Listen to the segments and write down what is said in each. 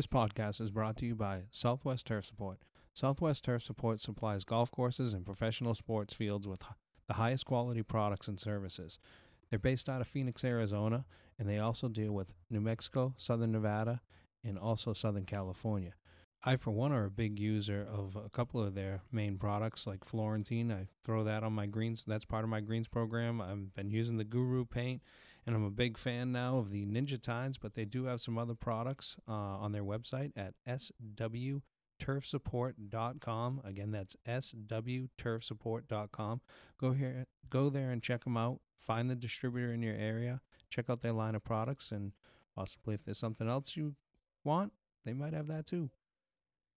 This podcast is brought to you by Southwest Turf Support. Southwest Turf Support supplies golf courses and professional sports fields with the highest quality products and services. They're based out of Phoenix, Arizona, and they also deal with New Mexico, Southern Nevada, and also Southern California. I, for one, are a big user of a couple of their main products, like Floratine. I throw that on my greens. That's part of my greens program. I've been using the Guru paint, and I'm a big fan now of the Ninja Tides, but they do have some other products uh, on their website at swturfsupport.com. Again, that's swturfsupport.com. Go here, go there and check them out. Find the distributor in your area. Check out their line of products, and possibly if there's something else you want, they might have that too.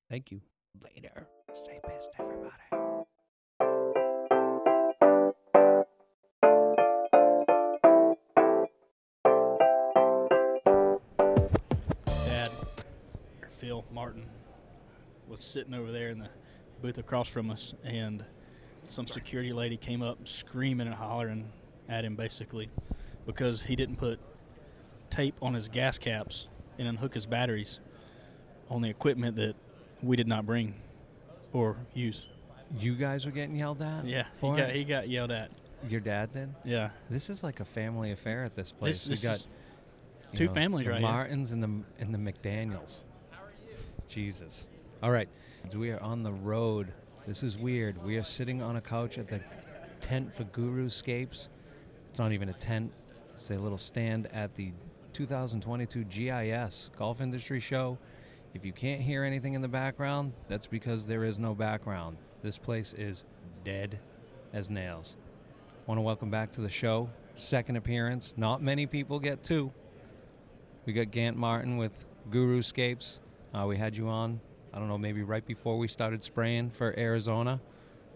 Thank you. Later. Stay pissed, Martin, was sitting over there in the booth across from us, and some security lady came up screaming and hollering at him basically because he didn't put tape on his gas caps and unhook his batteries on the equipment that we did not bring or use. You guys were getting yelled at? Yeah, he got he got yelled at. Your dad did? Yeah, This is like a family affair at this place. this we got two families the right here. Martins and the and the McDaniels. Jesus. All right. We are on the road. This is weird. We are sitting on a couch at the tent for Guru Scapes. It's not even a tent. It's a little stand at the 2022 GIS Golf Industry Show. If you can't hear anything in the background, that's because there is no background. This place is dead as nails. Want to welcome back to the show. Second appearance. Not many people get two. We got Gant Martin with Guru Scapes. Uh, we had you on, I don't know, maybe right before we started spraying for Arizona.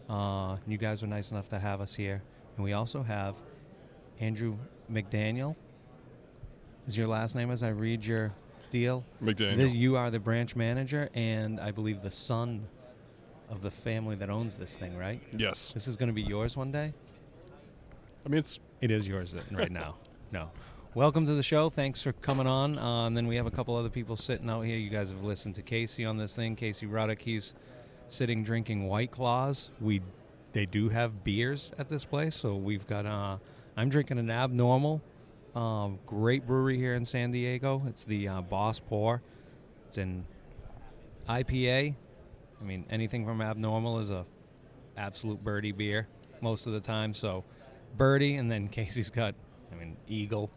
Uh, you guys were nice enough to have us here. And we also have Andrew McDaniel. Is your last name as I read your deal? McDaniel. You are the branch manager and I believe the son of the family that owns this thing, right? yes. This is going to be yours one day? I mean, it's It is yours right now. No. Welcome to the show. Thanks for coming on. Uh, and then we have a couple other people sitting out here. You guys have listened to Casey on this thing. Casey Ruddock, he's sitting drinking White Claws. We they do have beers at this place, so we've got. Uh, I'm drinking an Abnormal, um, great brewery here in San Diego. It's the uh, Boss Pour. It's in IPA. I mean, anything from Abnormal is a absolute birdie beer most of the time. So birdie, and then Casey's got, I mean, Eagle.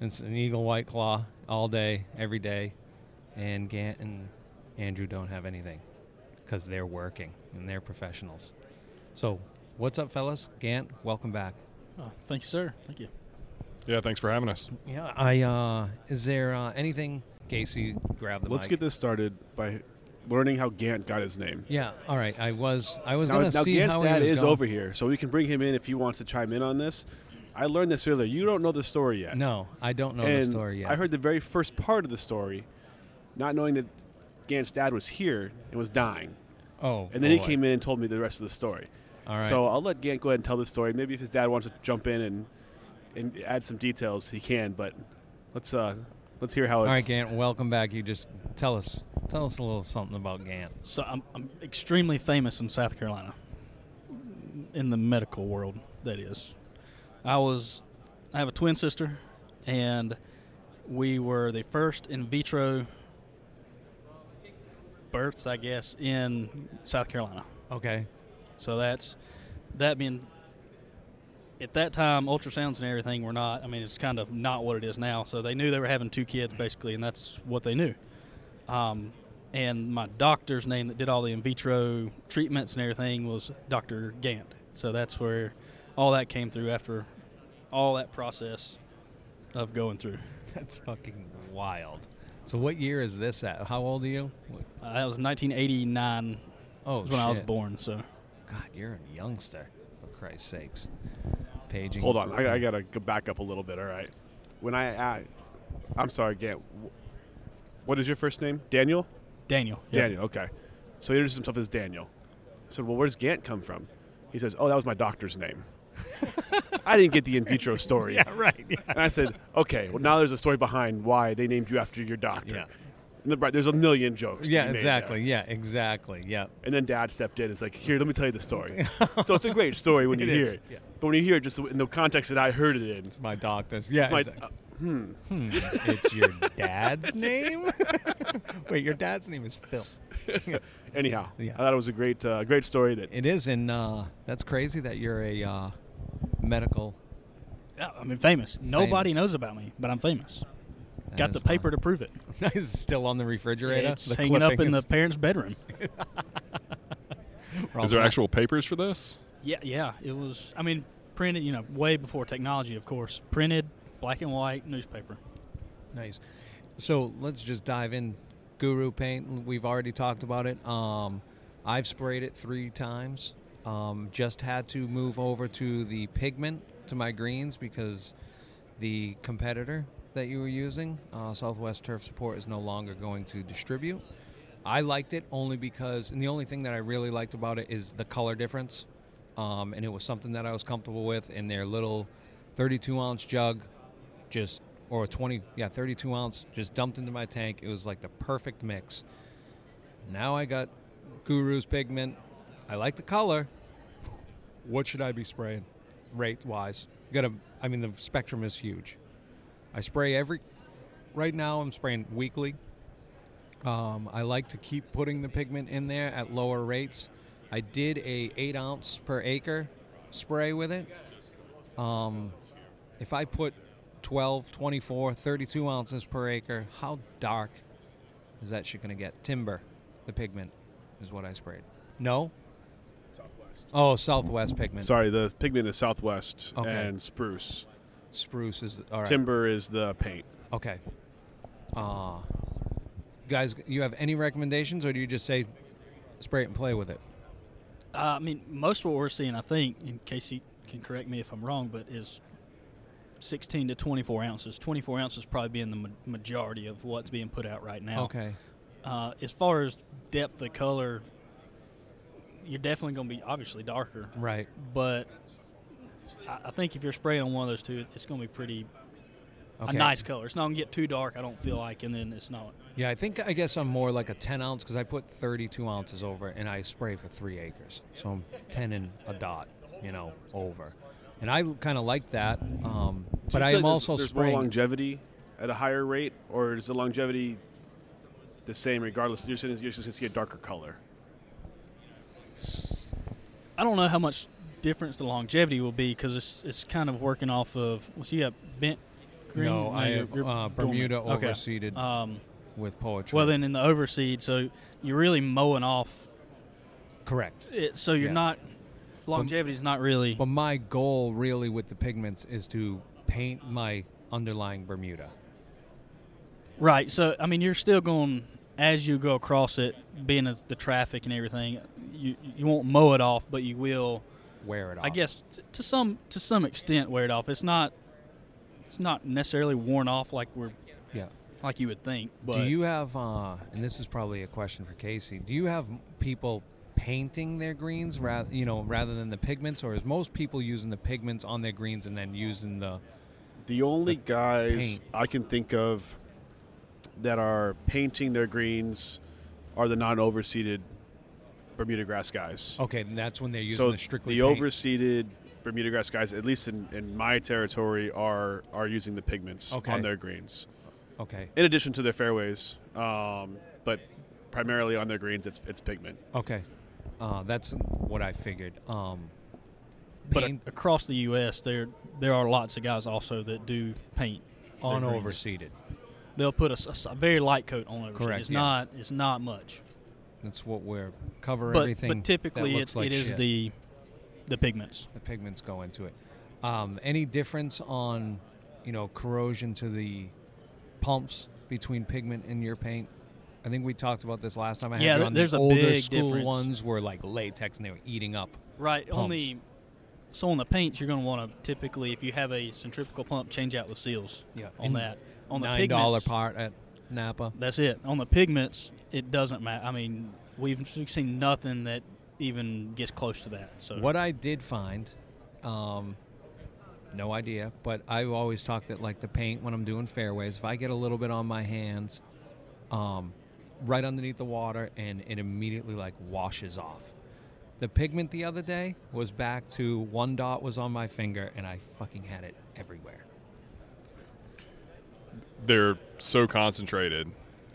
It's an Eagle White Claw all day, every day. And Gant and Andrew don't have anything because they're working and they're professionals. So, what's up, fellas? Gant, welcome back. Oh, thank you, sir. Thank you. yeah. Thanks for having us. Yeah, I. uh Is there uh, anything? Casey, grab the Let's mic. get this started by learning how Gant got his name. Yeah, all right. I was. I was Now, gonna now see Gant's how dad he was is going. over here, so we can bring him in if he wants to chime in on this. I learned this earlier. You don't know the story yet. No, I don't know and the story yet. I heard the very first part of the story, not knowing that Gant's dad was here and was dying. Oh, And then he came in and told me the rest of the story. All right. So I'll let Gant go ahead and tell the story. Maybe if his dad wants to jump in and and add some details, he can. But let's uh let's hear how All it. right, Gant. Welcome back. You just tell us tell us a little something about Gant. So I'm, I'm extremely famous in South Carolina, in the medical world. That is, I was. I have a twin sister, and we were the first in vitro births, I guess, in South Carolina. Okay. So that's that being at that time ultrasounds and everything were not. I mean, it's kind of not what it is now. So they knew they were having two kids basically, and that's what they knew. Um, and my doctor's name that did all the in vitro treatments and everything was Dr. Gant. So that's where all that came through after all that process of going through. That's fucking wild. So what year is this at? How old are you? What- Uh, that was 1989 Oh, was when I was born. So God, you're a youngster. For Christ's sakes. Paging. Hold on, I, I gotta go back up a little bit. All right. When I, I I'm sorry, Gant. What is your first name? Daniel. Daniel. yeah. Daniel. Okay. So he introduced himself as Daniel. I said, "Well, where's Gant come from?" He says, "Oh, that was my doctor's name." I didn't get the in vitro story. Yeah, right. Yeah. And I said, "Okay, well now there's a story behind why they named you after your doctor." Yeah. And the- right, there's a million jokes. Yeah, exactly. Yeah, exactly. Yeah. And then Dad stepped in. It's like, here, let me tell you the story. so it's a great story when you It hear is, it, yeah. but when you hear it just in the context that I heard it in, It's My doctor's. Yeah. my, exactly. uh, hmm. Hmm, it's your dad's name? Wait, your dad's name is Phil. Anyhow, Yeah. I thought it was a great, uh, great story. That It is, and uh, that's crazy that you're a uh, medical. Yeah, I mean, famous. Nobody Famous. knows about me, but I'm famous. that Got the paper fun. to prove it. it. Is still on the refrigerator. it's The hanging up in the parents' bedroom. Is there back. actual papers for this? Yeah, yeah. It was. I mean, printed. You know, way before technology, of course. Printed, black and white newspaper. Nice. So let's just dive in. Guru paint. We've already talked about it. Um, I've sprayed it three times. Um, just had to move over to the pigment to my greens because the competitor that you were using, uh, Southwest Turf Support, is no longer going to distribute. I liked it only because, and the only thing that I really liked about it is the color difference. Um, and it was something that I was comfortable with in their little 32 ounce jug, just or a 20, yeah, 32 ounce, just dumped into my tank. It was like the perfect mix. Now I got Guru's pigment. I like the color. What should I be spraying, rate wise? Got to, I mean, the spectrum is huge. I spray every. Right now, I'm spraying weekly. Um, I like to keep putting the pigment in there at lower rates. I did a eight ounce per acre spray with it. Um, if I put 12, 24, 32 ounces per acre, how dark is that shit going to get? Timber, the pigment, is what I sprayed. No? Southwest. Oh, Southwest pigment. Sorry, the pigment is Southwest Okay. and spruce. Spruce is all right. Timber is the paint. Okay. Uh, guys, you have any recommendations, or do you just say spray it and play with it? Uh, I mean, most of what we're seeing, I think, in case you can correct me if I'm wrong, but is 16 to 24 ounces. 24 ounces probably being the ma- majority of what's being put out right now. Okay. Uh, as far as depth of color, you're definitely going to be obviously darker, Right. but I, I think if you're spraying on one of those two, it's going to be pretty Okay. a nice color. It's not going to get too dark. I don't feel like, and then it's not. Yeah, I think I guess I'm more like a 10 ounce because I put 32 ounces over and I spray for three acres, so I'm 10 and a dot, you know, over. And I kind of like that, um, but I am said there's- also there's spraying. more longevity at a higher rate, or is the longevity the same regardless? You're saying you're just going to see a darker color. I don't know how much difference the longevity will be because it's it's kind of working off of. Well, so you have bent green. no, I you're- have you're uh, dormant. Bermuda Okay. overseeded Um, with poa triv. well, then in the overseed, so you're really mowing off correct. it. So you're Yeah. not longevity is not really. But my goal really with the pigments is to paint my underlying Bermuda. Right. So I mean, you're still going as you go across it, being as the traffic and everything. You you won't mow it off, but you will. Wear it off. I guess t- to some to some extent wear it off. It's not it's not necessarily worn off like we're Yeah. like you would think. But Do you have, uh, and this is probably a question for Casey, do you have people painting their greens rather, you know, rather than the pigments, or is most people using the pigments on their greens and then using the? The only The guys paint. I can think of that are painting their greens are the non-overseeded Bermuda grass guys. Okay, and that's when they're using so the strictly the paint. overseeded Bermuda grass guys, at least in, in my territory, are are using the pigments Okay. on their greens. Okay, In addition to their fairways, um, but primarily on their greens, it's it's pigment. okay, uh, that's what I figured. Um, but paint a- across the U.S., there there are lots of guys also that do paint on overseeded. They'll put a very light coat on overseed. Correct, It's yeah. not it's not much. That's what we're cover But everything. but typically it, like it is shit. the the pigments. the pigments go into it. Um, any difference on, you know, corrosion to the pumps between pigment and your paint? I think we talked about this last time. I had Yeah, you on. there's the a older big school difference. ones were like latex and they were eating up. Right. Pumps. the so on the paints, you're going to want to typically, if you have a centrifugal pump, change out the seals Yeah, on and that. On the Nine dollar part at Napa. That's it. On the pigments, it doesn't matter. I mean, we've seen nothing that even gets close to that. So What I did find, um, no idea, but I've always talked that like the paint when I'm doing fairways, if I get a little bit on my hands, um, right underneath the water, and it immediately like washes off. The pigment the other day was back to one dot was on my finger, and I fucking had it everywhere. They're so concentrated.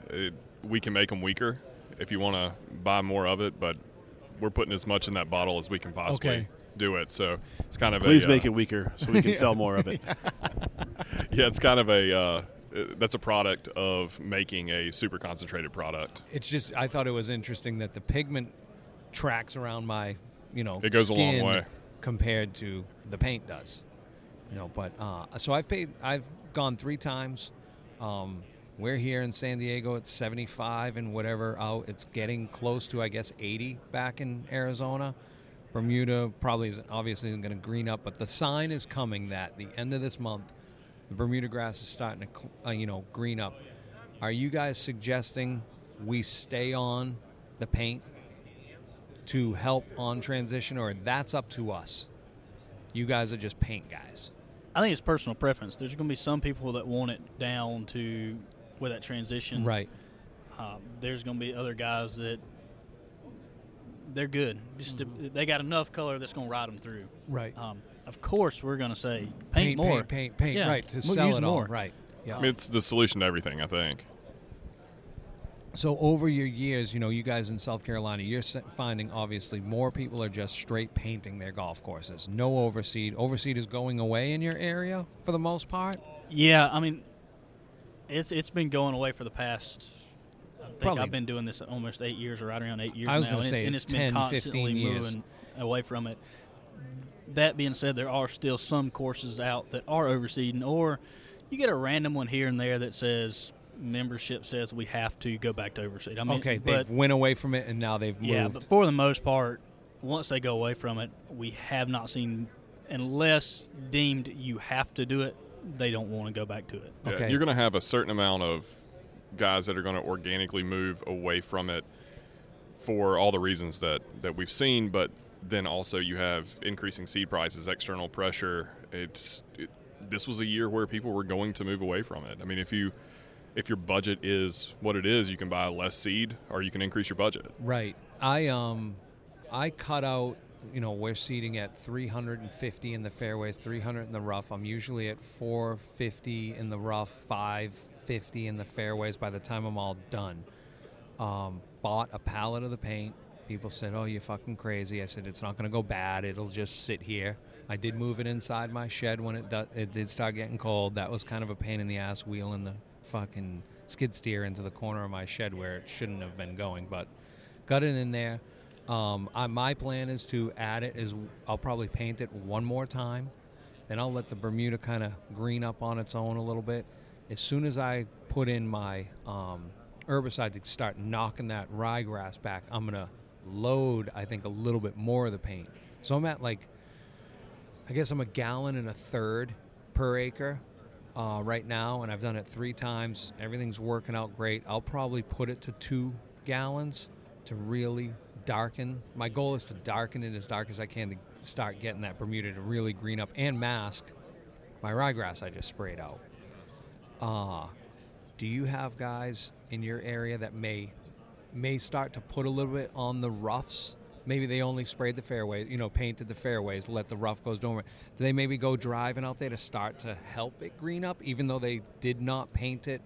It, we can make them weaker if you want to buy more of it, but we're putting as much in that bottle as we can possibly Okay. do it. So it's kind of Please a, make uh, it weaker so we can sell more of it. yeah, it's kind of a uh, uh, that's a product of making a super concentrated product. It's just I thought it was interesting that the pigment tracks around my, you know, It goes a long way. compared to the paint does. You know, but uh, so I've paid. I've gone three times. Um, we're here in San Diego. It's 75 and whatever out. It's getting close to I guess 80 back in Arizona. Bermuda probably is obviously going to green up, but the sign is coming that the end of this month, the Bermuda grass is starting to, uh, you know, green up. Are you guys suggesting we stay on the paint to help on transition, or that's up to us? You guys are just paint guys. I think it's personal preference. There's going to be some people that want it down to where that transition. Right. Um, there's going to be other guys that they're good. Just to, they got enough color that's going to ride them through. Right. Um, of course, we're going to say paint, more. paint, paint, paint. Yeah, Right. To we'll sell use it more. Right. Yeah. I mean, it's the solution to everything. I think. So over your years, you know, you guys in South Carolina, you're finding obviously more people are just straight painting their golf courses. No overseed. Overseed is going away in your area for the most part. Yeah, I mean, it's it's been going away for the past. I think Probably- I've been doing this almost eight years, or right around eight years I was now, gonna and, say it, and it's it's been constantly 15 years. moving away from it. That being said, there are still some courses out that are overseeding, or you get a random one here and there that says membership says we have to go back to overseed. I mean, okay, but they've went away from it and now they've moved. yeah, but for the most part, once they go away from it, we have not seen, unless deemed you have to do it, they don't want to go back to it. Yeah, Okay. You're going to have a certain amount of guys that are going to organically move away from it for all the reasons that, that we've seen, but then also you have increasing seed prices, external pressure. It's it, this was a year where people were going to move away from it. I mean, if you if your budget is what it is, you can buy less seed or you can increase your budget. Right. I um I cut out, you know, we're seeding at 350 in the fairways, 300 in the rough. I'm usually at 450 in the rough, 550 in the fairways by the time I'm all done. Um, bought a pallet of the paint. People said, "Oh, you're fucking crazy." I said, "It's not going to go bad. It'll just sit here." I did move it inside my shed when it do- it did start getting cold. That was kind of a pain in the ass wheeling the fucking skid steer into the corner of my shed where it shouldn't have been going, but got it in there. Um, I, my plan is to add it. Is I'll probably paint it one more time, then I'll let the Bermuda kind of green up on its own a little bit. As soon as I put in my um, herbicide to start knocking that ryegrass back, I'm gonna load. I think a little bit more of the paint. So I'm at like, I guess I'm a gallon and a third per acre uh, right now, and I've done it three times. Everything's working out great. I'll probably put it to two gallons to really darken. My goal is to darken it as dark as I can to start getting that Bermuda to really green up and mask my ryegrass I just sprayed out. Uh, do you have guys in your area that may may start to put a little bit on the roughs? Maybe they only sprayed the fairways, you know, painted the fairways, let the rough goes dormant. Do they maybe go driving out there to start to help it green up, even though they did not paint it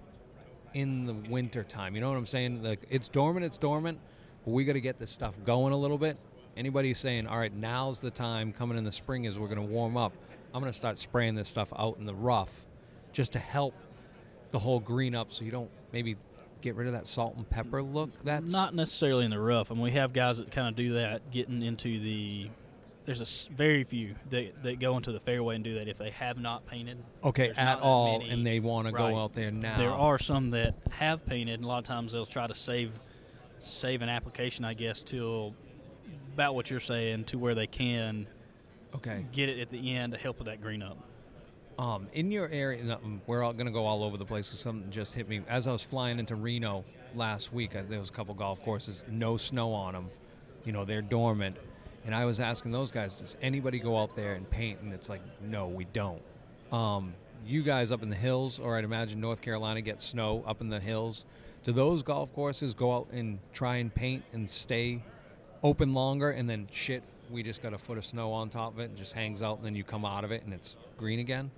in the winter time? You know what I'm saying? Like it's dormant, it's dormant, but we got to get this stuff going a little bit. Anybody saying, all right, now's the time coming in the spring as we're going to warm up. I'm going to start spraying this stuff out in the rough just to help the whole green up so you don't maybe get rid of that salt and pepper look. That's not necessarily in the rough. I mean, we have guys that kind of do that, getting into the. There's a very few that, that go into the fairway and do that if they have not painted. okay at all, many- and they want to Right. go out there now. There are some that have painted, and a lot of times they'll try to save save an application, I guess, till about what you're saying, to where they can okay. get it at the end to help with that green up. Um, in your area, mm, we're all going to go all over the place because something just hit me. As I was flying into Reno last week, there was a couple golf courses, no snow on them. You know, they're dormant. And I was asking those guys, does anybody go out there and paint? And it's like, no, we don't. Um, you guys up in the hills, or I'd imagine North Carolina gets snow up in the hills. Do those golf courses go out and try and paint and stay open longer, and then shit, we just got a foot of snow on top of it and just hangs out, and then you come out of it and it's green again?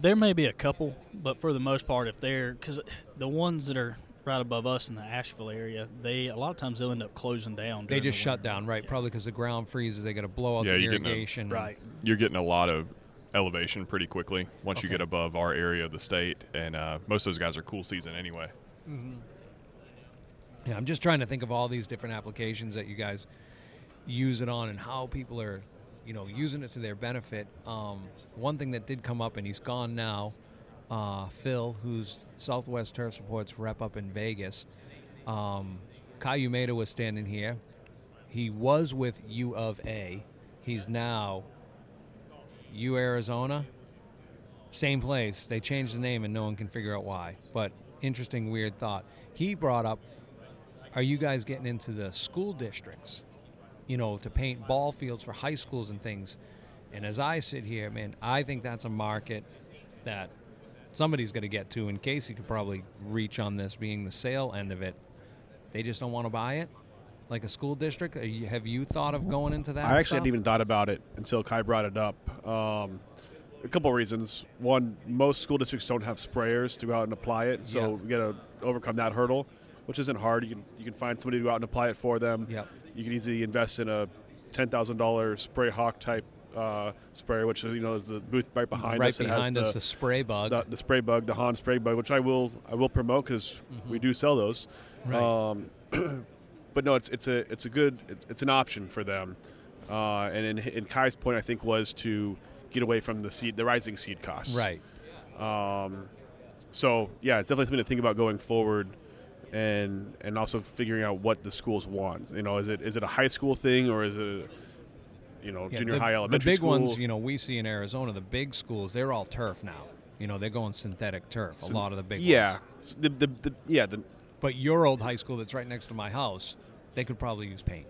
There may be a couple, but for the most part, if they're because the ones that are right above us in the Asheville area, they a lot of times they'll end up closing down. They just the shut down, right? Yeah. Probably because the ground freezes. They got to blow out Yeah, the you get no- irrigation. Right. You're getting a lot of elevation pretty quickly once you get above our area of the state, and uh, most of those guys are cool season anyway. Yeah, I'm just trying to think of all these different applications that you guys use it on and how people are, you know, using it to their benefit. Um, one thing that did come up, and he's gone now, uh, Phil, who's Southwest Turf Supports rep up in Vegas. Um, Kai Umeda was standing here. He was with U of A. He's now U Arizona. Same place. They changed the name and no one can figure out why. But interesting, weird thought. He brought up are you guys getting into the school districts, you know, to paint ball fields for high schools and things? And as I sit here, man, I think that's a market that somebody's going to get to. And Casey could probably reach on this, being the sale end of it. They just don't want to buy it, like a school district. Are you, have you thought of going into that? I actually stuff? hadn't even thought about it until Kai brought it up. Um, a couple of reasons. One, most school districts don't have sprayers to go out and apply it, so Yeah. we got to overcome that hurdle, which isn't hard. You can you can find somebody to go out and apply it for them. Yep. You can easily invest in a ten thousand dollar spray hawk type uh, sprayer, which is you know is the booth right behind right us. It behind has us, the, the spray bug. the, the spray bug, the Han spray bug, which I will I will promote because we do sell those. Right. Um, but no, it's it's a it's a good it's, it's an option for them. Uh, and in, in Kai's point, I think was to get away from the seed the rising seed costs. right. Um, so yeah, it's definitely something to think about going forward, and and also figuring out what the schools want. You know, is it is it a high school thing or is it you know Yeah, junior the, high elementary The big school? ones, you know, we see in Arizona, the big schools, they're all turf now. You know, they're going synthetic turf. A lot of the big yeah, ones. The, the, the yeah the But your old high school that's right next to my house, they could probably use paint.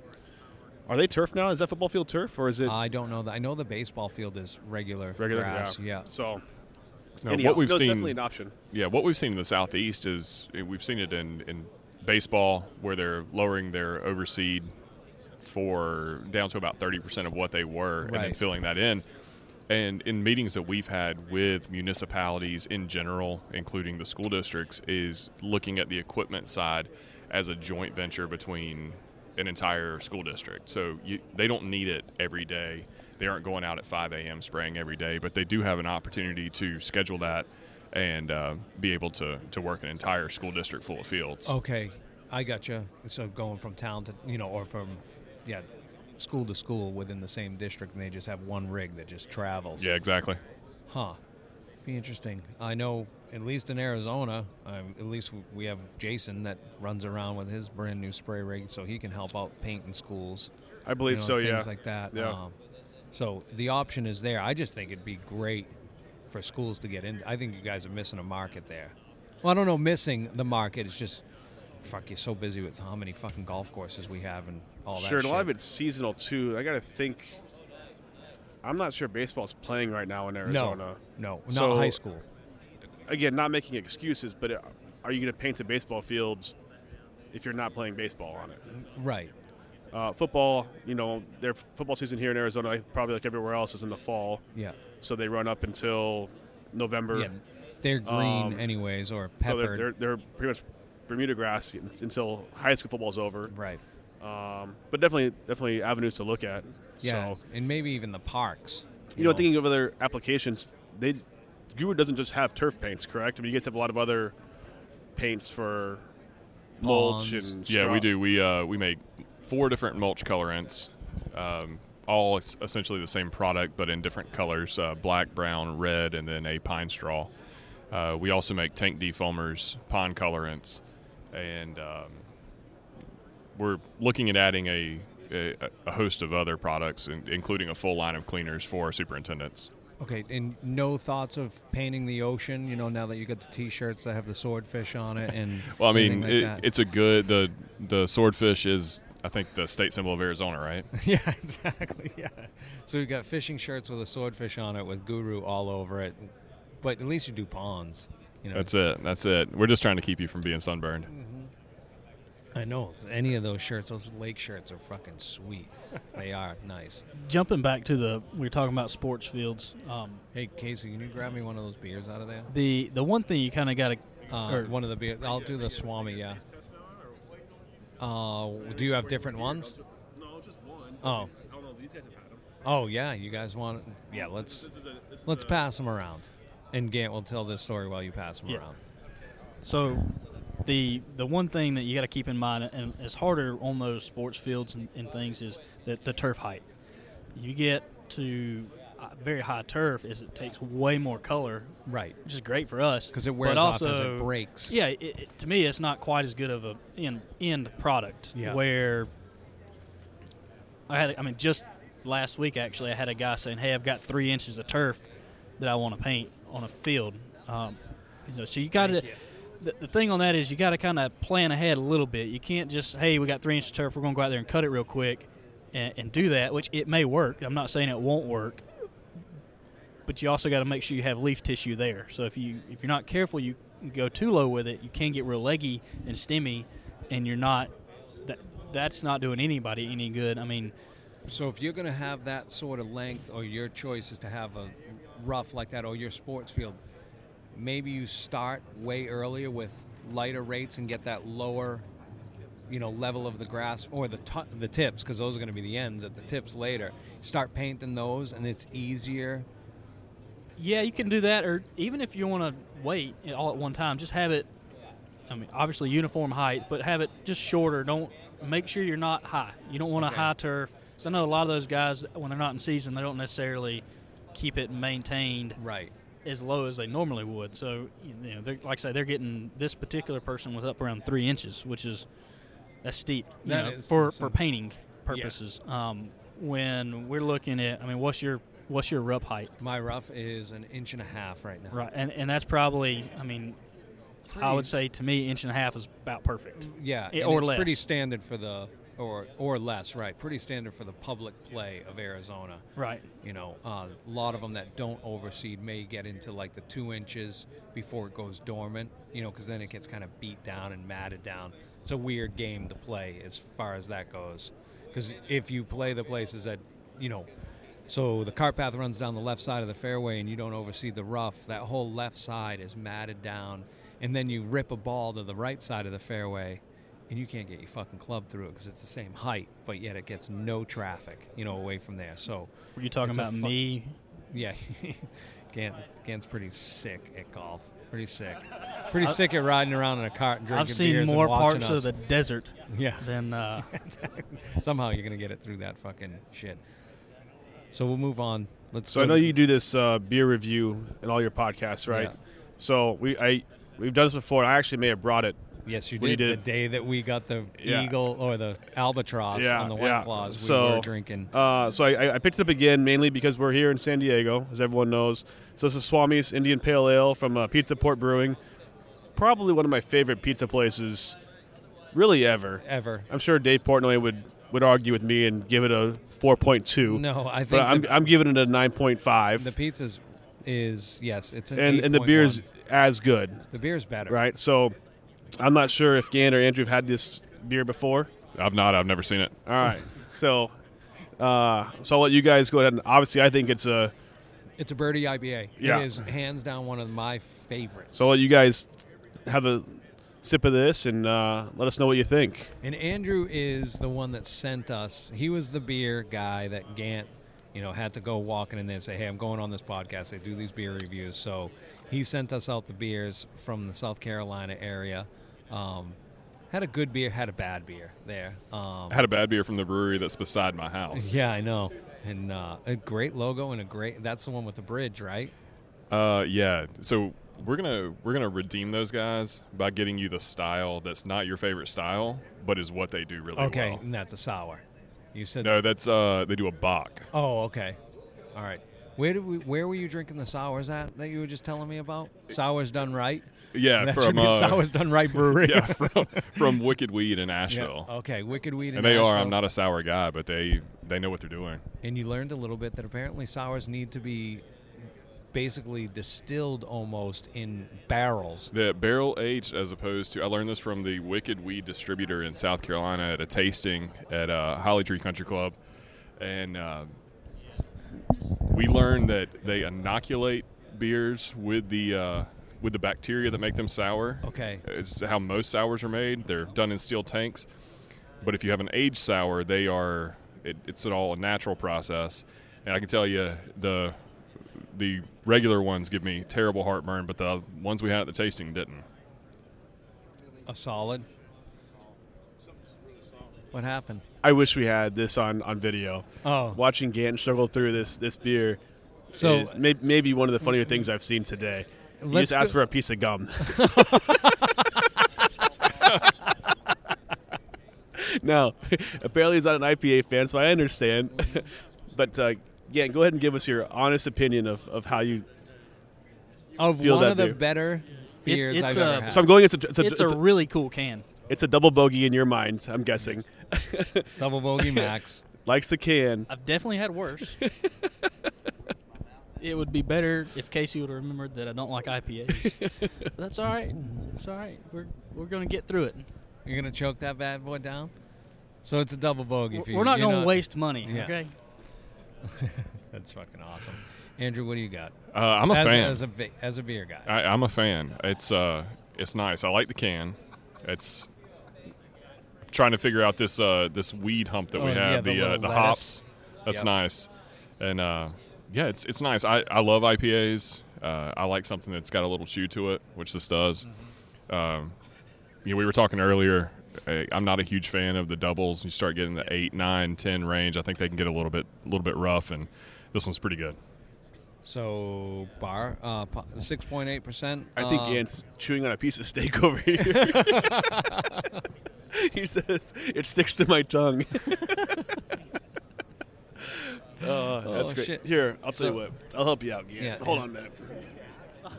Are they turf now? Is that football field turf or is it I don't know that. I know the baseball field is regular, regular grass. Yeah. So Now, anyhow, what we've no, seen, definitely an option. yeah, what we've seen in the southeast is eh, we've seen it in, in baseball where they're lowering their overseed for down to about thirty percent of what they were, and then filling that in. And in meetings that we've had with municipalities in general, including the school districts, is looking at the equipment side as a joint venture between an entire school district. So you, they don't need it every day. They aren't going out at 5 a.m. spraying every day, but they do have an opportunity to schedule that and uh, be able to, to work an entire school district full of fields. Okay, I got you. So going from town to, you know, or from, yeah, school to school within the same district, and they just have one rig that just travels. Yeah, exactly. Huh. Be interesting. I know, at least in Arizona, um, at least we have Jason that runs around with his brand new spray rig, so he can help out painting schools. I believe you know, so. Things Yeah. like that. Yeah. Um, so the option is there. I just think it'd be great for schools to get in. I think you guys are missing a market there. Well, I don't know, missing the market. It's just, fuck, you're so busy with how many fucking golf courses we have and all that sure, and shit. a lot of it's seasonal too. I got to think. I'm not sure baseball's playing right now in Arizona. No, not So- high school. Again, not making excuses, but uh, are you going to paint the baseball fields if you're not playing baseball on it? Right. Uh, football, you know, their football season here in Arizona, probably like everywhere else, is in the fall. Yeah. So they run up until November. Yeah. They're green Um, anyways, or So they're, they're, they're pretty much Bermuda grass until high school football's over. right. Um, but definitely, definitely avenues to look at. Yeah, So, and maybe even the parks. you know, thinking of other applications, they Guru doesn't just have turf paints, correct? I mean, you guys have a lot of other paints for mulch Ponds. and Yeah, we do. We uh, we make four different mulch colorants, um, all essentially the same product but in different colors: uh, black, brown, red, and then a pine straw. Uh, we also make tank defoamers, pond colorants, and um, we're looking at adding a, a, a host of other products, in, including a full line of cleaners for our superintendents. Okay, and no thoughts of painting the ocean. You know, now that you got the T-shirts that have the swordfish on it, and Well, I mean, like it, it's a good the the swordfish is I think the state symbol of Arizona, right? yeah, exactly. Yeah. So we've got fishing shirts with a swordfish on it with Guru all over it. but at least you do ponds. You know, That's it. That's it. We're just trying to keep you from being sunburned. I know any of those shirts, those lake shirts are fucking sweet. they are nice. Jumping back to the we were talking about sports fields. Um, Hey Casey, can you grab me one of those beers out of there? the the one thing you kind of got to Uh, Or- one of the beers. I'll do the Swami. Yeah. Uh, do you have different ones? No, just one. Oh. I don't know. These guys have had them. Oh yeah, you guys want? Yeah, let's let's pass them around, and Gant will tell this story while you pass them Yeah. around. So the the one thing that you got to keep in mind, and it's harder on those sports fields and, and things, is that the turf height. You get to very high turf, is it takes way more color, Right, which is great for us because it wears but off also, as it breaks. Yeah, it, it, to me, it's not quite as good of a end, end product. Yeah. Where I had, I mean, just last week actually, I had a guy saying, "Hey, I've got three inches of turf that I want to paint on a field." Um, you know, so you got to. The, the thing on that is you got to kind of plan ahead a little bit. You can't just, "Hey, we got three inches of turf. We're going to go out there and cut it real quick." And, and do that, which it may work. I'm not saying it won't work, but you also got to make sure you have leaf tissue there. So if you if you're not careful, you go too low with it, you can get real leggy and stemmy, and you're not that that's not doing anybody any good. I mean, So if you're going to have that sort of length, or your choice is to have a rough like that, or your sports field, maybe you start way earlier with lighter rates and get that lower, you know, level of the grass or the t- the tips, because those are going to be the ends at the tips later. Start painting those, and it's easier. Yeah, you can do that, or even if you want to wait all at one time, just have it. I mean, obviously uniform height, but have it just shorter. Don't make sure you're not high. You don't want a Okay. high turf. So I know a lot of those guys when they're not in season, they don't necessarily keep it maintained Right. as low as they normally would. So, you know, they're, like I say, they're getting this particular person was up around three inches, which is that's steep you That know, for some- for painting purposes. Um, when we're looking at, I mean, what's your what's your rough height? My rough is an inch and a half right now. Right, and and that's probably, I mean, I would say to me, inch and a half is about perfect. Yeah, Eh, and or it's less. pretty standard for the or or less, right? Pretty standard for the public play of Arizona. Right. You know, uh, a lot of them that don't overseed may get into like the two inches before it goes dormant. You know, because then it gets kind of beat down and matted down. It's a weird game to play as far as that goes. Because if you play the places that, you know, so the cart path runs down the left side of the fairway and you don't oversee the rough, that whole left side is matted down. And then you rip a ball to the right side of the fairway and you can't get your fucking club through it because it's the same height, but yet it gets no traffic, you know, away from there. So, Were you talking about fu- me? yeah, Gant, Gant's pretty sick at golf. Pretty sick. Pretty sick at riding around in a cart and drinking I've seen more parts us. of the desert yeah. than uh, Somehow you're gonna get it through that fucking shit. So we'll move on. Let's. So I know you do this uh, beer review in all your podcasts, right? Yeah. So we I we've done this before. I actually may have brought it. Yes, you did. did- The day that we got the Yeah. eagle or the albatross Yeah, on the yeah. white claws, we So- were drinking. Uh, so I, I picked it up again mainly because we're here in San Diego, as everyone knows. So this is Swami's Indian Pale Ale from uh, Pizza Port Brewing. Probably one of my favorite pizza places, really ever. Ever. I'm sure Dave Portnoy would, would argue with me and give it a 4.2. No, I think but I'm, the, I'm giving it a 9.5. the pizzas is yes, it's an and and the 8.1. beer's as good, the beer's better. right? So I'm not sure if Gant or Andrew have had this beer before. I've not. I've never seen it. All right, so uh, so I'll let you guys go ahead. And obviously, I think it's a. It's a birdie IBA. Yeah. It is hands down one of my favorites. So I'll let you guys have a sip of this and uh, let us know what you think. And Andrew is the one that sent us. He was the beer guy that Gant, you know, had to go walking in there and say, "Hey, I'm going on this podcast. They do these beer reviews." So he sent us out the beers from the South Carolina area. Um, had a good beer, had a bad beer there. Um, I had a bad beer from the brewery that's beside my house. yeah, I know. And uh, a great logo and a great. That's the one with the bridge, right? Uh, yeah. So we're gonna we're gonna redeem those guys by getting you the style that's not your favorite style, but is what they do really Okay, well. and that's a sour. You said No, that's uh, they do a bock. Oh, okay. All right. Where did we? Where were you drinking the sours at that you were just telling me about? Sours done right. Yeah, that from uh, sours done right brewery. yeah from, from Wicked Weed in Yeah. Asheville. Okay, Wicked Weed. in And they are. I'm not a sour guy, but they they know what they're doing. And you learned a little bit that apparently sours need to be basically distilled almost in barrels. The barrel aged, as opposed to, I learned this from the Wicked Weed distributor in South Carolina at a tasting at uh, Holly Tree Country Club, and uh, we learned that they inoculate beers with the uh, with the bacteria that make them sour. Okay. It's how most sours are made. They're done in steel tanks, but if you have an aged sour, they are it, it's all a natural process. And I can tell you the the regular ones give me terrible heartburn, but the ones we had at the tasting didn't. A solid. What happened? I wish we had this on, on video. Oh, Watching Gant struggle through this this beer So- is may, maybe one of the funnier things I've seen today. You just asked go- for a piece of gum. no, apparently he's not an IPA fan, so I understand. but uh, Gant, go ahead and give us your honest opinion of, of how you. of feel one that of the beer. better beers it's I've a- ever had. So I'm going. It's a, it's a, It's a really cool can. it's a double bogey in your mind. I'm guessing. Double Bogey Max. Likes a can. I've definitely had worse. it would be better if Casey would have remembered that I don't like IPAs. But that's all right. It's all right. We're we're gonna get through it. You're gonna choke that bad boy down. So it's a double bogey. for you. We're not You're gonna waste money. Yeah. Okay. That's fucking awesome. Andrew, what do you got? Uh, I'm a as, fan. as a as a beer guy. I, I'm a fan. It's uh, it's nice. I like the can. It's trying to figure out this uh, this weed hump that Oh, we yeah, have. the the uh, the hops. That's Yep. nice. And uh, yeah, it's it's nice. I, I love IPAs. Uh, I like something that's got a little chew to it, which this does. Mm-hmm. Um, you know, we were talking earlier. Uh, I'm not a huge fan of the doubles. You start getting the eight, nine, ten range. I think they can get a little bit a little bit rough, and this one's pretty good. So bar uh, six point eight percent. I think Gant's chewing on a piece of steak over here. he says it sticks to my tongue. oh, that's Oh, great. shit. Here, I'll tell So- you what. I'll help you out, Gant. Yeah, Hold yeah. on a minute.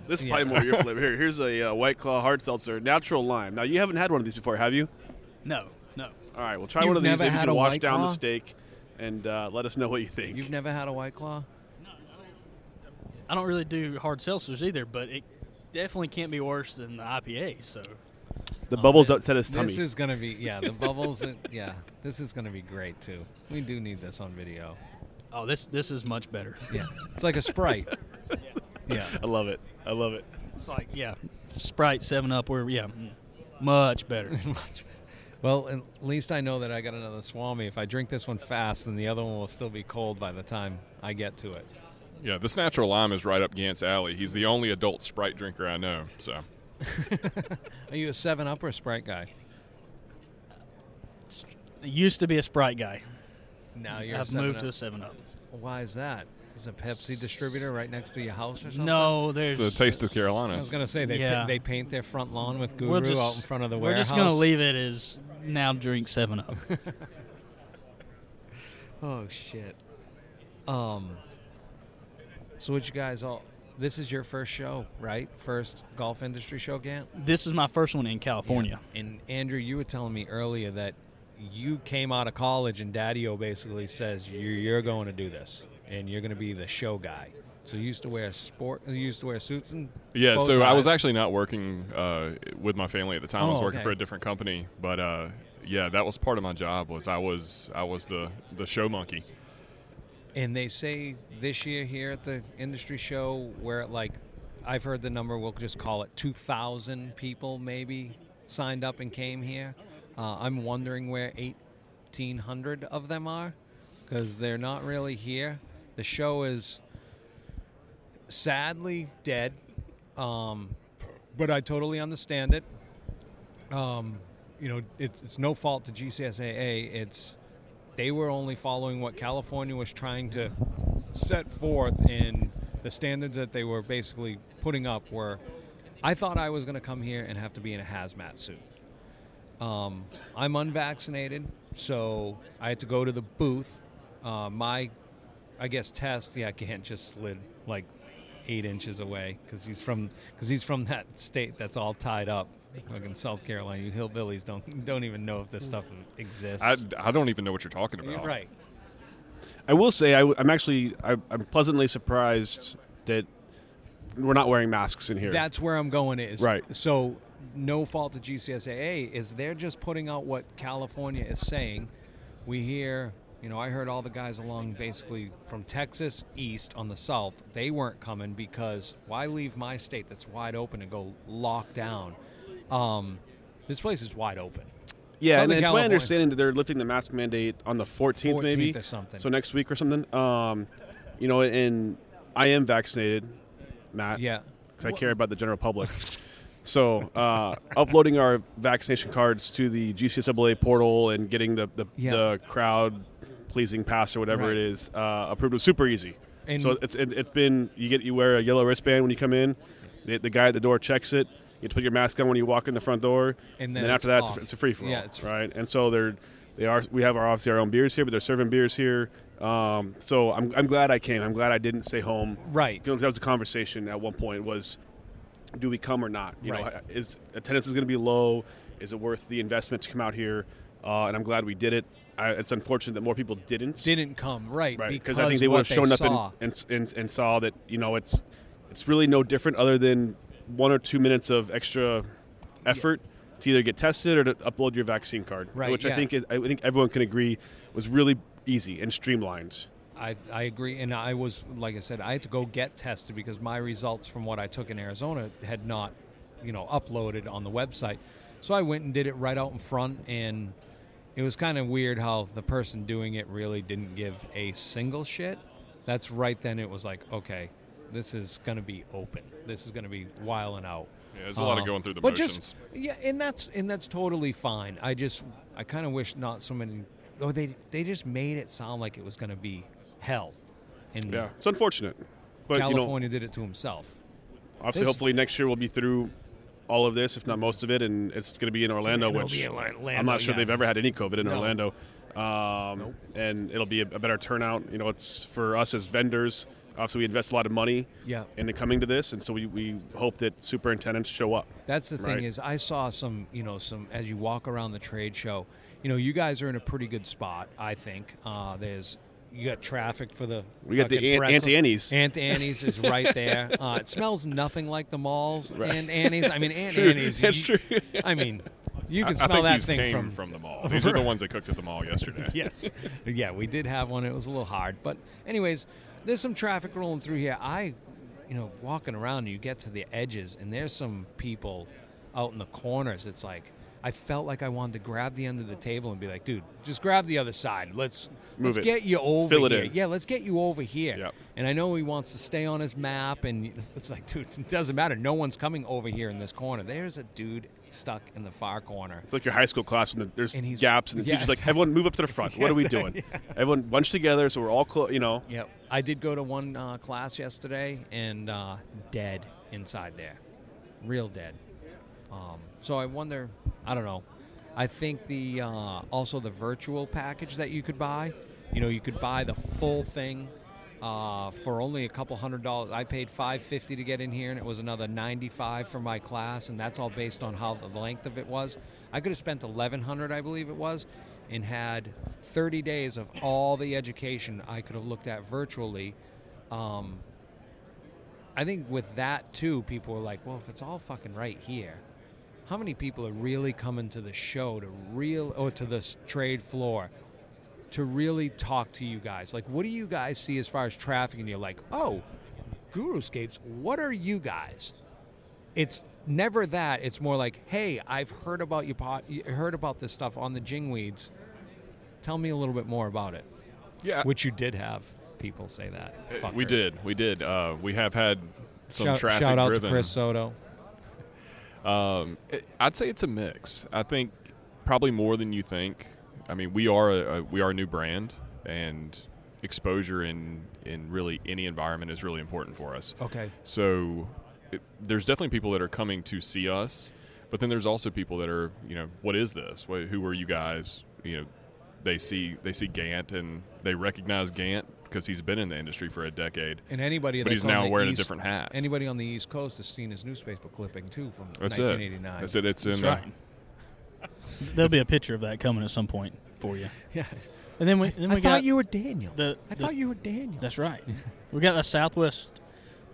This is Yeah. probably more your flavor. Here, here's a uh, White Claw hard seltzer, natural lime. Now you haven't had one of these before, have you? No, no. All right, well try You've one of these. never Maybe you had can a wash White down the Claw? steak and uh, let us know what you think. You've never had a white claw? No. I don't really do hard seltzers either, but it definitely can't be worse than the IPA. So the bubbles man. outside his tummy. This is gonna be yeah. The bubbles. and- yeah, this is gonna be great too. We do need this on video. oh, this this is much better. Yeah, it's like a sprite. Yeah. I love it. I love it. It's like yeah, Sprite, Seven Up. We're yeah, mm, much better. Well, at least I know that I got another Swami. If I drink this one fast, then the other one will still be cold by the time I get to it. Yeah, this natural lime is right up Gant's alley. He's the only adult Sprite drinker I know. So Are you a Seven Up or a Sprite guy? I used to be a Sprite guy. Now you're. a I've 7 moved Up. to a Seven Up. Why is that? Is a Pepsi distributor right next to your house or something? No, there's it's the taste of Carolinas. I was Carolinas. gonna say they Yeah. pa- they paint their front lawn with guru just out in front of the we're warehouse. just gonna leave it as now drink Seven Up. Oh shit. Um. So what you guys all? This is your first show, right? First golf industry show, Gant. this is my first one in California. And Andrew, you were telling me earlier that you came out of college and Daddy-O basically says you're, you're going to do this and you're going to be the show guy. So you used to wear sport, you used to wear suits and Yeah, so I was actually not working uh, with my family at the time. I was Oh, working okay. for a different company, but uh, yeah, that was part of my job. Was I was I was the the show monkey. And they say this year here at the industry show, where at like, I've heard the number, we'll just call it 2,000 people maybe signed up and came here. Uh, I'm wondering where 1,800 of them are because they're not really here. The show is sadly dead, um, but I totally understand it. Um, you know, it's, it's no fault to GCSAA. It's they were only following what California was trying to set forth, and the standards that they were basically putting up were. I thought I was going to come here and have to be in a hazmat suit. Um, I'm unvaccinated, so I had to go to the booth. Uh, my, I guess, test. Yeah, Gant just slid like eight inches away because he's from because he's from that state that's all tied up. Like in South Carolina, you hillbillies don't don't even know if this stuff exists. I, I don't even know what you're talking about. right. I will say I, am actually I, I'm pleasantly surprised that we're not wearing masks in here. That's where I'm going is Right. So no fault to GCSAA is they're just putting out what California is saying. We hear, you know, I heard all the guys along basically from Texas east on the south, they weren't coming because why leave my state that's wide open and go lock down? Um, this place is wide open. yeah, and Southern it's my understanding that they're lifting the mask mandate on the 14th, maybe or something. So next week or something. Um, you know, and I am vaccinated, Matt. Yeah. because I care about the general public. So, uh, uploading our vaccination cards to the GCSAA portal and getting the the, Yeah. the crowd pleasing pass or whatever Right. it is uh, approved was super easy. And- so it's it, it's been you get you wear a yellow wristband when you come in. The, the guy at the door checks it. You put your mask on when you walk in the front door, And then, then after that it's a, it's a free for all. Yeah, it's- right. And so they're they are we have our obviously our own beers here, but they're serving beers here. Um, so I'm I'm glad I came. I'm glad I didn't stay home Right. you know, that was a conversation at one point was, do we come or not? You Right. know, is attendance is going to be low? Is it worth the investment to come out here? Uh, and I'm glad we did it. I, it's unfortunate that more people didn't. Didn't come right right? because I think they would have shown up and, and, and and saw that you know it's it's really no different other than one or two minutes of extra effort to either get tested or to upload your vaccine card, Right, which yeah. I think is, I think everyone can agree was really easy and streamlined. I, I agree, and I was like I said, I had to go get tested because my results from what I took in Arizona had not, you know, uploaded on the website. So I went and did it right out in front, and it was kind of weird how the person doing it really didn't give a single shit. That's right then. It was like, okay, this is going to be open. This is going to be wiling out. Yeah, there's a lot of Um, going through the but motions. Just, yeah, and that's and that's totally fine. I just I kind of wish not so many. Oh, they they just made it sound like it was going to be hell. And Yeah, it's unfortunate, but you know, California did it to himself. Obviously, This- hopefully next year we'll be through all of this, if not most of it, and it's going to be in Orlando, It'll which in Orlando, I'm not sure yeah. they've ever had any COVID in No. Orlando. Um, And it'll be a, a better turnout. You know, it's for us as vendors. Obviously, we invest a lot of money Yeah. into coming to this, and so we, we hope that superintendents show up. That's the thing Right. is I saw some, you know, some as you walk around the trade show, you know, you guys are in a pretty good spot, I think. Uh, there's you got traffic for the We got the fucking Aunt- Auntie Annie's. Aunt Annie's is right there. Uh, it smells nothing like the malls. Right. Aunt Annie's. I mean, Aunt true. Annie's. That's you- true. I mean, you can I smell think that these thing came from, the mall. These are the ones that cooked at the mall yesterday. yes. Yeah, we did have one. It was a little hard, but anyways, there's some traffic rolling through here. I, you know, walking around, you get to the edges, and there's some people out in the corners. It's like I felt like I wanted to grab the end of the table and be like, dude, just grab the other side. Let's Move let's it. get you over Fill it here. in. Yeah, let's get you over here. Yep. And I know he wants to stay on his map, and it's like, dude, it doesn't matter. No one's coming over here in this corner. There's a dude stuck in the far corner. It's like your high school class when the, there's And he's- gaps, and the yeah, teacher's like, everyone move up to the front. What are we doing? Everyone bunch together so we're all close, you know. Yep. I did go to one uh, class yesterday and uh, dead inside there. Real dead. Um, so I wonder, I don't know. I think the uh, also the virtual package that you could buy, you know, you could buy the full thing uh, for only a couple hundred dollars. I paid five fifty to get in here, and it was another ninety five for my class, and that's all based on how the length of it was. I could have spent eleven hundred, I believe it was, and had thirty days of all the education I could have looked at virtually. Um, I think with that too, people were like, "Well, if it's all fucking right here, how many people are really coming to the show to real or to this trade floor to really talk to you guys? Like, what do you guys see as far as traffic? And you're like, oh, Guruscapes, what are you guys? It's never that. It's more like, hey, I've heard about you, pot, you heard about this stuff on the Jingweeds. Tell me a little bit more about it. Yeah, Which you did have people say that. Uh, we did. We did. Uh, we have had some Shout, traffic shout out driven. to Chris Soto. Um, it, I'd say it's a mix. I think probably more than you think. I mean, we are a, a we are a new brand, and exposure in in really any environment is really important for us. Okay. So it, there's definitely people that are coming to see us, but then there's also people that are you know what is this? What, who are you guys? You know, they see they see Gant and they recognize Gant because he's been in the industry for a decade. And anybody But he's now on the wearing a East- different hat. Anybody on the East Coast has seen his newspaper clipping too from That's 1989. it. That's it. It's That's in the- right. There'll be a picture of that coming at some point for you. Yeah. And then we, then we I got thought you were Daniel. the, I the- thought you were Daniel. That's right. we got the Southwest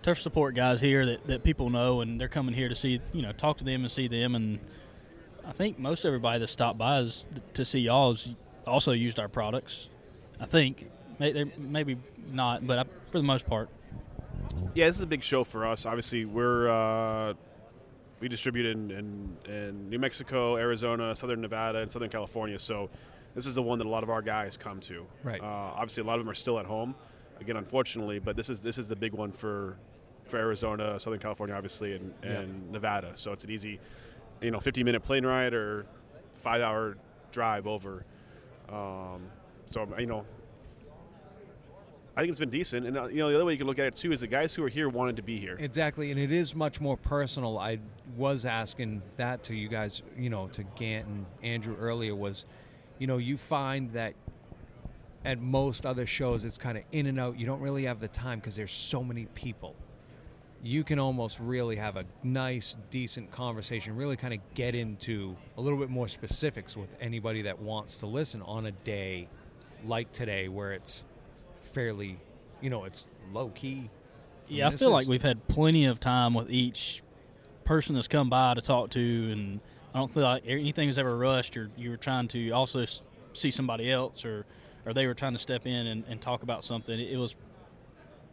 turf support guys here that, that people know, and they're coming here to see you know talk to them and see them. And I think most everybody that stopped by is to see y'all has also used our products. I think May- maybe not, but I, for the most part. Yeah, this is a big show for us. Obviously, we're uh, we distribute in, in, in New Mexico, Arizona, Southern Nevada, and Southern California. So this is the one that a lot of our guys come to. Right. Uh, obviously, a lot of them are still at home. Again, unfortunately, but this is this is the big one for for Arizona, Southern California, obviously, and, and Nevada. So it's an easy, you know, 15 minute plane ride or five hour drive over. Um, so you know, I think it's been decent. And uh, you know, the other way you can look at it too is the guys who are here wanted to be here. Exactly, and it is much more personal. I was asking that to you guys, you know, to Gant and Andrew earlier was, you know, you find that at most other shows it's kind of in and out. You don't really have the time because there's so many people. You can almost really have a nice, decent conversation, really kind of get into a little bit more specifics with anybody that wants to listen on a day like today where it's fairly, you know, it's low key. Yeah, I this feel is- like we've had plenty of time with each person that's come by to talk to, and I don't feel like anything is ever rushed, or you were trying to also see somebody else, or or they were trying to step in and, and talk about something. It, it was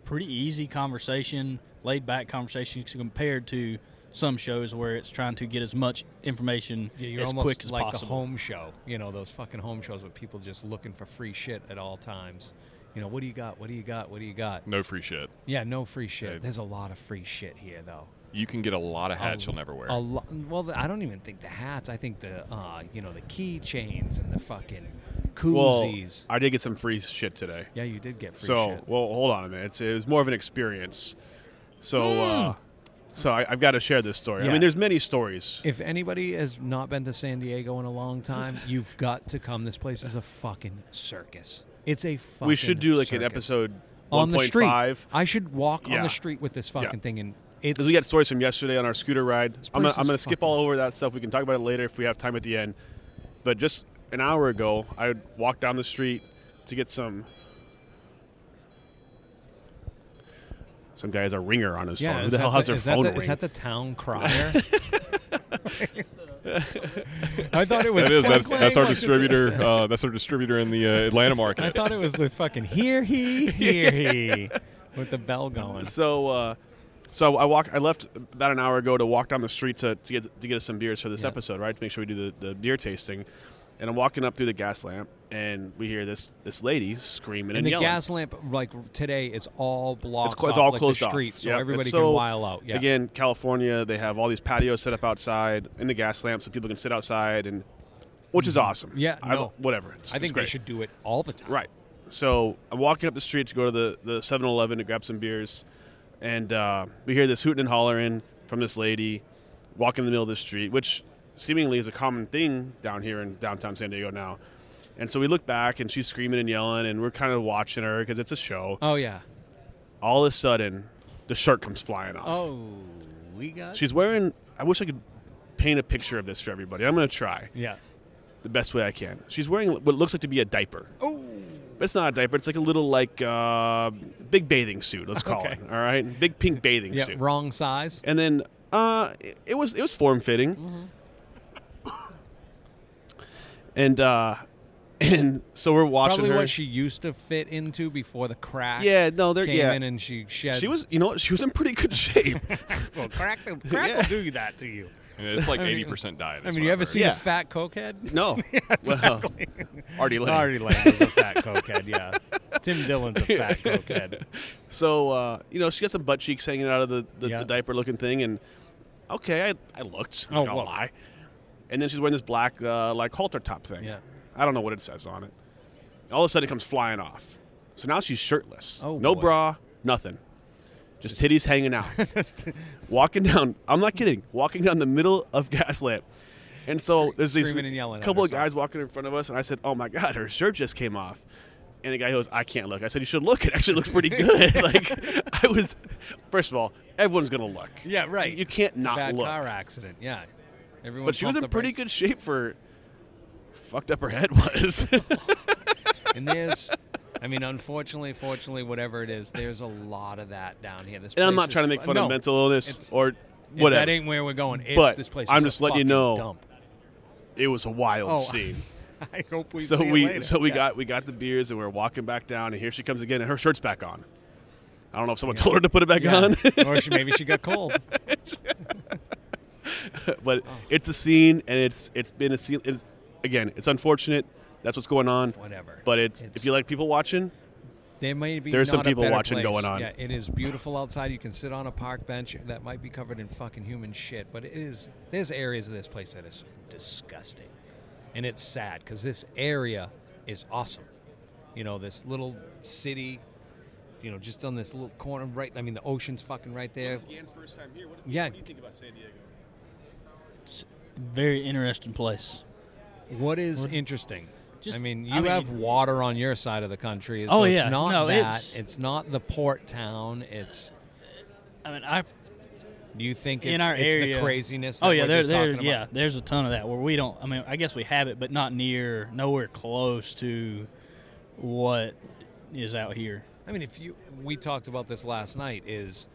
pretty easy conversation, laid back conversation compared to some shows where it's trying to get as much information Yeah, you're as quick as like possible. the home show. You know, those fucking home shows with people just looking for free shit at all times. You know, what do you got? What do you got? What do you got? No free shit. Yeah, no free shit. Yeah. There's a lot of free shit here, though. You can get a lot of hats A- you'll never wear. A lo- well, I don't even think the hats. I think the, uh, you know, the keychains and the fucking Well, koozies. I did get some free shit today. yeah, you did get free so, shit. well, hold on a minute. It's, it was more of an experience. So, uh, so I, I've got to share this story. I Hmm. Mean, there's many stories. If anybody has not been to San Diego in a long time, you've got to come. This place is a fucking circus. It's a fucking. we should do like an episode on the street. 1.5. I should walk on the street with this fucking Yeah. thing, and it's Because we got stories from yesterday on our scooter ride. I'm place gonna, I'm is gonna skip all over that stuff. We can talk about it later if we have time at the end. But just an hour ago, I walked down the street to get some. Some guy has a ringer on his yeah. phone. Who is the that hell has their is that phone the, ring? Is that the town crier? I thought it was. that is that's clang, that's our distributor. Uh, that's our distributor in the uh, Atlanta market. I thought it was the fucking here he here he with the bell going. So, uh, so I walk. I left about an hour ago to walk down the street to, to get to get us some beers for this Yeah. episode, right? To make sure we do the, the beer tasting. And I'm walking up through the Gaslamp, and we hear this this lady screaming and, And the yelling. gas lamp, like today, is all blocked. It's clo- it's off, all like closed the off. street, so Yep. everybody It's can so- while out. Yeah. Again, California, they have all these patios set up outside in the Gaslamp, so people can sit outside, and which is awesome. Mm-hmm. Yeah, I no. whatever. It's- I think they should do it all the time. Right. So I'm walking up the street to go to the, the 7-Eleven to grab some beers, and uh, we hear this hooting and hollering from this lady walking in the middle of the street, which seemingly is a common thing down here in downtown San Diego now. And so we look back, and she's screaming and yelling, and we're kind of watching her because it's a show. Oh yeah. All of a sudden, the shirt comes flying off. Oh, we got. She's wearing. I wish I could paint a picture of this for everybody. I'm going to try yeah. the best way I can. She's wearing what looks like to be a diaper. Oh. But it's not a diaper. It's like a little like uh, big bathing suit. Let's call Okay. it. All right, big pink bathing Yeah. suit. Wrong size. And then uh, it- it was it was form fitting. Mm-hmm. And uh, and so we're watching Probably her. what she used to fit into before the crack. yeah, no, they're Came yeah. in and she shed. she was, you know, she was in pretty good shape. well, crack. The, crack Yeah. will do that to you. And it's like eighty percent diet. I mean, what you I've ever heard. seen Yeah. a fat cokehead? no, exactly. well, Artie Lange. Artie Lange was a fat cokehead. Yeah. Tim Dillon's a fat cokehead. So uh, you know, she got some butt cheeks hanging out of the, the, Yeah. the diaper looking thing, and okay, I, I looked. Oh, not gonna well. lie. And then she's wearing this black uh, like halter top thing. Yeah. I don't know what it says on it. All of a sudden, it comes flying off. So now she's shirtless. Oh, no boy. bra, nothing. Just titties hanging out. walking down. I'm not kidding. Walking down the middle of Gaslamp. And so there's these screaming and yelling at couple of herself. guys walking in front of us, and I said, "Oh my God, her shirt just came off." And the guy goes, "I can't look." I said, "You should look. It actually looks pretty good." like I was. First of all, everyone's gonna look. Yeah, right. You can't It's a not bad look. car accident. Yeah. Everyone. But she was in pumped the pretty brakes. good shape for fucked up her head was. And there's I mean, unfortunately, fortunately, whatever it is, there's a lot of that down here. This And I'm not trying to make fun no, of mental illness or whatever. That ain't where we're going. It's, But this place I'm is a just letting you know Dump. it was a wild Oh, scene. I hope we so see we later. so we Yeah. got we got the beers and we are walking back down and here she comes again and her shirt's back on. I don't know if someone told her to put it back Yeah. on, or she, maybe she got cold. but Oh. it's a scene and it's it's been a scene. It's, again, it's unfortunate. That's what's going on. Whatever. But it's, It's- if you like people watching, There may be There's some not a people better watching place. going on. Yeah, it is beautiful outside. You can sit on a park bench that might be covered in fucking human shit, but it is. There's areas of this place that is disgusting, and it's sad because this area is awesome. You know, this little city. You know, just on this little corner, right? I mean, the ocean's fucking right there. Gant's first time here. What, Yeah. do you think about San Diego? It's very interesting place. What is interesting? Just- I mean, you I mean- have water on your side of the country. Oh, yeah. it's not No, that. it's- it's not the port town. It's I mean, I Do you think it's, in our it's area. the craziness? Oh, that oh yeah, we're there, there, yeah. There's a ton of that where we don't. I mean, I guess we have it, but not near, nowhere close to what is out here. I mean, if you we talked about this last night, is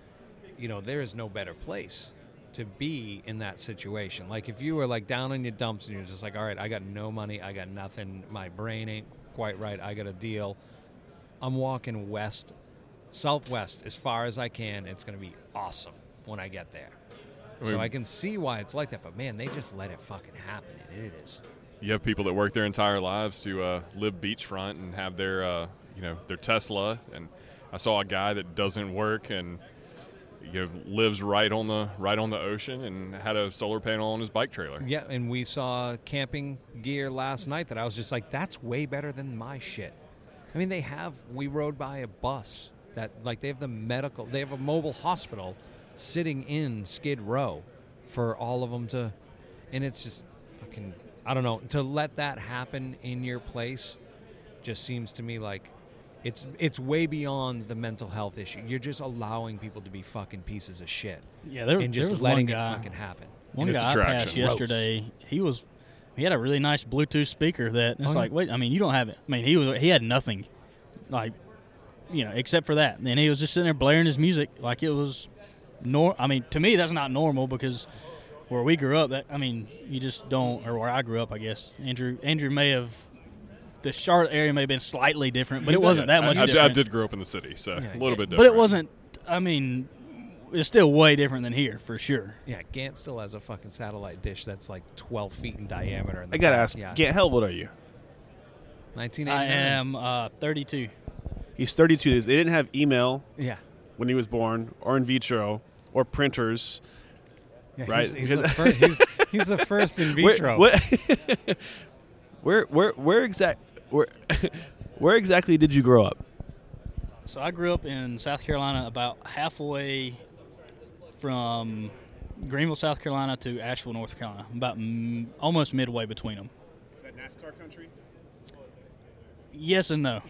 you know there is no better place to be in that situation. Like if you were like down in your dumps and you're just like, all right, I got no money, I got nothing, my brain ain't quite right, I got a deal. I'm walking west, southwest as far as I can. It's going to be awesome when I get there. I so I can see why it's like that, but man, they just let it fucking happen, and it is. You have people that work their entire lives to uh, live beachfront and have their, uh, you know, their Tesla. And I saw a guy that doesn't work and you know lives right on the right on the ocean and had a solar panel on his bike trailer. Yeah, and we saw camping gear last night that I was just like, that's way better than my shit. I mean, they have, we rode by a bus that, like, they have the medical, they have a mobile hospital sitting in Skid Row for all of them to, and it's just fucking, I don't know, to let that happen in your place just seems to me like it's it's way beyond the mental health issue. You're just allowing people to be fucking pieces of shit Yeah, there, and just there was letting one it guy. fucking happen. One And guy I attraction. passed yesterday. He was he had a really nice Bluetooth speaker that it's Oh, yeah. like wait I mean you don't have it. I mean he was he had nothing, like you know except for that. And he was just sitting there blaring his music like it was nor. I mean to me that's not normal because where we grew up that I mean you just don't or where I grew up I guess Andrew Andrew may have. The Charlotte area may have been slightly different, but it wasn't that much I, I, different. did grow up in the city, so Yeah, a little yeah. bit different. but it wasn't. I mean, it's still way different than here for sure. Yeah, Gant still has a fucking satellite dish that's like 12 feet in diameter. In the I gotta ask, Yeah, Gant, how old are you? 1989. I am uh, 32. He's 32. They didn't have email Yeah. when he was born, or in vitro, or printers. yeah Right, He's, he's, the fir- he's, he's the first in Where- vitro. what- where, where, where exact, where, where exactly did you grow up? So I grew up in South Carolina, about halfway from Greenville, South Carolina, to Asheville, North Carolina. About m- almost midway between them. Is that NASCAR country? Yes and no.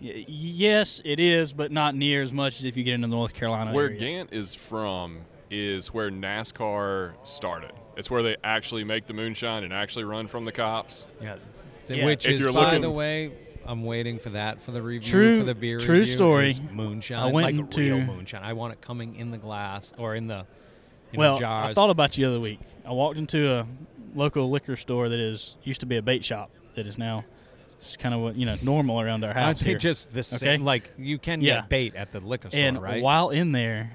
Y- yes, it is, but not near as much as if you get into the North Carolina Where area. Gant is from is where NASCAR started. It's where they actually make the moonshine and actually run from the cops. yeah. The- Yeah. Which If is, you're by looking- the way, I'm waiting for that for the review True- for the beer true review, story. moonshine. I went like into- real moonshine. I want it coming in the glass or in the you know, well, jars. I thought about you the other week. I walked into a local liquor store that is used to be a bait shop that is now it's kind of what you know normal around our house Aren't they here. just the same? Okay. Like you can Yeah. get bait at the liquor store, and right? while in there,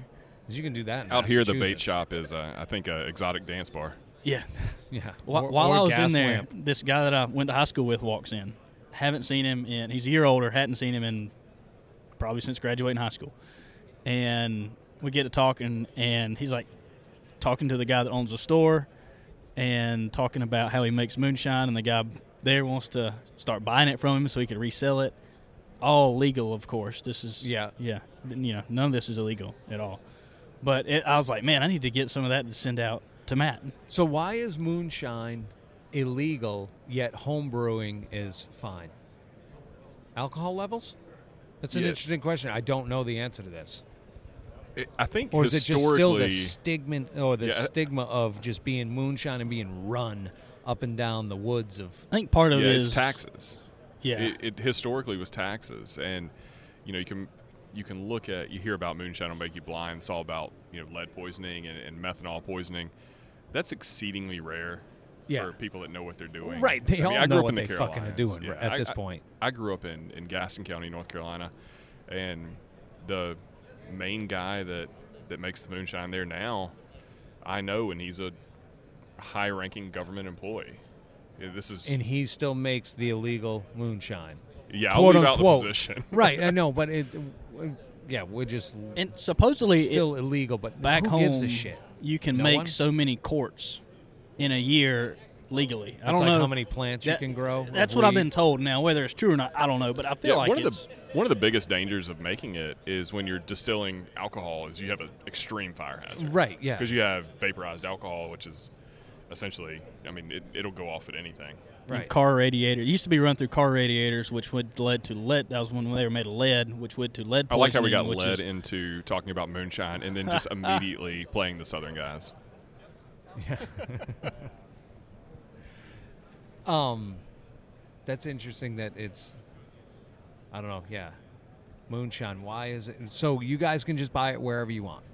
you can do that in Out here, the bait shop is, uh, I think, an exotic dance bar. Yeah, Yeah. Wh- Or- while or I was in there, lamp. this guy that I went to high school with walks in. Haven't seen him in. He's a year older. Hadn't seen him in probably since graduating high school. And we get to talking, and he's like talking to the guy that owns the store, and talking about how he makes moonshine, and the guy there wants to start buying it from him so he could resell it. All legal, of course. This is Yeah. yeah. You know, none of this is illegal at all. But it, I was like, man, I need to get some of that to send out to Matt. So why is moonshine illegal yet home brewing is fine? Alcohol levels? That's an Yeah. interesting question. I don't know the answer to this. It, I think Or is it just still the stigma or the Yeah. stigma of just being moonshine and being run up and down the woods of I think part of yeah, it's taxes. Yeah. It, it historically was taxes, and you know you can you can look at you hear about moonshine will make you blind. It's all about you know lead poisoning and, and methanol poisoning. That's exceedingly rare Yeah. for people that know what they're doing. Right, they I mean, all I grew know up what in the they fucking are Carolinas. doing Yeah, at I- this point. I grew up in, in Gaston County, North Carolina, and the main guy that, that makes the moonshine there now, I know, and he's a high ranking government employee. Yeah, This is and he still makes the illegal moonshine. yeah. I'll quote leave out the unquote. position. right, I know, but it, yeah, we're just And supposedly, it- still illegal. But back who home, gives a shit? You can No make one? so many quarts in a year legally. I don't like know how many plants you can grow. That's what I've been told. Now, whether it's true or not, I don't know. But I feel Yeah, like one of the one of the biggest dangers of making it is when you're distilling alcohol is you have an extreme fire hazard. Right, yeah. Because you have vaporized alcohol, which is essentially, I mean, it, it'll go off at anything. Right. car radiator. It used to be run through car radiators, which would led to lead. That was when they were made of lead, which led to lead. I like how we got poisoning, which led is- into talking about moonshine and then just immediately playing the Southern guys. Yeah. Um, that's interesting that it's. I don't know. Yeah, moonshine. Why is it? So you guys can just buy it wherever you want.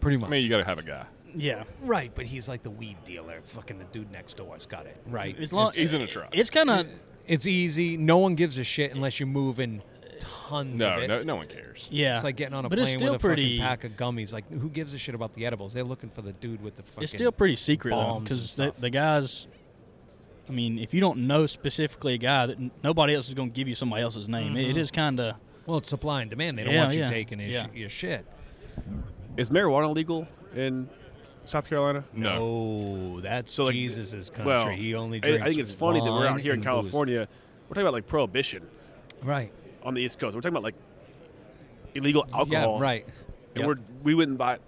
Pretty much. I mean, you got to have a guy. Yeah, right, but he's like the weed dealer. Fucking the dude next door's got it. Right. As long- He's in a truck. it's kind of It's easy. No one gives a shit unless you're moving tons No, of it. no, no one cares. yeah. It's like getting on a but it's plane still with a pretty. fucking pack of gummies. Like, who gives a shit about the edibles? They're looking for the dude with the fucking. It's still pretty secret though, bombs and because the, stuff. the guys. I mean, if you don't know specifically a guy, that n- nobody else is going to give you somebody else's name. It- it mm-hmm. is kind of Well, it's supply and demand. They don't Yeah, want you yeah, taking his, yeah. your shit. Is marijuana legal in South Carolina? No. Oh, that's So, like, Jesus' country. Well, he only I- drinks. I, think it's funny that we're out here in and booze. California. We're talking about like prohibition Right. on the East Coast. We're talking about like illegal alcohol. Yeah, right. And Yep. we're we wouldn't buy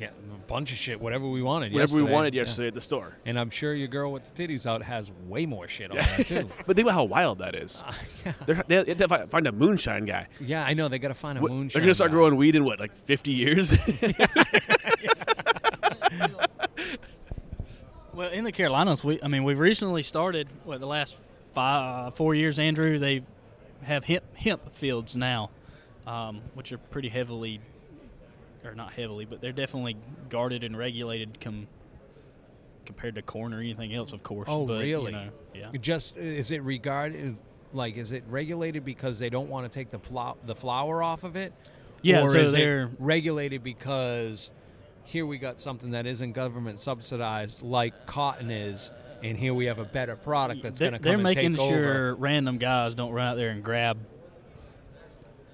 Yeah, a bunch of shit, whatever we wanted. whatever we yesterday. wanted Yeah. yesterday at the store. And I'm sure your girl with the titties out has way more shit on Yeah. there too. But think about how wild that is. They're, they have to find a moonshine guy. yeah, I know. They got to find a What- moonshine. they're gonna start guy. growing weed in what, like 50 years? well in the Carolinas. We, I mean, we've recently started. What the last five, four years, Andrew? They have hemp hemp fields now, um, which are pretty heavily, or not heavily, but they're definitely guarded and regulated. Com- compared to corn or anything else, of course. Oh, but, really? You know, yeah. Just is it regarded like is it regulated because they don't want to take the flour the flour off of it? Yeah, or so is they're- it regulated because here we got something that isn't government subsidized like cotton is, and here we have a better product that's going to come they're and making take sure over. random guys don't run out there and grab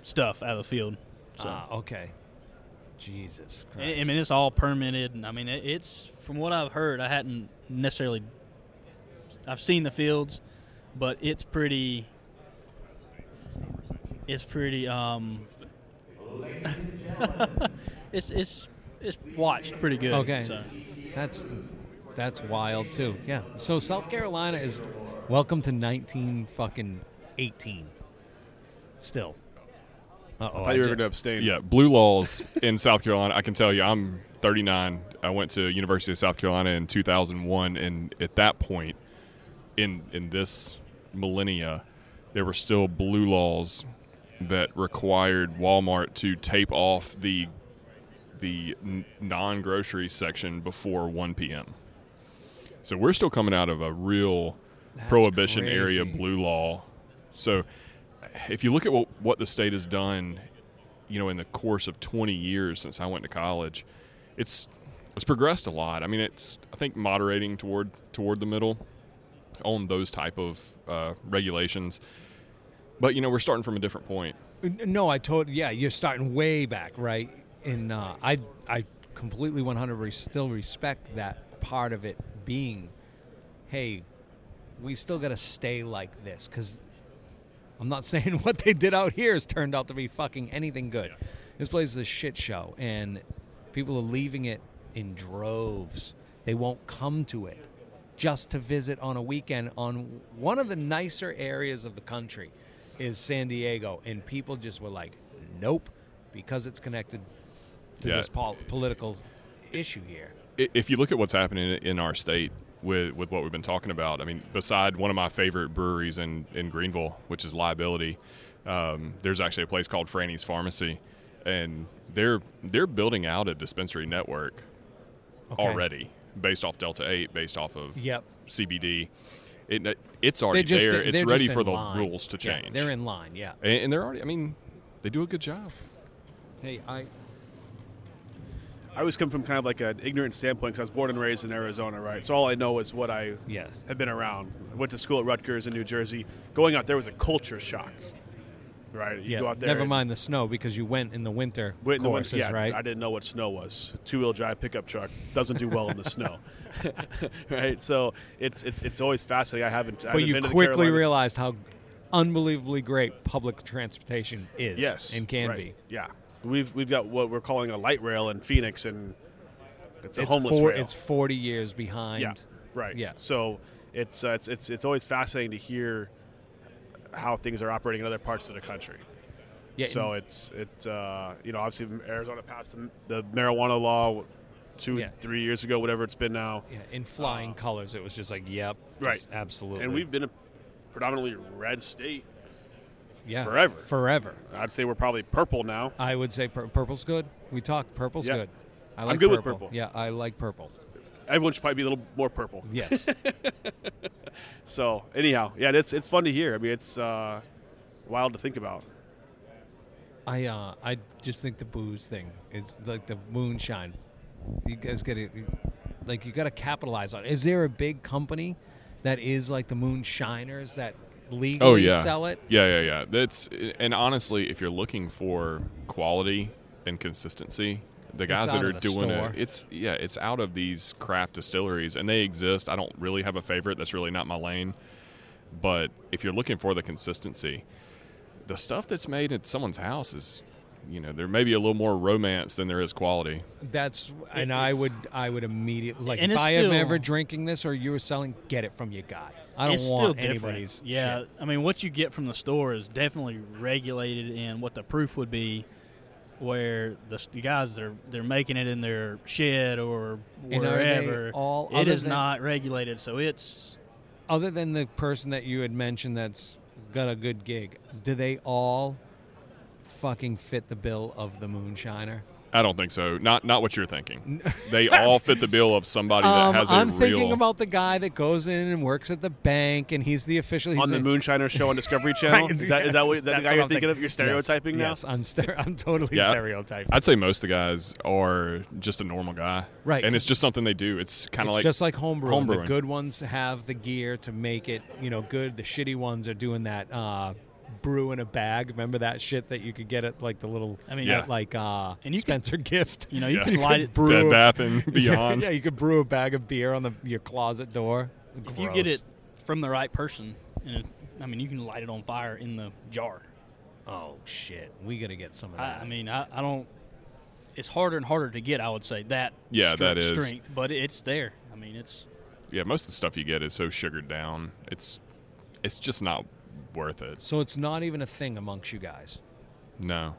stuff out of the field. So. Ah, okay. Jesus Christ. I mean, it's all permitted, and I mean, it, it's from what I've heard. I hadn't necessarily. I've seen the fields, but it's pretty. It's pretty. Um, it's it's it's watched pretty good. Okay. So. That's that's wild too. Yeah. So South Carolina is welcome to nineteen fucking eighteen. Still. Uh oh. I thought you were going to abstain. Yeah, blue laws in South Carolina. I can tell you, I'm 39. I went to University of South Carolina in 2001, and at that point, in in this millennia, there were still blue laws that required Walmart to tape off the the non-grocery section before 1 p.m. So we're still coming out of a real That's prohibition area blue law. So if you look at what, what the state has done, you know, in the course of 20 years since I went to college, it's it's progressed a lot. I mean, it's I think moderating toward toward the middle on those type of uh, regulations. But you know, we're starting from a different point. No, I told yeah, you're starting way back, right? And uh, I I completely 100 re- still respect that part of it being, hey, we still got to stay like this because I'm not saying what they did out here has turned out to be fucking anything good. This place is a shit show, and people are leaving it in droves. They won't come to it just to visit on a weekend on one of the nicer areas of the country is San Diego, and people just were like, "Nope," because it's connected to Yeah. this pol- political issue here. If you look at what's happening in our state with with what we've been talking about. I mean, beside one of my favorite breweries in in Greenville, which is Liability, um, there's actually a place called Franny's Farmacy, and they're they're building out a dispensary network Okay. already based off Delta Eight, based off of Yep. CBD. It, it's already just there. It's ready for the line. rules to Yeah, change. they're in line. Yeah. and, and they're already. I mean, they do a good job. Hey, I I always come from kind of like an ignorant standpoint because I was born and raised in Arizona, right? So all I know is what I yes. have been around. I went to school at Rutgers in New Jersey. Going out there was a culture shock, right? You Yeah. go out there. Never mind the snow because you went in the winter Wait, in the winter, yeah, right? I didn't know what snow was. Two wheel drive pickup truck doesn't do well in the snow, right? So it's it's it's always fascinating. I haven't. I but haven't you been to the quickly realized how unbelievably great public transportation is. yes, and can right, be. Yeah, we've we've got what we're calling a light rail in Phoenix, and it's a It's homeless four- rail. It's forty years behind. yeah, right. Yeah. So it's uh, it's it's it's always fascinating to hear how things are operating in other parts of the country. Yeah. so it's it uh, you know obviously Arizona passed the, the marijuana law two Yeah. three years ago, whatever it's been now. yeah, in flying uh, colors, it was just like, yep, Right. absolutely. And we've been a predominantly red state. Yeah, forever. forever. I'd say we're probably purple now. I would say pur- purple's good. We talked. Purple's Yeah. good. I I'm like good with purple. purple. Yeah, I like purple. Everyone should probably be a little more purple. Yes. So anyhow, yeah, it's it's fun to hear. I mean, it's uh, wild to think about. I uh, I just think the booze thing is like the moonshine. You guys got to like you got to capitalize on. it. Is there a big company that is like the moonshiners that legally Oh yeah, sell it? Yeah, yeah, yeah. That's and honestly, if you're looking for quality and consistency, the guys that are doing store. it, it's yeah, it's out of these craft distilleries, and they exist. I don't really have a favorite. That's really not my lane. But if you're looking for the consistency, the stuff that's made at someone's house is, you know, there may be a little more romance than there is quality. That's and I would I would immediately like if it's I am ever drinking this or you were selling, get it from your guy. I don't it's want still different. anybody's Yeah, shit. I mean, what you get from the store is definitely regulated in what the proof would be. Where the, the guys they're they're making it in their shed or And are wherever, all it other is than- not regulated. So it's Other than the person that you had mentioned that's got a good gig, do they all fucking fit the bill of the moonshiner? I don't think so. Not not what you're thinking. They all fit the bill of somebody that Um, has a I'm real. thinking about the guy that goes in and works at the bank, and he's the official. He's on the a- Moonshiner show on Discovery Channel. Right, Is that is that what, is that the guy what you're I'm thinking of? You're stereotyping yes, now. Yes, I'm ster- I'm totally Yeah. stereotyping. I'd say most of the guys are just a normal guy, Right. And it's just something they do. It's kind of like just like homebrewing. The good ones have the gear to make it, you know, good. The shitty ones are doing that uh, brew in a bag. Remember that shit that you could get at like the little, I mean, Yeah. like uh, And you could- Spencer gift. you know you Yeah. can light it. brew Bed a- Bath and Beyond. yeah, you could brew a bag of beer on the your closet door. If you get it from the right person, and it, I mean you can light it on fire in the jar. oh shit, we gotta get some of that. I mean I, I don't. It's harder and harder to get. I would say that. Yeah, stre- that is. strength, but it's there. I mean it's yeah, most of the stuff you get is so sugared down. It's it's just not worth it. so it's not even a thing amongst you guys. No.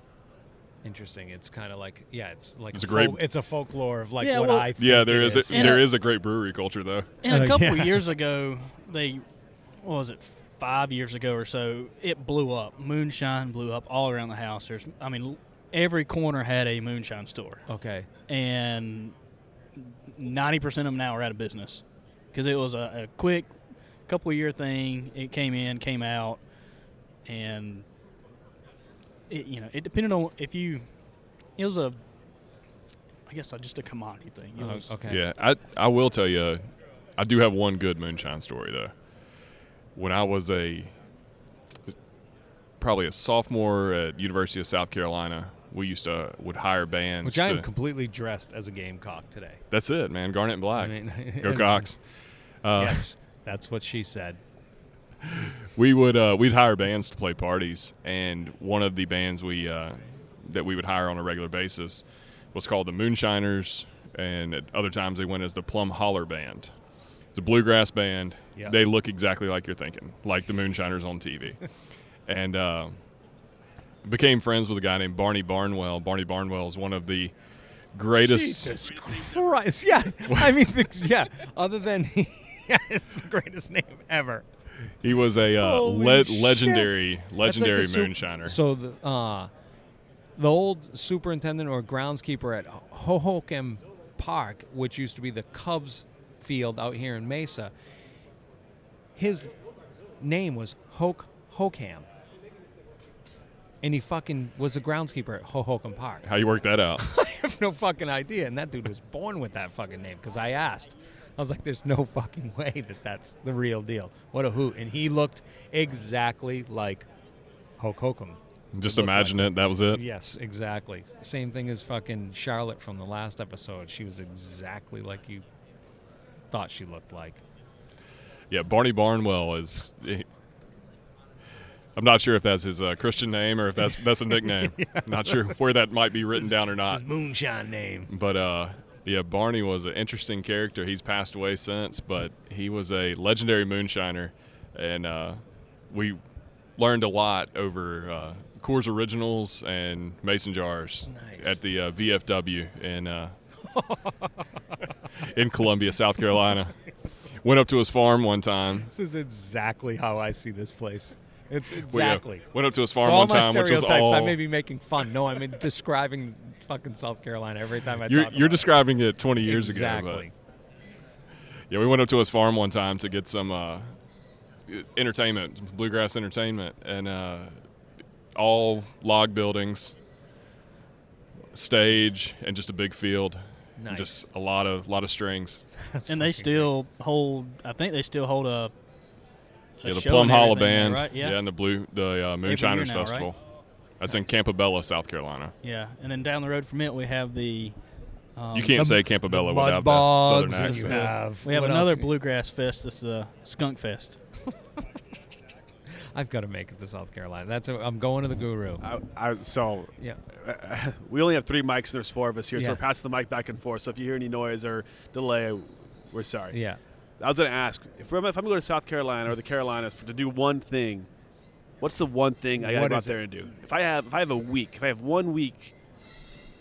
Interesting. It's kind of like yeah, it's like It's a a great- folk- it's a folklore of like Yeah, what well- I think Yeah, there it is a, is. And there a- is a great brewery culture though. And Uh, a couple yeah. years ago, they what was it five years ago or so? It blew up. Moonshine blew up all around the house. There's, I mean, every corner had a moonshine store, Okay. and ninety percent of them now are out of business because it was a, a quick couple year thing. It came in, came out, and it you know it depended on if you. It was a, I guess, uh, just a commodity thing. It Oh, was, okay. Yeah, I I will tell you, I do have one good moonshine story though. When I was a probably a sophomore at University of South Carolina, we used to would hire bands. Which I am to- completely dressed as a gamecock today. that's it, man. Garnet and black. I mean, Go Cox. Uh, yes, that's what she said. We would uh, we'd hire bands to play parties, and one of the bands we uh, that we would hire on a regular basis was called the Moonshiners, and at other times they went as the Plum Holler Band. It's a bluegrass band. Yeah. They look exactly like you're thinking, like the Moonshiners on TV, and uh, became friends with a guy named Barney Barnwell. Barney Barnwell is one of the greatest. Jesus Christ! Yeah, I mean, the, yeah. Other than yeah, it's the greatest name ever. He was a uh, le- shit. legendary, like legendary the sup- moonshiner. So the uh, the old superintendent or groundskeeper at Hohokam Park, which used to be the Cubs field out here in Mesa, his name was Hoke Hokam. And he fucking was a groundskeeper at Hohokam Park. How you work that out? I have no fucking idea. And that dude was born with that fucking name because I asked. I was like, there's no fucking way that that's the real deal. What a hoot. And he looked exactly like Hulk Hogan. Just imagine like it. That was it. Yes, exactly. Same thing as fucking Charlotte from the last episode. She was exactly like you thought she looked like. Yeah, Barney Barnwell is. I'm not sure if that's his uh, Christian name or if that's that's a nickname. Not sure where that might be written down or It's not. his moonshine name. But uh, yeah, Barney was an interesting character. He's passed away since, but he was a legendary moonshiner, and uh, we learned a lot over uh, Coors Originals and Mason jars Nice. at the uh, VFW in uh, in Columbia, South Carolina. Went up to his farm one time. This is exactly how I see this place. It's We, uh, exactly. went up to his farm all one my time, which was stereotypes, all. I may be making fun. No, I'm in describing fucking South Carolina every time I you're talk. you're about describing it 20 years exactly. ago. But yeah, we went up to his farm one time to get some uh, entertainment, bluegrass entertainment, and uh, all log buildings, stage, and just a big field. And Nice. Just a lot of lot of strings. That's and they fucking still hold. I think they still hold a. a Yeah, the Plum and Hollow everything there, Band. right? Yeah. and the blue the uh, Moonshiners now, right? Festival. That's in Campobello, South Carolina. Yeah, and then down the road from it, we have the. Um, You can't the- say Campobello mud without that southern bogs accent. you have We have what another else? bluegrass fest. This is a skunk fest. I've got to make it to South Carolina. That's a, I'm going to the Guru. I, I, so yeah. uh, we only have three mics. There's four of us here, Yeah. so we're passing the mic back and forth. So if you hear any noise or delay, we're sorry. Yeah. I was going to ask if, we're, if I'm going to go to South Carolina or the Carolinas for, to do one thing, what's the one thing I got to go out is it? there and do? If I have if I have a week, if I have one week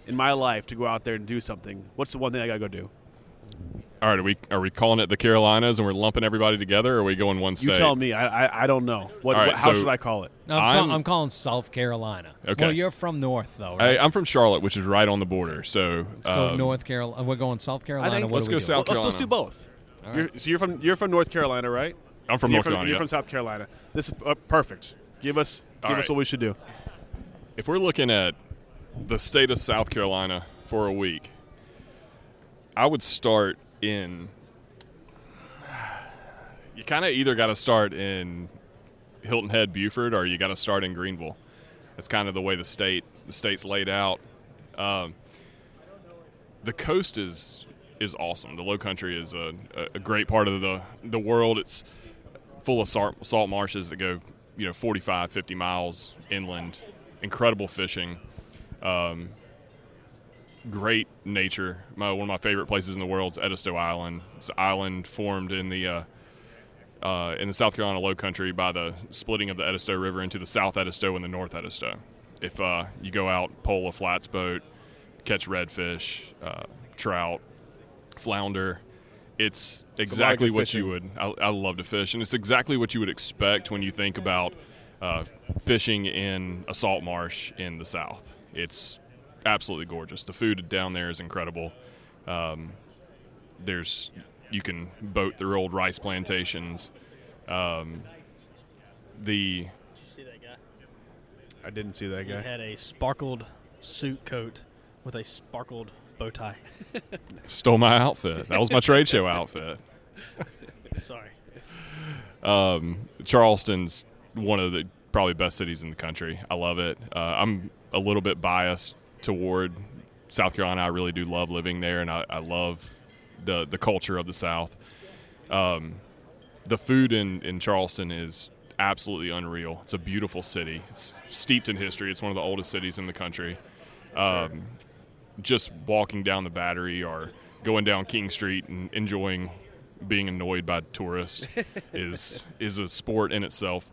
in my life to go out there and do something, what's the one thing I got to go do? All right, are we are we calling it the Carolinas and we're lumping everybody together, or are we going one state? You tell me. I I, I don't know. What, All right, what how so- should I call it? No, I'm, I'm- I'm calling South Carolina. Okay. Well, you're from North though, I, right? I'm from Charlotte, which is right on the border. So Let's go um, North Carolina. We're going South Carolina. think- what let's do go we do? South Well, let's, let's do both. All You're, right. so you're from you're from North Carolina, right? I'm from you're North from, Carolina. You're yeah. from South Carolina. This is uh, perfect. Give us All give us right. what we should do. if we're looking at the state of South Carolina for a week, I would start in. You kind of either got to start in Hilton Head, Beaufort, or you got to start in Greenville. That's kind of the way the state the state's laid out. Um, the coast is is awesome. The Low Country is a, a great part of the the world. It's full of salt, salt marshes that go you know 45 50 miles inland. Incredible fishing. Um, great nature. My, one of my favorite places in the world is edisto island. It's an island formed in the uh, uh, in the south carolina low country by the splitting of the edisto river into the south edisto and the north edisto. If uh, you go out pole a flats boat catch redfish uh, trout flounder. It's exactly good what you would I, I love to fish and it's exactly what you would expect when you think about uh, fishing in a salt marsh in the south. It's absolutely gorgeous. The food down there is incredible. Um, there's you can boat through old rice plantations. Um, the Did you see that guy? I didn't see that guy. He had a sparkled suit coat with a sparkled bow tie. stole my outfit that was my trade show outfit Sorry. Um, Charleston's one of the probably best cities in the country. I love it. Uh, I'm a little bit biased toward South Carolina. I really do love living there, and I, I love the the culture of the South. Um, the food in, in Charleston is absolutely unreal. It's a beautiful city. It's steeped in history. It's one of the oldest cities in the country. Um, just walking down the Battery or going down King Street and enjoying being annoyed by tourists is is a sport in itself.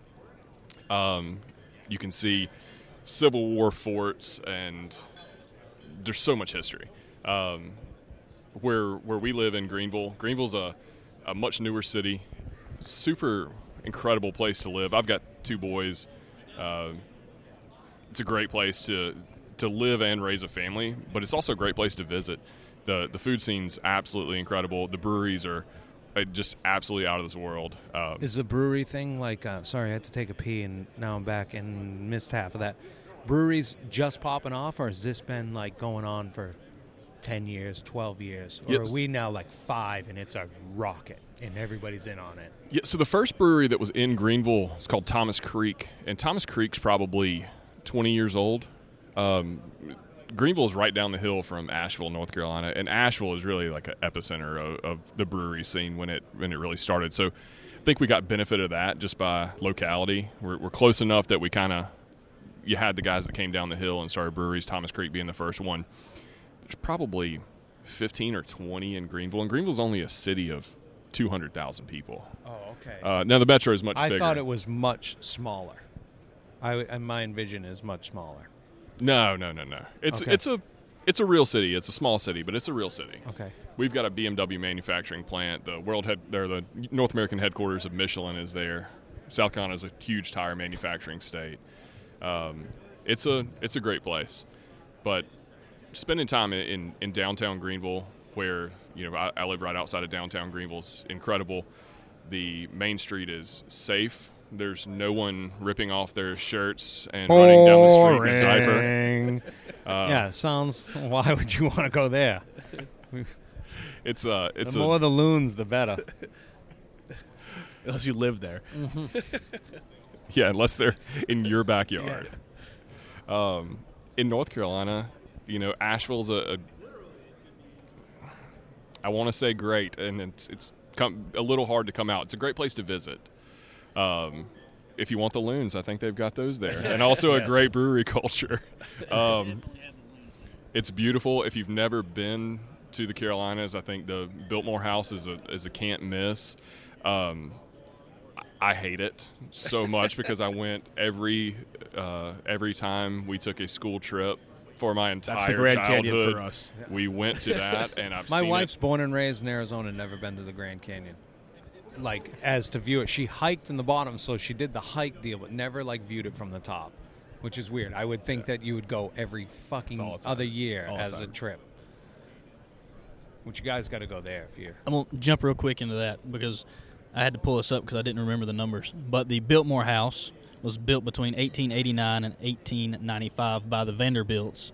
Um, you can see Civil War forts, and there's so much history. Um, where where we live in Greenville, Greenville's a a much newer city, super incredible place to live. I've got two boys. Uh, it's a great place to to live and raise a family, but it's also a great place to visit. the The food scene's absolutely incredible. The breweries are uh, just absolutely out of this world. Um, Is the brewery thing like? Uh, sorry, I had to take a pee, and now I'm back and missed half of that. Breweries just popping off, or has this been like going on for ten years, twelve years, or Yes. are we now like five and it's a rocket and everybody's in on it? Yeah, so the first brewery that was in Greenville is called Thomas Creek, and Thomas Creek's probably 20 years old. Um, Greenville is right down the hill from Asheville, North Carolina, and Asheville is really like an epicenter of, of the brewery scene when it when it really started. So I think we got benefit of that just by locality. We're, we're close enough that we kind of you had the guys that came down the hill and started breweries. Thomas Creek being the first one. There's probably 15 or 20 in Greenville, and Greenville's only a city of 200,000 people. Oh, okay. Uh, now the metro is much bigger. I bigger. thought it was much smaller. I, I my envision is much smaller. No, no, no, no. It's Okay. it's a it's a real city. It's a small city, but it's a real city. Okay. We've got a BMW manufacturing plant. The world head, there, the North American headquarters of Michelin is there. South Carolina is a huge tire manufacturing state. Um, it's a it's a great place, but spending time in, in, in downtown Greenville, where you know I, I live right outside of downtown Greenville, is incredible. The main street is safe. There's no one ripping off their shirts and running down the street in a diaper. Uh, yeah, sounds. Why would you want to go there? It's uh, it's the a more the loons, the better. Unless you live there. Yeah, unless they're in your backyard. Um, in North Carolina, you know, Asheville's a, a I want to say great, and it's it's come, a little hard to come out. It's a great place to visit. Um, if you want the loons, I think they've got those there, and also a great brewery culture. Um, it's beautiful. If you've never been to the Carolinas, I think the Biltmore House is a is a can't miss. Um, I hate it so much because I went every uh, every time we took a school trip for my entire That's the Grand childhood. Canyon for us. We went to that, and I've My wife's it. born and raised in Arizona, never been to the Grand Canyon. Like as to view it, she hiked in the bottom, so she did the hike deal, but never like viewed it from the top, which is weird. I would think that you would go every fucking all the time. other year All as a trip. Which you guys got to go there if you're. I'm gonna jump real quick into that because I had to pull this up because I didn't remember the numbers. But the Biltmore House was built between 1889 and 1895 by the Vanderbilts,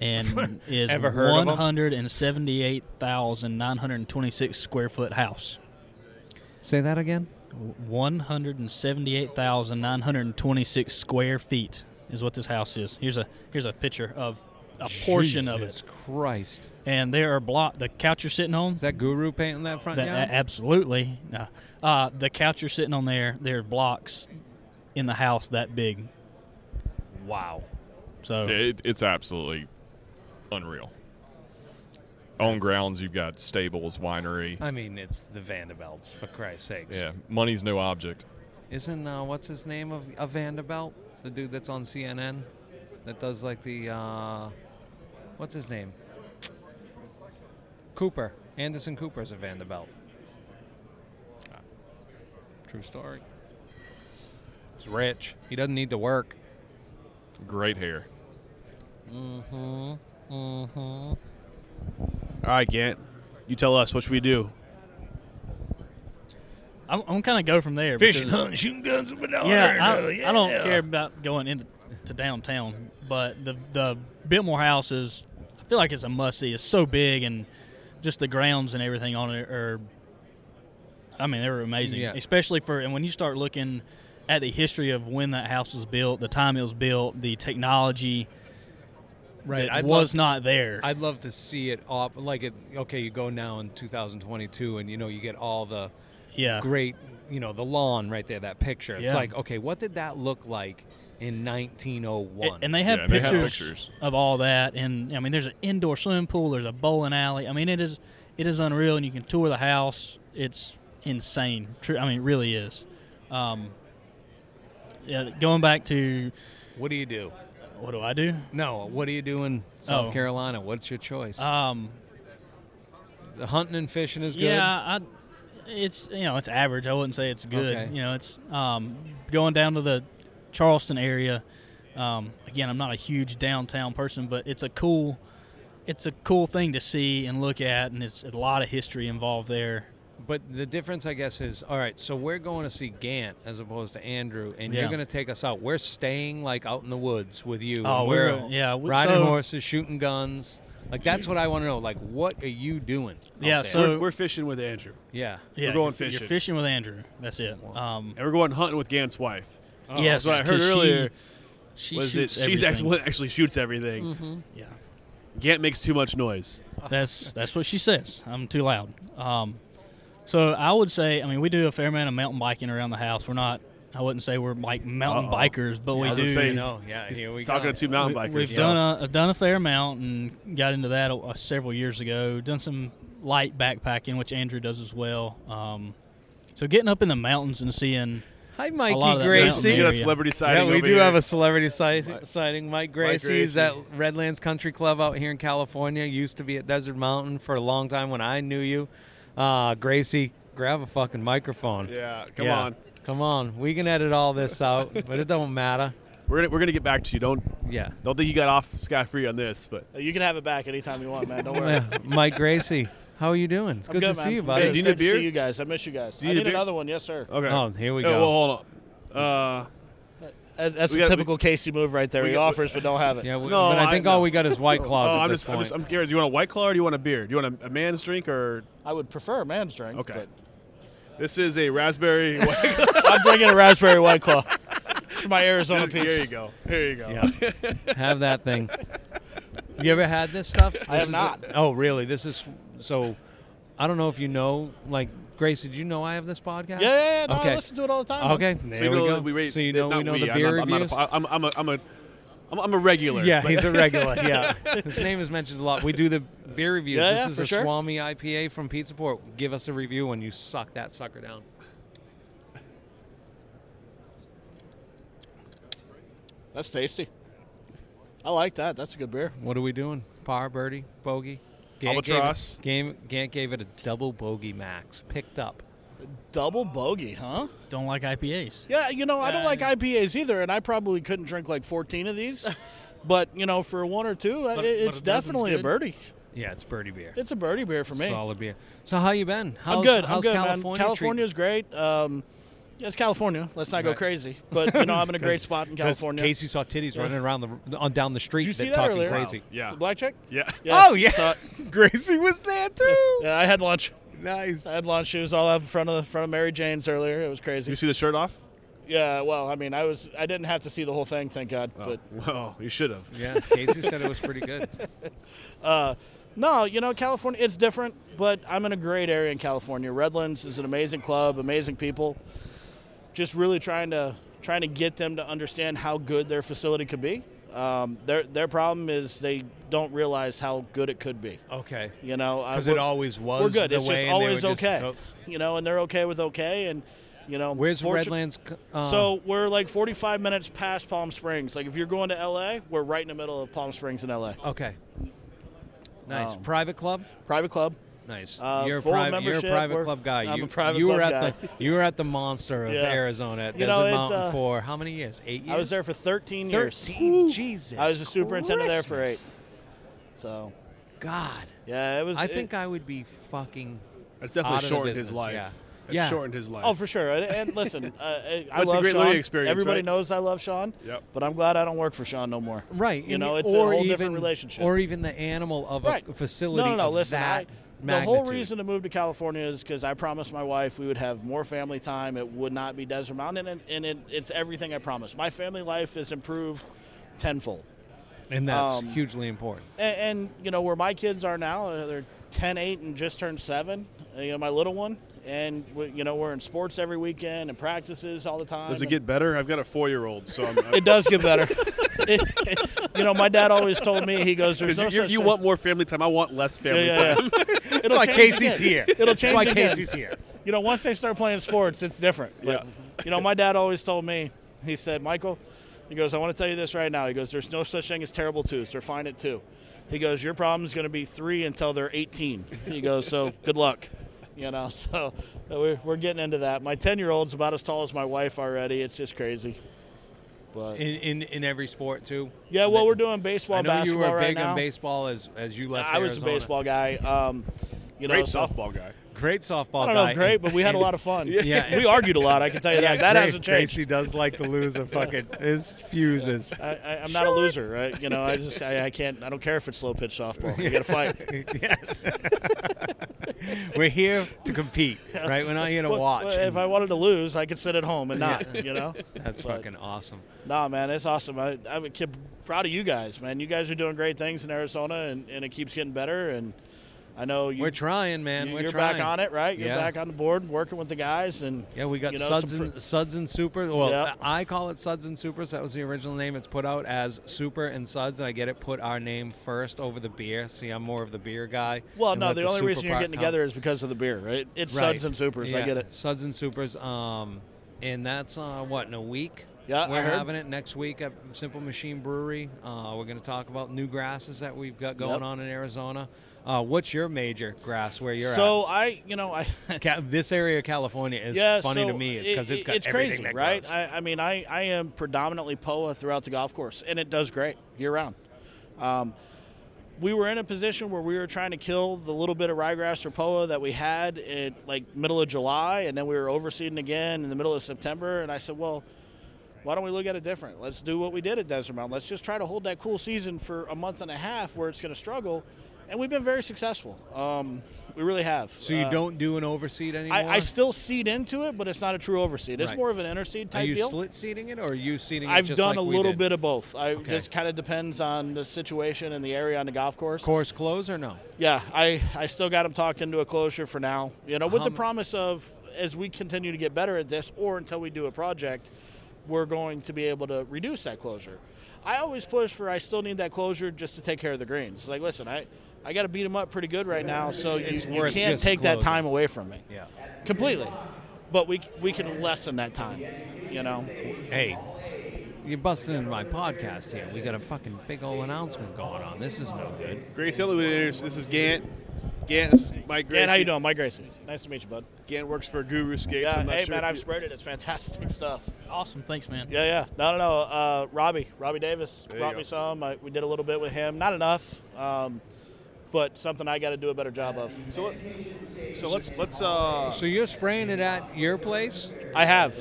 and is Ever heard of 'em? 178,926 square foot house. Say that again. 178,926 square feet is what this house is. Here's a here's a picture of a portion of it. Jesus Christ. and there are block. The couch you're sitting on Is that Guru painting that front that, yard? a- absolutely. No. Uh, the couch you're sitting on there, there are blocks in the house that big. wow. So it, it's absolutely unreal. On grounds, you've got stables, winery. I mean, it's the Vanderbilts, for Christ's sakes. Yeah, money's no object. Isn't uh, what's his name of a Vanderbilt? The dude that's on CNN that does like the uh, what's his name? Cooper. Anderson Cooper is a Vanderbilt. True story. He's rich. He doesn't need to work. Great hair. Mm-hmm. Mm-hmm. All right, Gant. You tell us. What should we do? I'm, I'm kind of go from there. Fishing, because- hunting, shooting guns with my Yeah, daughter. I, I don't care about going into to downtown, but the the Biltmore House is. I feel like it's a must see. It's so big and just the grounds and everything on it are. I mean, they were amazing, Yeah. especially for and when you start looking at the history of when that house was built, the time it was built, the technology Right. that I'd was love, not there. I'd love to see it off. Like it. Okay, you go now in 2022, and you know you get all the yeah, great, you know, the lawn right there, that picture. It's Yeah. like, okay, what did that look like in 1901? And they have Yeah, and they have pictures, pictures. of all that, and I mean, there's an indoor swimming pool, there's a bowling alley. I mean, it is it is unreal, and you can tour the house. It's insane. True, I mean, it really is. Um, yeah, going back to what do you do? What do I do? No, what do you do in South Oh. Carolina? What's your choice? Um, the hunting and fishing is good. yeah, I It's you know it's average. I wouldn't say it's good. Okay. You know it's um, going down to the Charleston area. Um, again, I'm not a huge downtown person, but it's a cool it's a cool thing to see and look at, and it's a lot of history involved there. But the difference, I guess, is all right. So we're going to see Gant as opposed to Andrew, and Yeah. you're going to take us out. We're staying like out in the woods with you. Oh, we're- we're yeah, we- riding so- horses, shooting guns. Like that's what I want to know. Like, what are you doing? Yeah, so- we're, we're fishing with Andrew, yeah, Yeah, We're going you're, fishing. You're fishing with Andrew. That's it. Um, and we're going hunting with Gant's wife. yes, So I heard earlier She, was it shoots she's actually actually shoots everything. Mm-hmm. Yeah, Gant makes too much noise. that's that's what she says. I'm too loud. Um, so I would say, I mean, we do a fair amount of mountain biking around the house. We're not. I wouldn't say we're like mountain Uh-oh. bikers, but I we was do. say, I he's- know. Yeah, here we Talking go. to two mountain we, bikers. We've done a I've done a fair amount and got into that uh, several years ago. Done some light backpacking, which Andrew does as well. Um, so getting up in the mountains and seeing Hi, Mikey of that you Gracie. got a area. celebrity Yeah, we over do here. have a celebrity sight- sighting. Mike Gracie's Gracie. at Redlands Country Club out here in California. Used to be at Desert Mountain for a long time when I knew you. Uh, Gracie, grab a fucking microphone. Yeah, come Yeah. on. Come on. We can edit all this out, but it don't matter. We're gonna we're gonna get back to you. Don't Yeah. don't think you got off scot free on this, but You can have it back anytime you want, man. Don't worry. Yeah, Mike Gracie, how are you doing? It's I'm good, good, to man. see you, I'm buddy. good. Hey, do you It's need a beer? see you guys. I miss you guys. Do you I need a need beer? another one. Yes, sir. okay. Oh, here we Oh, go. well, hold on. Uh, That- That's We a got- typical Casey move right there. we He got- offers but don't have it. Yeah, we, No, but I I- think no. all we got is White Claws oh, at I'm this just, I'm just I'm curious. Do you want a white claw or do you want a beer? Do you want a, a man's drink or I would prefer a man's drink. Okay. but this is a raspberry? white I'm bringing a raspberry white claw for my Arizona peeps. Here you go. Here you go. Yeah. have that thing. You ever had this stuff? I have not. A, oh, really? This is so. I don't know if you know. Like, Grace, did you know I have this podcast? Yeah, yeah, yeah. No, Okay. I listen to it all the time. man. Okay, So there you we know go. we rate- so you know we know we, the I'm beer not- I'm not a reviews. po- I'm, I'm a I'm a I'm, I'm a regular. yeah, but- he's a regular. Yeah, his name is mentioned a lot. We do the beer reviews. Yeah, this yeah, is for a sure. Swami IPA from Pizza Port. Give us a review when you suck that sucker down. That's tasty. I like that. That's a good beer. What are we doing? Par, birdie, bogey. Gant gave it- Albatross. Game, Gant gave it a double bogey max. Picked up. Double bogey, huh? don't like IPAs. Yeah, you know, I don't Uh, like IPAs either, and I probably couldn't drink like 14 of these. but, you know, for one or two, But- it, but it's a dozen's definitely a good? birdie. Yeah, it's birdie beer. It's a birdie beer for me. Solid beer. So how you been? How's, I'm good. How's I'm good, California? man. California's great. Um, yeah, it's California. Let's not go Right. crazy. But you know, I'm in a great spot in California. Casey saw titties Yeah. running around the on down the street. Did you see that that talking earlier? crazy. Yeah. The black chick. Yeah. Yeah. Oh yeah, So, Gracie was there too. yeah, I had lunch. Nice. I had lunch. She was all up in front of the front of Mary Jane's earlier. It was Did crazy. you see the shirt off? Yeah. Well, I mean, I was. I didn't have to see the whole thing, thank God. Oh, But well, you should have. Yeah, Casey said it was pretty good. Uh, no, you know, California, it's different, but I'm in a great area in California. Redlands is an amazing club, amazing people. Just really trying to trying to get them to understand how good their facility could be. Um, their their problem is they don't realize how good it could be. Okay, You know, because it always was. we're good. The It's way just always just- okay. oh, You know, and they're okay with okay, and you know, Where's fortu- Redlands? Uh, So we're like 45 minutes past Palm Springs. Like if you're going to LA, we're right in the middle of Palm Springs in LA. okay, nice Um, private club. Private club. Nice. Uh, you're a full private. You're a private we're- club guy. I'm you, a private you were at guy. the you were at the monster of Yeah. Arizona at You Desert know, it, Mountain uh, for how many years? Eight years. I was there for 13 years. Thirteen. Jesus. I was a superintendent there for eight. Christmas. So God, yeah, it was. I it- think I would be fucking. That's Out definitely of the shortened his business, life. yeah. It's Yeah. shortened his life. Oh, for sure. And, and listen, uh, I But it's a love great Sean. learning experience, Everybody right? knows I love Sean. Yep. But I'm glad I don't work for Sean no more. Right. You and- know, it's a or whole even, different relationship. Or even the animal of Right. a facility. No, no, no. of Listen, I, that the whole reason to move to California is because I promised my wife we would have more family time. It would not be Desert Mountain, and, and it, it's everything I promised. My family life has improved tenfold. and that's um, hugely important. And, and you know where my kids are now, uh, they're 10, 8, and just turned seven. Uh, you know, my little one, and we, you know we're in sports every weekend and practices all the time. Does it get better? I've got a four-year-old, so I'm. I'm It does get better. you know, my dad always told me he goes, "There's no you, you want more family time. I want less family Yeah, yeah, time. That's why Casey's again. here. It'll That's change why again. Casey's here. You know, once they start playing sports, it's different. But, Yeah. You know, my dad always told me. He said, "Michael," he goes, "I want to tell you this right now." He goes, "There's no such thing as terrible twos. They're fine at two. He goes, "Your problem is going to be three until they're 18." He goes, "So good luck." You know, so we're, we're getting into that. My 10 year old's about as tall as my wife already. It's just crazy. But In, in in every sport too. yeah, well, we're doing baseball, I know basketball you were right big now. on baseball as as you left. I was a baseball guy. Um, you know, Great so- softball guy. Great softball I don't guy. great, but we had a lot of fun. Yeah. we argued a lot. I can tell you that. That Grace- hasn't changed. Gracie does like to lose a fucking his fuses. I, I, I'm not a loser, right? You know, I just I, I can't. I don't care if it's slow pitch softball. You got to fight. yes. We're here to compete, right? We're not here to Well, watch. if I wanted to lose, I could sit at home and not. You know. That's but- fucking awesome. Nah, man, it's awesome. I, I'm proud of you guys, man. You guys are doing great things in Arizona, and, and it keeps getting better. And I know you, We're trying, man. you- We're you're trying. back on it, right? You're Yeah. back on the board, working with the guys, and Yeah, we got you know, Suds and fr- Suds and Super. Well, Yep. I call it Suds and Supers. That was the original name. It's put out as Super and Suds, and I get it put our name first over the beer. See, I'm more of the beer guy. well, no, let the only reason you're getting come. together is because of the beer, right? It's Right. Suds and Supers. I get it. Suds and Supers. Um, and that's uh, what in a week. Yeah, we're having it next week at Simple Machine Brewery. Uh, we're going to talk about new grasses that we've got going Yep. on in Arizona. Uh, what's your major grass where you're at? So I, you know, I? This area of California is yeah, funny so to me. It's because it- it's got it's everything crazy, right? I, I mean, I, I am predominantly POA throughout the golf course, and it does great year round. Um, we were in a position where we were trying to kill the little bit of ryegrass or POA that we had in like middle of July, and then we were overseeding again in the middle of September. And I said, well, why don't we look at it different? Let's do what we did at Desert Mountain. Let's just try to hold that cool season for a month and a half where it's going to struggle. And we've been very successful. Um, we really have. so you Uh, don't do an overseed anymore? I, I still seed into it, but it's not a true overseed. It's Right. more of an interseed Are type you deal. slit seeding it, or are you seeding it I've done like a little bit of both. I Okay. just kind of depends on the situation and the area on the golf course. Course close or no? Yeah, I I still got them talked into a closure for now. You know, with How the promise of as we continue to get better at this, or until we do a project, we're going to be able to reduce that closure. I always push for I still need that closure just to take care of the greens. Like, listen, I. I got to beat them up pretty good right now, so you, It's you can't just take that time away from me Yeah. completely. But we we can lessen that time, you know. Hey, you're busting into my podcast here. We got a fucking big old announcement going on. This is no good. Gracie Elliott, this is Gant. Gant, this is Mike Gracie. Dan, how you doing, Mike Gracie? Nice to meet you, bud. Gant works for Guru Skates. Yeah, hey sure man, I've you- sprayed it. It's fantastic stuff. Awesome, thanks, man. Yeah, yeah. No, no, no. Uh, Robbie, Robbie Davis There brought me some. I, we did a little bit with him. Not enough, um, but something I got to do a better job of. So, what- so let's let's uh. So you're spraying it at your place? I have.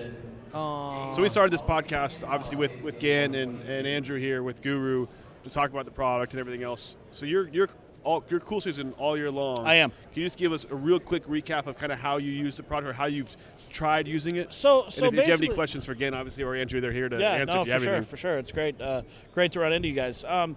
Uh, So we started this podcast obviously with with Gant and, and Andrew here with Guru to talk about the product and everything else. So you're you're all you're cool season all year long. I am. Can you just give us a real quick recap of kind of how you use the product or how you've tried using it? So, And so if, if you have any questions for Gant, obviously, or Andrew, they're here to yeah, answer no, if you for have sure, anything. for sure. It's great, uh, great to run into you guys. Um,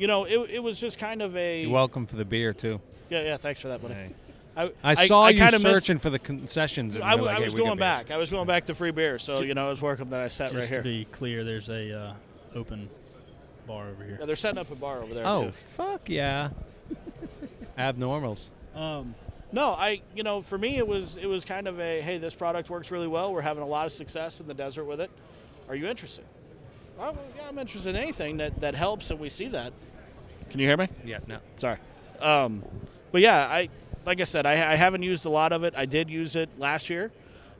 you know, it, it was just kind of a You're welcome for the beer too. yeah, yeah. Thanks for that, buddy. Hey. I, I saw you kinda missed- searching for the concessions. And I, like, I hey, was going beers. back. I was going back to free beer, so you know, it was welcome that I sat right here. Just to be clear, there's a uh, open bar over here. Yeah, they're setting up a bar over there Oh too. fuck yeah! Abnormals. Um, no, I you know for me it was it was kind of a hey this product works really well. We're having a lot of success in the desert with it. Are you interested? Well, yeah, I'm interested in anything that that helps, and we see that. Can you hear me? Yeah. No. Sorry. Um, but yeah, I like I said, I, I haven't used a lot of it. I did use it last year,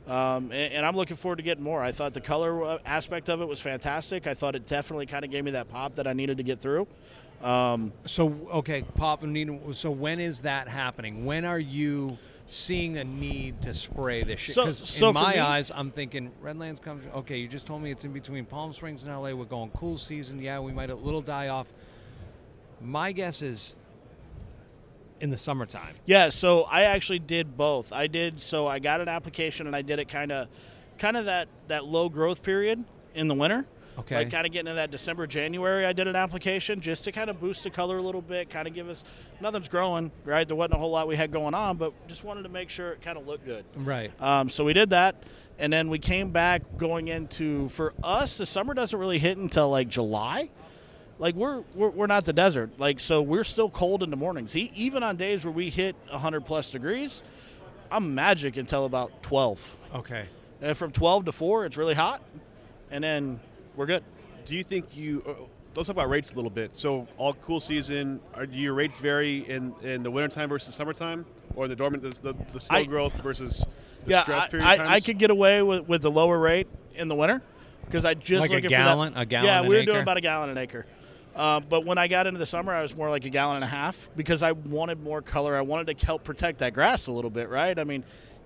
um, and, and I'm looking forward to getting more. I thought the color uh, aspect of it was fantastic. I thought it definitely kind of gave me that pop that I needed to get through. Um, So okay, Pop and Nina. So when is that happening? When are you seeing a need to spray this shit? Because so in my me- eyes, I'm thinking Redlands comes. Okay, you just told me it's in between Palm Springs and LA. We're going cool season. Yeah, we might a little die off. My guess is in the summertime. Yeah, so I actually did both. I did so I got an application and I did it kind of kind of that that low growth period in the winter. Okay. Like kind of getting into that December January I did an application just to kind of boost the color a little bit, kind of give us nothing's growing, right? There wasn't a whole lot we had going on, but just wanted to make sure it kind of looked good. Right. Um, so we did that, and then we came back going into for us the summer doesn't really hit until like July. Like we're we're, we're not the desert, like so we're still cold in the mornings. E- even on days where we hit 100 plus degrees, I'm magic until about 12. Okay. And from 12 to 4, it's really hot, and then we're good. Do you think you? Uh, let's talk about rates a little bit. So all cool season. Are, do your rates vary in in the wintertime versus summertime? or the dormant, the, the, the slow I- growth versus the yeah, stress I, period I, times? I could get away with, with the lower rate in the winter because I just Like a gallon- for that. a gallon Yeah, an we were acre? doing about a gallon an acre. Uh, but when I got into the summer, I was more like a gallon and a half because I wanted more color. I wanted to help protect that grass a little bit, right? I mean,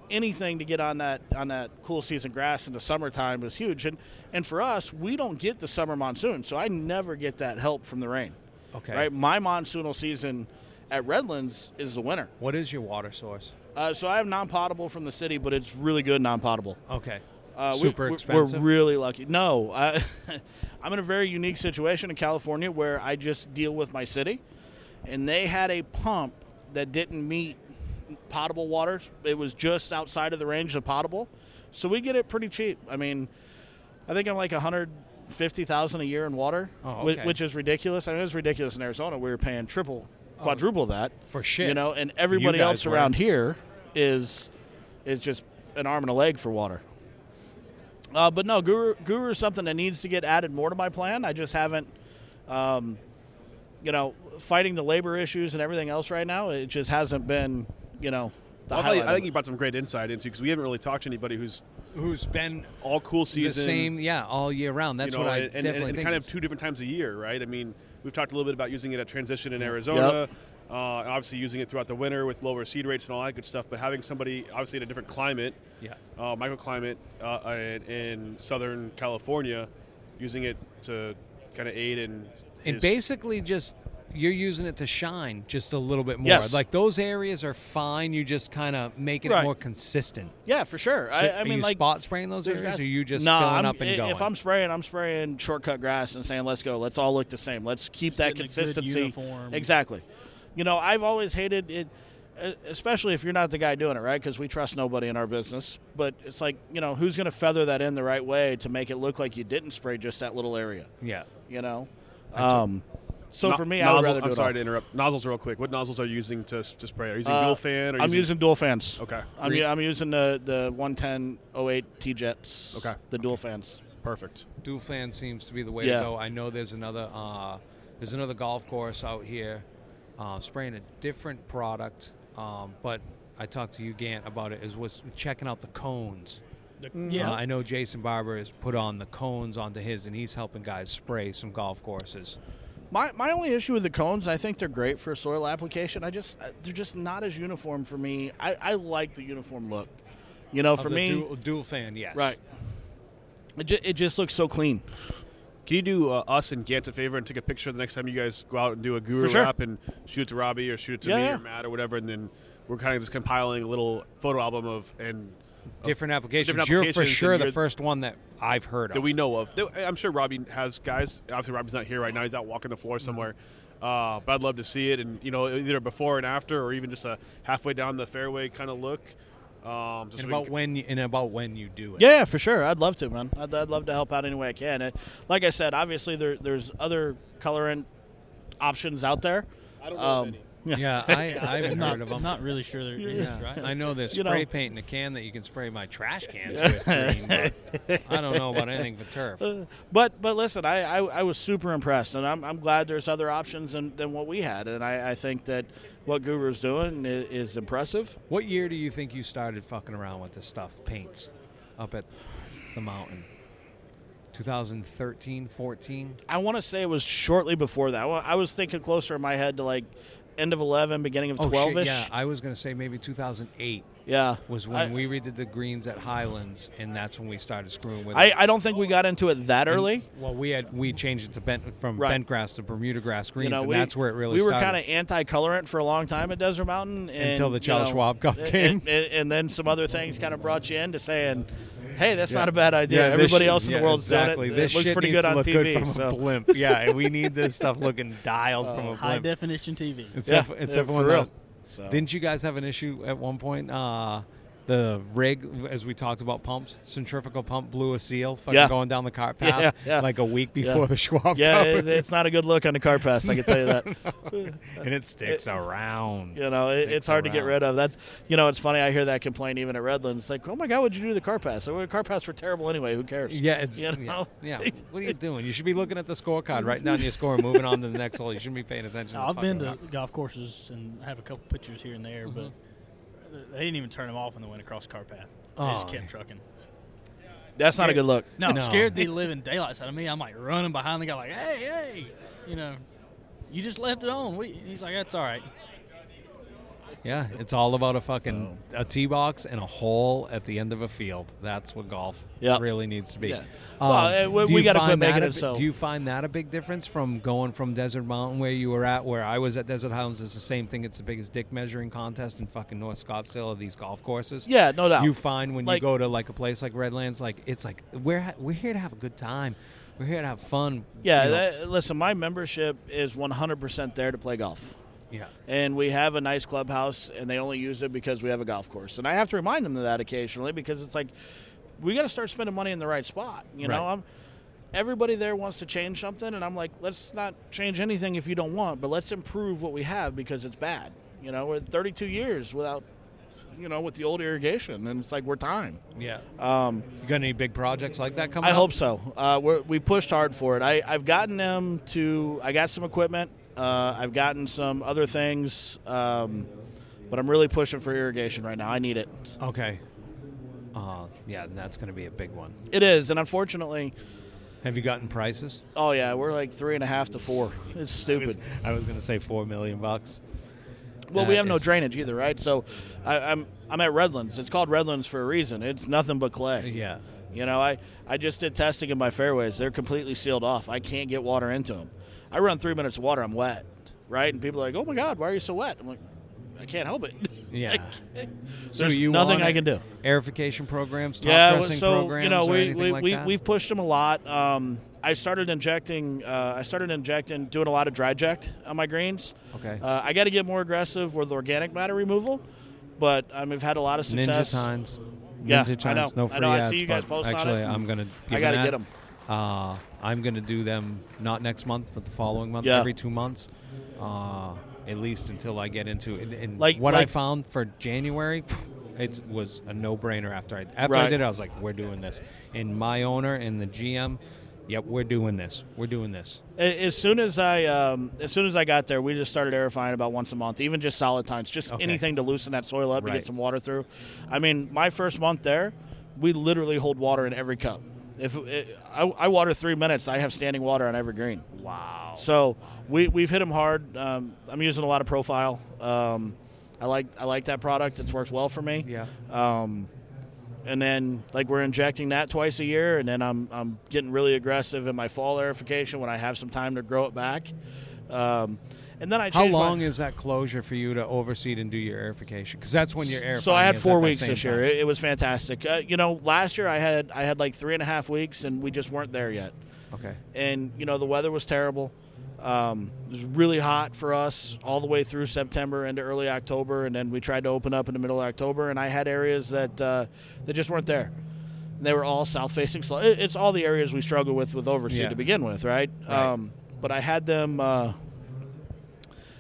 anything to get on that on that cool season grass in the summertime was huge. And and for us, we don't get the summer monsoon, so I never get that help from the rain. Okay. Right, my monsoonal season at Redlands is the winter. What is your water source? Uh, so I have non-potable from the city, but it's really good non-potable. Okay. Uh, we- Super we're- expensive? We're really lucky. No, I, I'm in a very unique situation in California where I just deal with my city, and they had a pump that didn't meet potable water. It was just outside of the range of potable, so we get it pretty cheap. I mean, I think I'm like 150,000 a year in water, Oh, okay. which is ridiculous. I mean, it was ridiculous in Arizona. We were paying triple, quadruple that For shit. you know, and everybody else were. around here is is just an arm and a leg for water. Uh, but no, Guru Guru is something that needs to get added more to my plan. I just haven't, um, you know, fighting the labor issues and everything else right now. It just hasn't been, you know, the Well, I, think- I think you brought some great insight into because we haven't really talked to anybody who's Who's been all cool the season. same? Yeah, all year round. That's you know, what I and, and- definitely and think. kind of two different times a year, right? I mean, we've talked a little bit about using it at transition in Arizona, uh, and obviously using it throughout the winter with lower seed rates and all that good stuff. But having somebody obviously in a different climate, Yeah. uh, microclimate uh, in, in Southern California, using it to kind of aid in and basically just you're using it to shine just a little bit more. Yes. Like those areas are fine. You just kind of making Right. it more consistent. yeah, for sure. So I, I are mean, you like spot spraying those areas, guys- or are you just no, filling I'm, up and i- going? If I'm spraying, I'm spraying shortcut grass and saying, "Let's go. Let's all look the same. Let's keep that getting a good consistency." uniform. Exactly. You know, I've always hated it, uh, especially if you're not the guy doing it, right? Because we trust nobody in our business. But it's like, you know, who's going to feather that in the right way to make it look like you didn't spray just that little area? yeah. You know. Um, so No- for me, I would rather. I'm sorry all. to interrupt. Nozzles, real quick. What nozzles are you using to, to spray? Are you using Uh, dual fan? Or I'm using dual fans. Okay. I'm, u- I'm using the the 110 08 TeeJets. Okay. The dual fans. Perfect. Dual fan seems to be the way Yeah. to go. I know there's another uh, there's another golf course out here uh, spraying a different product, um, but I talked to you Gant about it. Is was checking out the cones. Yeah. Uh, I know Jason Barber has put on the cones onto his, and he's helping guys spray some golf courses. My, my only issue with the cones, I think they're great for soil application. I just uh, they're just not as uniform for me. I, I like the uniform look. You know, Of for the me, dual, dual fan, yes. right. It, ju- it just looks so clean. Can you do uh, us and Gant a favor and take a picture the next time you guys go out and do a guru For sure. app and shoot it to Robbie or shoot it to Yeah, me yeah. or Matt or whatever, and then we're kind of just compiling a little photo album of and Different applications. Different you're for sure the you're- first one that I've heard of. that of. we know of. I'm sure Robbie has guys. Obviously, Robbie's not here right now. He's out walking the floor somewhere. Uh, but I'd love to see it, and you know, either before and after, or even just a halfway down the fairway kind of look. Um, just and so about can- when you, and about when you do it. Yeah, for sure. I'd love to, man. I'd, I'd love to help out any way I can. And like I said, obviously there, there's other colorant options out there. I don't know Um, any. Yeah, I, I haven't not, heard of them. I'm not really sure there is, Yeah, right? I know there's You know. spray paint in a can that you can spray my trash cans with green, I don't know about anything for turf. But but listen, I, I, I was super impressed, and I'm, I'm glad there's other options than, than what we had, and I, I think that what Guru's doing is, is impressive. What year do you think you started fucking around with this stuff, paints, up at the mountain? 2013, 14? I want to say it was shortly before that. I was thinking closer in my head to like end of 11, beginning of Oh, 12 shit, ish. yeah. I was going to say maybe 2008 Yeah. was when I, we redid the greens at Highlands, and that's when we started screwing with I, it. I don't think we got into it that And- early. well, we had we changed it to bent from Right. bent grass to Bermuda grass greens, You know, and we, that's where it really we were kind of anti-colorant for a long time at Desert Mountain and, Until the you Charles know, Schwab Cup and- came. and, and then some other things kind of brought you into saying, "Hey, that's Yeah. not a bad idea. Yeah, this Everybody shit- else in yeah, the world's exactly. doing it. This it looks shit pretty needs good to on TV." Good from so. a blimp. Yeah, and we need this stuff looking dialed from a High definition TV. Except, Yeah, except yeah, for for real. the- So. Didn't you guys have an issue at one point? Uh, the rig, as we talked about pumps, centrifugal pump blew a seal, fucking Yeah. going down the cart Yeah, path yeah. like a week Yeah. before the Schwab yeah, it, it's not a good look on the car pass. I can tell you that. and it sticks around. You know, it, it's hard to get rid of. That's you know, it's funny. I hear that complaint even at Redlands. It's like, oh my god, what'd you do to the car pass? Well, the car pass were terrible anyway. Who cares? Yeah, it's You know? yeah, yeah. What are you doing? You should be looking at the scorecard, writing down your score, moving on to the next hole. You shouldn't be paying attention. Now, to I've been to golf courses and have a couple pictures here and there, but mm-hmm. They didn't even turn him off when they went across the car path. They Oh, just kept yeah. trucking. That's not a good look. No, No. scared the living daylights out of me. I'm like running behind the guy, like, "Hey, hey!" You know, you just left it on. What you- He's like, "That's all right." Yeah, it's all about a fucking a tee box and a hole at the end of a field. That's what golf Yeah. really needs to be. Yeah. Well, uh, we- do we you gotta find quit making it so. Do you find that a big difference from going from Desert Mountain where you were at, where I was at Desert Hounds? It's the same thing. It's the biggest dick measuring contest in fucking North Scottsdale of these golf courses. Yeah, no doubt. You find when you go to like a place like Redlands, like it's like we're ha- we're here to have a good time. We're here to have fun. yeah, you know. that, listen, my membership is 100% there to play golf. Yeah. and we have a nice clubhouse and they only use it because we have a golf course and i have to remind them of that occasionally because it's like we got to start spending money in the right spot you know Right. i'm everybody there wants to change something and i'm like let's not change anything if you don't want but let's improve what we have because it's bad you know we're 32 years without you know with the old irrigation and it's like we're time Yeah. um, You got any big projects like that coming? I up? hope so. Uh, we're, we pushed hard for it. I, I've gotten them to. I got some equipment. Uh, I've gotten some other things, um, but I'm really pushing for irrigation right now. I need it. Okay. Uh, yeah, that's going to be a big one. It is, and unfortunately, Have you gotten prices? oh yeah, we're like three and a half to four. It's stupid. I was going to say four million bucks. Well, we have no drainage either, right? So, I, I'm I'm at Redlands. It's called Redlands for a reason. It's nothing but clay. Yeah. You know, I, I just did testing in my fairways. They're completely sealed off. I can't get water into them. I run three minutes of water, I'm wet, right? And people are like, oh my God, why are you so wet? I'm like, I can't help it. Yeah. So There's you nothing I can do. Airification programs, top yeah, dressing so programs, you know, or we anything we, like we that? we've pushed them a lot. Um, I started injecting. Uh, I started injecting, doing a lot of DryJect on my greens. Okay. Uh, I got to get more aggressive with organic matter removal, but um, we've had a lot of success. Ninja Tines. Yeah, Ninja I know. No I free know, I ads. see you guys but post on actually. I'm gonna. I got to get them. Uh, I'm gonna do them not next month, but the following month, Yeah. every two months, uh, at least until I get into. And, and Like- what I found for January, it was a no-brainer. After I after I did it, I was like, "We're doing this." And my owner and the GM, yep, we're doing this. We're doing this. As soon as I um, as soon as I got there, we just started aerifying about once a month, even just solid tines, just Okay. anything to loosen that soil up to Right. get some water through. I mean, my first month there, we literally hold water in every cup. If it, I, I water three minutes, I have standing water on every green. Wow. So we we've hit them hard. Um, I'm using a lot of profile. Um, I like I like that product. It's worked well for me. Yeah. Um, and then like we're injecting that twice a year, and then I'm I'm getting really aggressive in my fall aerification when I have some time to grow it back. Um, and then I How changed my- long is that closure for you to overseed and do your airification? Because that's when your air. So I had four weeks this year. It, it was fantastic. Uh, you know, last year I had I had like three and a half weeks, and we just weren't there yet. Okay. and you know the weather was terrible. Um, it was really hot for us all the way through September into early October, and then we tried to open up in the middle of October, and I had areas that uh, that just weren't there. They were all south-facing. So it's all the areas we struggle with with overseas Yeah. to begin with, right? Right. Um, but I had them. Uh,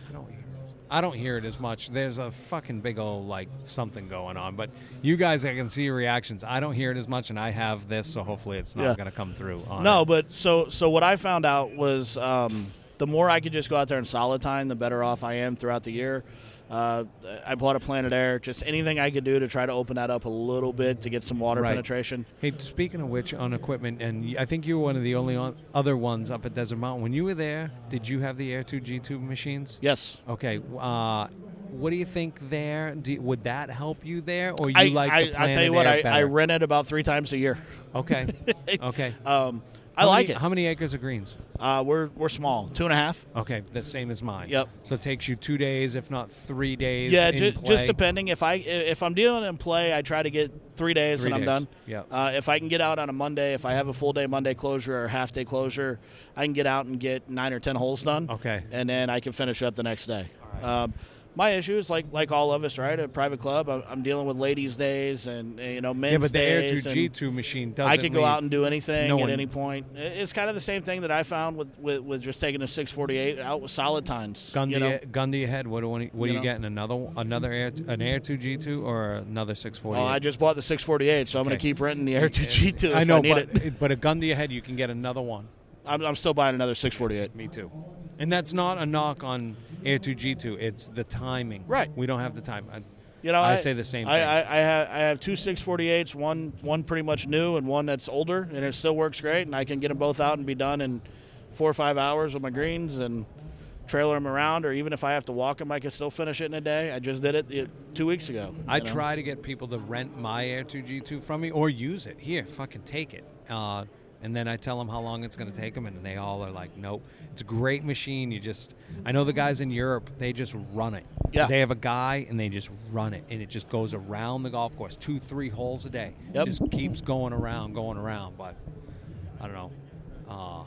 I don't hear it. I don't hear it as much. There's a fucking big old like something going on, but you guys, I can see your reactions. I don't hear it as much, and I have this, so hopefully it's not Yeah. going to come through. On no, it. but so so what I found out was um, the more I could just go out there in solid tine, the better off I am throughout the year. Uh, I bought a Planet Air, just anything I could do to try to open that up a little bit to get some water Right. penetration. Hey, speaking of which, on equipment, and I think you were one of the only on, other ones up at Desert Mountain. When you were there, did you have the Air 2 G2 machines? Yes. Okay. Uh, what do you think there? Do, would that help you there, or you I, like I, the I'll tell you what, I, I rent it about three times a year. Okay. okay. Um, I How like many- it. How many acres of greens? Uh, we're, we're small, two and a half. Okay, the same as mine. Yep. So it takes you two days, if not three days. Yeah, in ju- play. just depending. If I if I'm dealing in play, I try to get three days Three and I'm done. Yeah. Uh, if I can get out on a Monday, if I have a full day Monday closure or half day closure, I can get out and get nine or ten holes done. Okay. And then I can finish up the next day. Um, my issue is like like all of us, right? A private club, I'm, I'm dealing with ladies' days and uh, you know men's Yeah, but the Air Two G Two machine doesn't. I could go out and do anything No at one- any point. It's kind of the same thing that I found with, with, with just taking a 648 out with solid tines. Gun, you to know? your, gun to your head. What, do- what, are You you know? getting? Another another air an Air 2 G2 or another 640? Well, I just bought the 648, so I'm going to keep renting the Air 2 G2 I know, I need but it. but a gun to your head, you can get another one. I'm, I'm still buying another 648. Me too. And that's not a knock on Air 2 G2. It's the timing. Right. We don't have the time. I, You know, I say the same I, thing. I, I have I have two 648s, one one pretty much new and one that's older, and it still works great. And I can get them both out and be done in four or five hours with my greens and trailer them around. Or even if I have to walk them, I can still finish it in a day. I just did it the, two weeks ago. I know? try to get people to rent my Air 2G2 from me or use it. Here, fucking take it. Uh, and then I tell them how long it's going to take them, and they all are like, "Nope, it's a great machine." You just, I know the guys in Europe, they just run it. Yeah. they have a guy and they just run it, and it just goes around the golf course, two, three holes a day. Yep. just keeps going around, going around. But I don't know. Uh,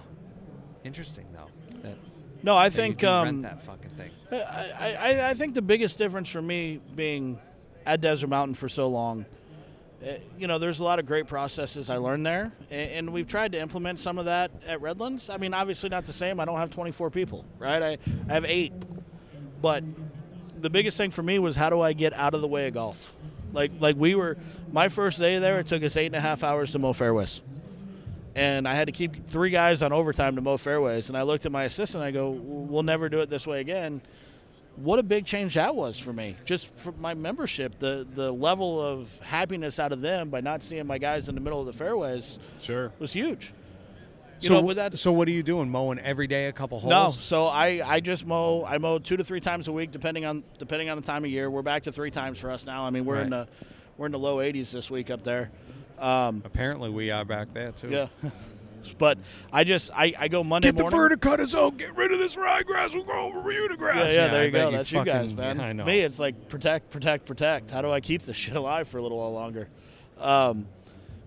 interesting though. That, No, I think um, rent that fucking thing. I, I, I think the biggest difference for me being at Desert Mountain for so long, Uh, you know, there's a lot of great processes I learned there, and we've tried to implement some of that at Redlands. I mean, obviously not the same. I don't have 24 people, right? I, I have eight, but the biggest thing for me was how do I get out of the way of golf? Like, like we were my first day there. It took us eight and a half hours to mow fairways and I had to keep three guys on overtime to mow fairways. And I looked at my assistant. I go, "We'll never do it this way again." What a big change that was for me, just for my membership. The the level of happiness out of them by not seeing my guys in the middle of the fairways Sure. was huge. You so, know, with that, so what are you doing? Mowing every day, a couple holes? no, so I, I just mow I mow two to three times a week depending on depending on the time of year. We're back to three times for us now. I mean we're in the we're in the low 80s this week up there. Um, Apparently, we are back there too. yeah, but I just I, I go Monday Get the morning. verticutters out. Get rid of this ryegrass. We'll go over Bermuda grass. Yeah, yeah, there I you bet go. That's you guys, fucking- man. yeah, I know. Me, it's like protect, protect, protect. How do I keep this shit alive for a little while longer? Um,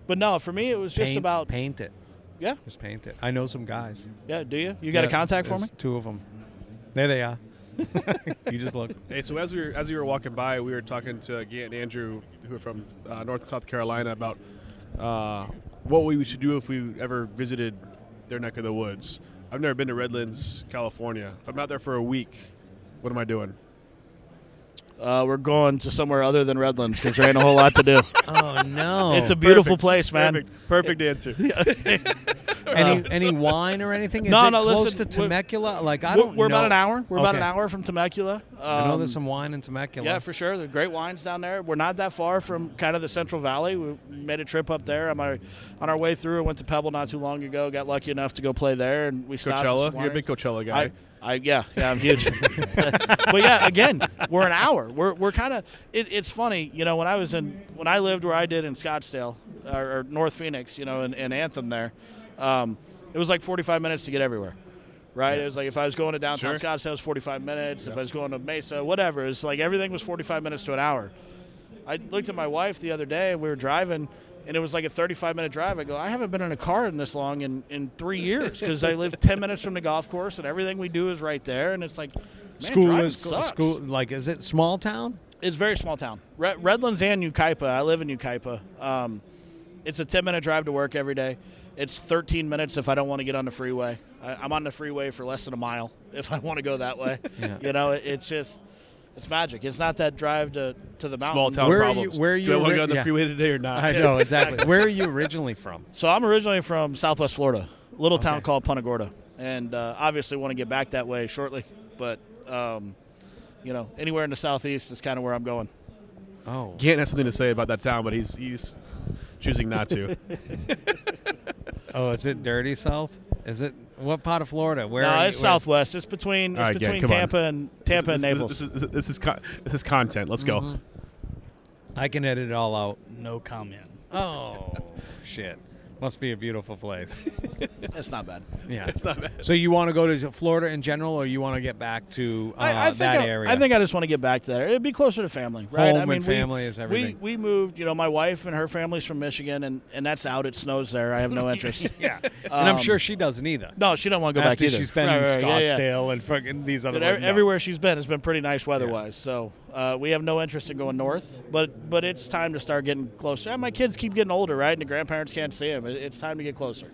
but no, for me, it was just paint, about paint it. yeah, Just paint it. I know some guys. yeah. Do you? You got a contact for me? Two of them. There they are. you just look. Hey, so as we were as we were walking by, we were talking to Gant and Andrew, who are from uh, North and South Carolina, about uh, what we should do if we ever visited their neck of the woods. I've never been to Redlands, California. If I'm out there for a week, what am I doing? Uh, we're going to somewhere other than Redlands because there ain't a whole lot to do. Oh no! it's a beautiful Perfect. place, man. Perfect, perfect answer. any any wine or anything? Is No, it no, close listen, to we're- Temecula? Like I We're, don't. we're know. about an hour. We're about an Okay. hour from Temecula. I know Um, there's some wine in Temecula. Yeah, for sure. There's great wines down there. We're not that far from kind of the Central Valley. We made a trip up there on our on our way through. I went to Pebble not too long ago. Got lucky enough to go play there, and we stopped. at Coachella. You're a big wineries. Coachella guy. I, I yeah yeah I'm huge. but yeah, again, we're an hour. We're we're kind of. It, it's funny, you know. When I was in when I lived where I did in Scottsdale or, or North Phoenix, you know, in, in Anthem there, um, it was like 45 minutes to get everywhere. Right, it was like if I was going to downtown Sure. Scottsdale, it was 45 minutes. If I was going to Mesa, whatever, it's like everything was 45 minutes to an hour. I looked at my wife the other day, and we were driving, and it was like a 35 minute drive. I go, I haven't been in a car in this long in, in three years because I live 10 minutes from the golf course, and everything we do is right there. And it's like, man, School is sucks. school. Like, is it small town? It's very small town. Red, Redlands and Yucaipa. I live in Yucaipa. Um, it's a 10 minute drive to work every day. It's 13 minutes if I don't want to get on the freeway. I, I'm on the freeway for less than a mile if I want to go that way. Yeah. You know, it, it's just, it's magic. It's not that drive to, to the mountain. Small town Where are you- problems. where are Do I want to ri- go on the yeah. freeway today or not? I know exactly. Where are you originally from? So I'm originally from Southwest Florida, a little town called Punta Gorda, and uh, obviously want to get back that way shortly. But um, you know, anywhere in the southeast is kind of where I'm going. Oh, Gant has something to say about that town, but he's he's choosing not to. oh, is it dirty South? Is it what part of Florida? Where? no, are it's you, where- southwest. It's between it's right, Gant, between come on. Tampa and Tampa this, and this- Naples. This, is, this is con- this is content. Let's go. Mhm. I can edit it all out. No comment. Oh, shit! Must be a beautiful place. It's not bad. Yeah. It's not bad. So you want to go to Florida in general, or you want to get back to uh, I, I think that I, area? I think I just want to get back to there. It'd be closer to family, right? Home I mean, and we- family is everything. We we moved. You know, my wife and her family's from Michigan, and and that's out. It snows there. I have no interest. yeah, and I'm Um, sure she doesn't either. No, she don't want to go back After either. she's been Right, in right, yeah, yeah. Scottsdale and fucking these other But ones. ev- No. everywhere she's been it's been pretty nice weather-wise. So uh, we have no interest in going north. But but it's time to start getting closer. And my kids keep getting older, right? And the grandparents can't see them. It's time to get closer.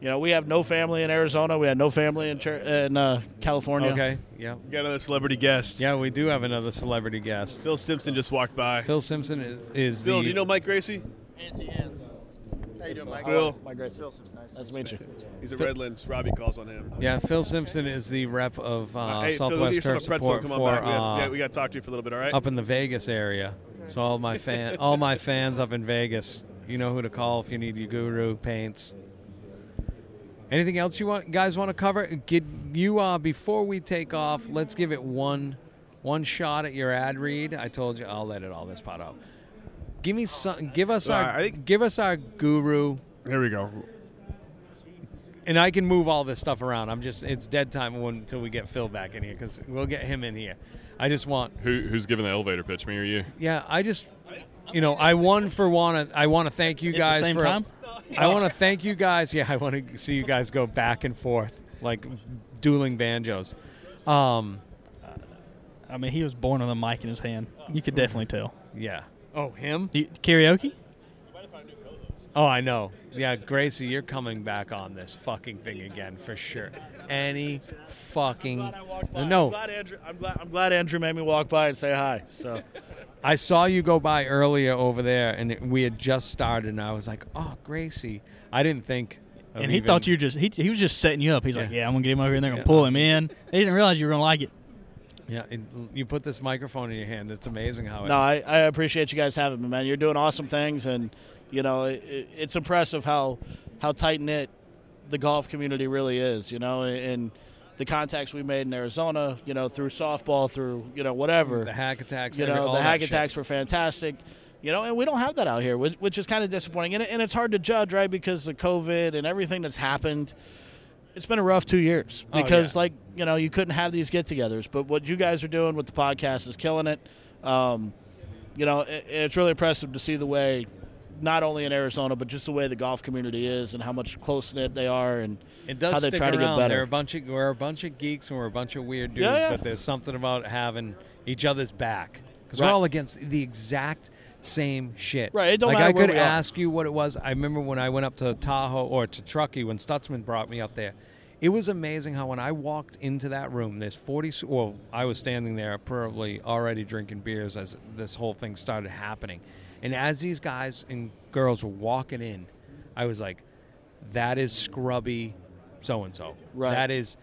You know, we have no family in Arizona. We had no family in, Cher- in uh, California. Okay. Yeah. We got another celebrity guest. Yeah, we do have another celebrity guest. Phil Simpson just walked by. Phil Simpson is, is Phil, the. do you know Mike Gracie? Auntie Anne's. How you doing, Mike? Phil. Mike Grayson. Nice to meet you. He's a Redlands. Robbie calls on him. Yeah, Phil Simpson is the rep of uh, hey, Southwest get Turf a pretzel. Support Come on for back. We got, uh, yeah, we got to talk to you for a little bit. All right. up in the Vegas area. So all my fan, all my fans up in Vegas, you know who to call if you need your guru paints. Anything else you want guys want to cover? Get you uh before we take off, let's give it one one shot at your ad read. I told you I'll let it all this pot out. Give me some give us All our right, I think- give us our guru Here we go. and I can move all this stuff around. I'm just it's dead time when, until we get Phil back in here cuz we'll get him in here. I just want Who, who's giving the elevator pitch? Me or you? Yeah, I just, you know, I won for want to. I want to thank you At the guys same for. time? I want to thank you guys. Yeah, I want to see you guys go back and forth like dueling banjos. Um, I mean, he was born with a mic in his hand. You could definitely tell. yeah. Oh, him? Do you, karaoke? Oh, I know. Yeah, Gracie, you're coming back on this fucking thing again for sure. Any fucking I'm no. glad Andrew. I'm glad. I'm glad Andrew made me walk by and say hi. So I saw you go by earlier over there, and it, we had just started, and I was like, "Oh, Gracie." I didn't think. of And he even- thought you were just he, he was just setting you up. He's like, Yeah. yeah, I'm gonna get him over here and they're gonna Yeah. pull him in. They didn't realize you were gonna like it. Yeah, you put this microphone in your hand. It's amazing how it. no, I, I appreciate you guys having me, man. You're doing awesome things, and you know it, it- it's impressive how how tight knit the golf community really is. You know, and the contacts we made in Arizona, you know, through softball, through you know whatever. the hack attacks. you know the hack shit. attacks were fantastic you know and we don't have that out here which, which is kind of disappointing and, and it's hard to judge right because of covid and everything that's happened it's been a rough two years Oh, because yeah. like you know you couldn't have these get-togethers but what you guys are doing with the podcast is killing it um, you know it, it's really impressive to see the way not only in arizona but just the way the golf community is and how much close-knit they are and It does how they try to get better. They're a bunch of we're a bunch of geeks and we're a bunch of weird dudes, Yeah, yeah. but there's something about having each other's back because Right. we're all against the exact same shit. Right, it don't like matter I where could we are. ask you what it was. I remember when I went up to Tahoe or to Truckee when Stutzman brought me up there. It was amazing how when I walked into that room, there's 40. s- Well, I was standing there, probably already drinking beers as this whole thing started happening, and as these guys and girls were walking in, I was like, "That is scrubby, so and so. Right. That is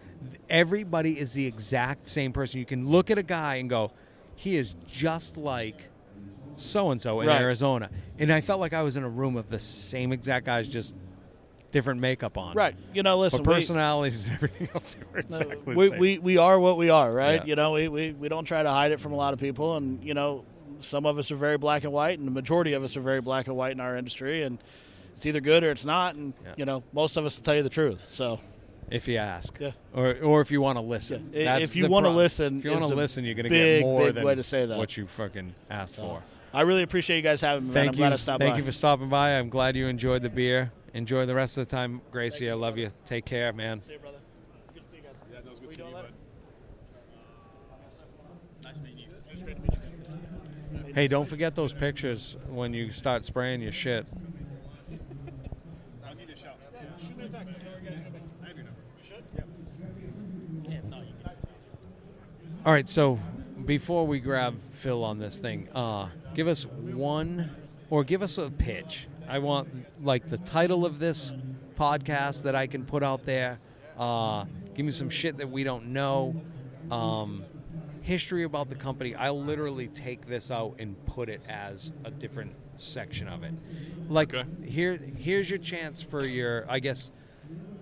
everybody is the exact same person. You can look at a guy and go, he is just like so and so in Right. Arizona. And I felt like I was in a room of the same exact guys, just different makeup on. right you know listen But we- personalities and everything else exactly we, we, we are what we are, right? Yeah. You know, we, we, we don't try to hide it from a lot of people. And, you know, some of us are very black and white, and the majority of us are very black and white in our industry. And it's either good or it's not. And, Yeah. you know, most of us will tell you the truth. So, if you ask. Yeah. Or, or if you want to listen. Yeah. That's if you wanna listen If you want to listen, you're going to get more big than way to say that. what you fucking asked for. I really appreciate you guys having me. man. Thank I'm you. glad I stopped Thank by. you for stopping by. I'm glad you enjoyed the beer. Enjoy the rest of the time, Gracie. I love you. Take care, man. See you, brother. Good to see you guys. Yeah, that was good seeing you you, doing bud. Nice meeting you. It was great to meet you. Hey, don't forget those pictures when you start spraying your shit. I need a shot. Shoot me a text. I have your number. You should? Yeah, All right, so before we grab Phil on this thing, uh, give us one or give us a pitch. I want like the title of this podcast that I can put out there. Uh, give me some shit that we don't know. Um, history about the company. I'll literally take this out and put it as a different section of it. Like Okay. here, here's your chance for your, I guess,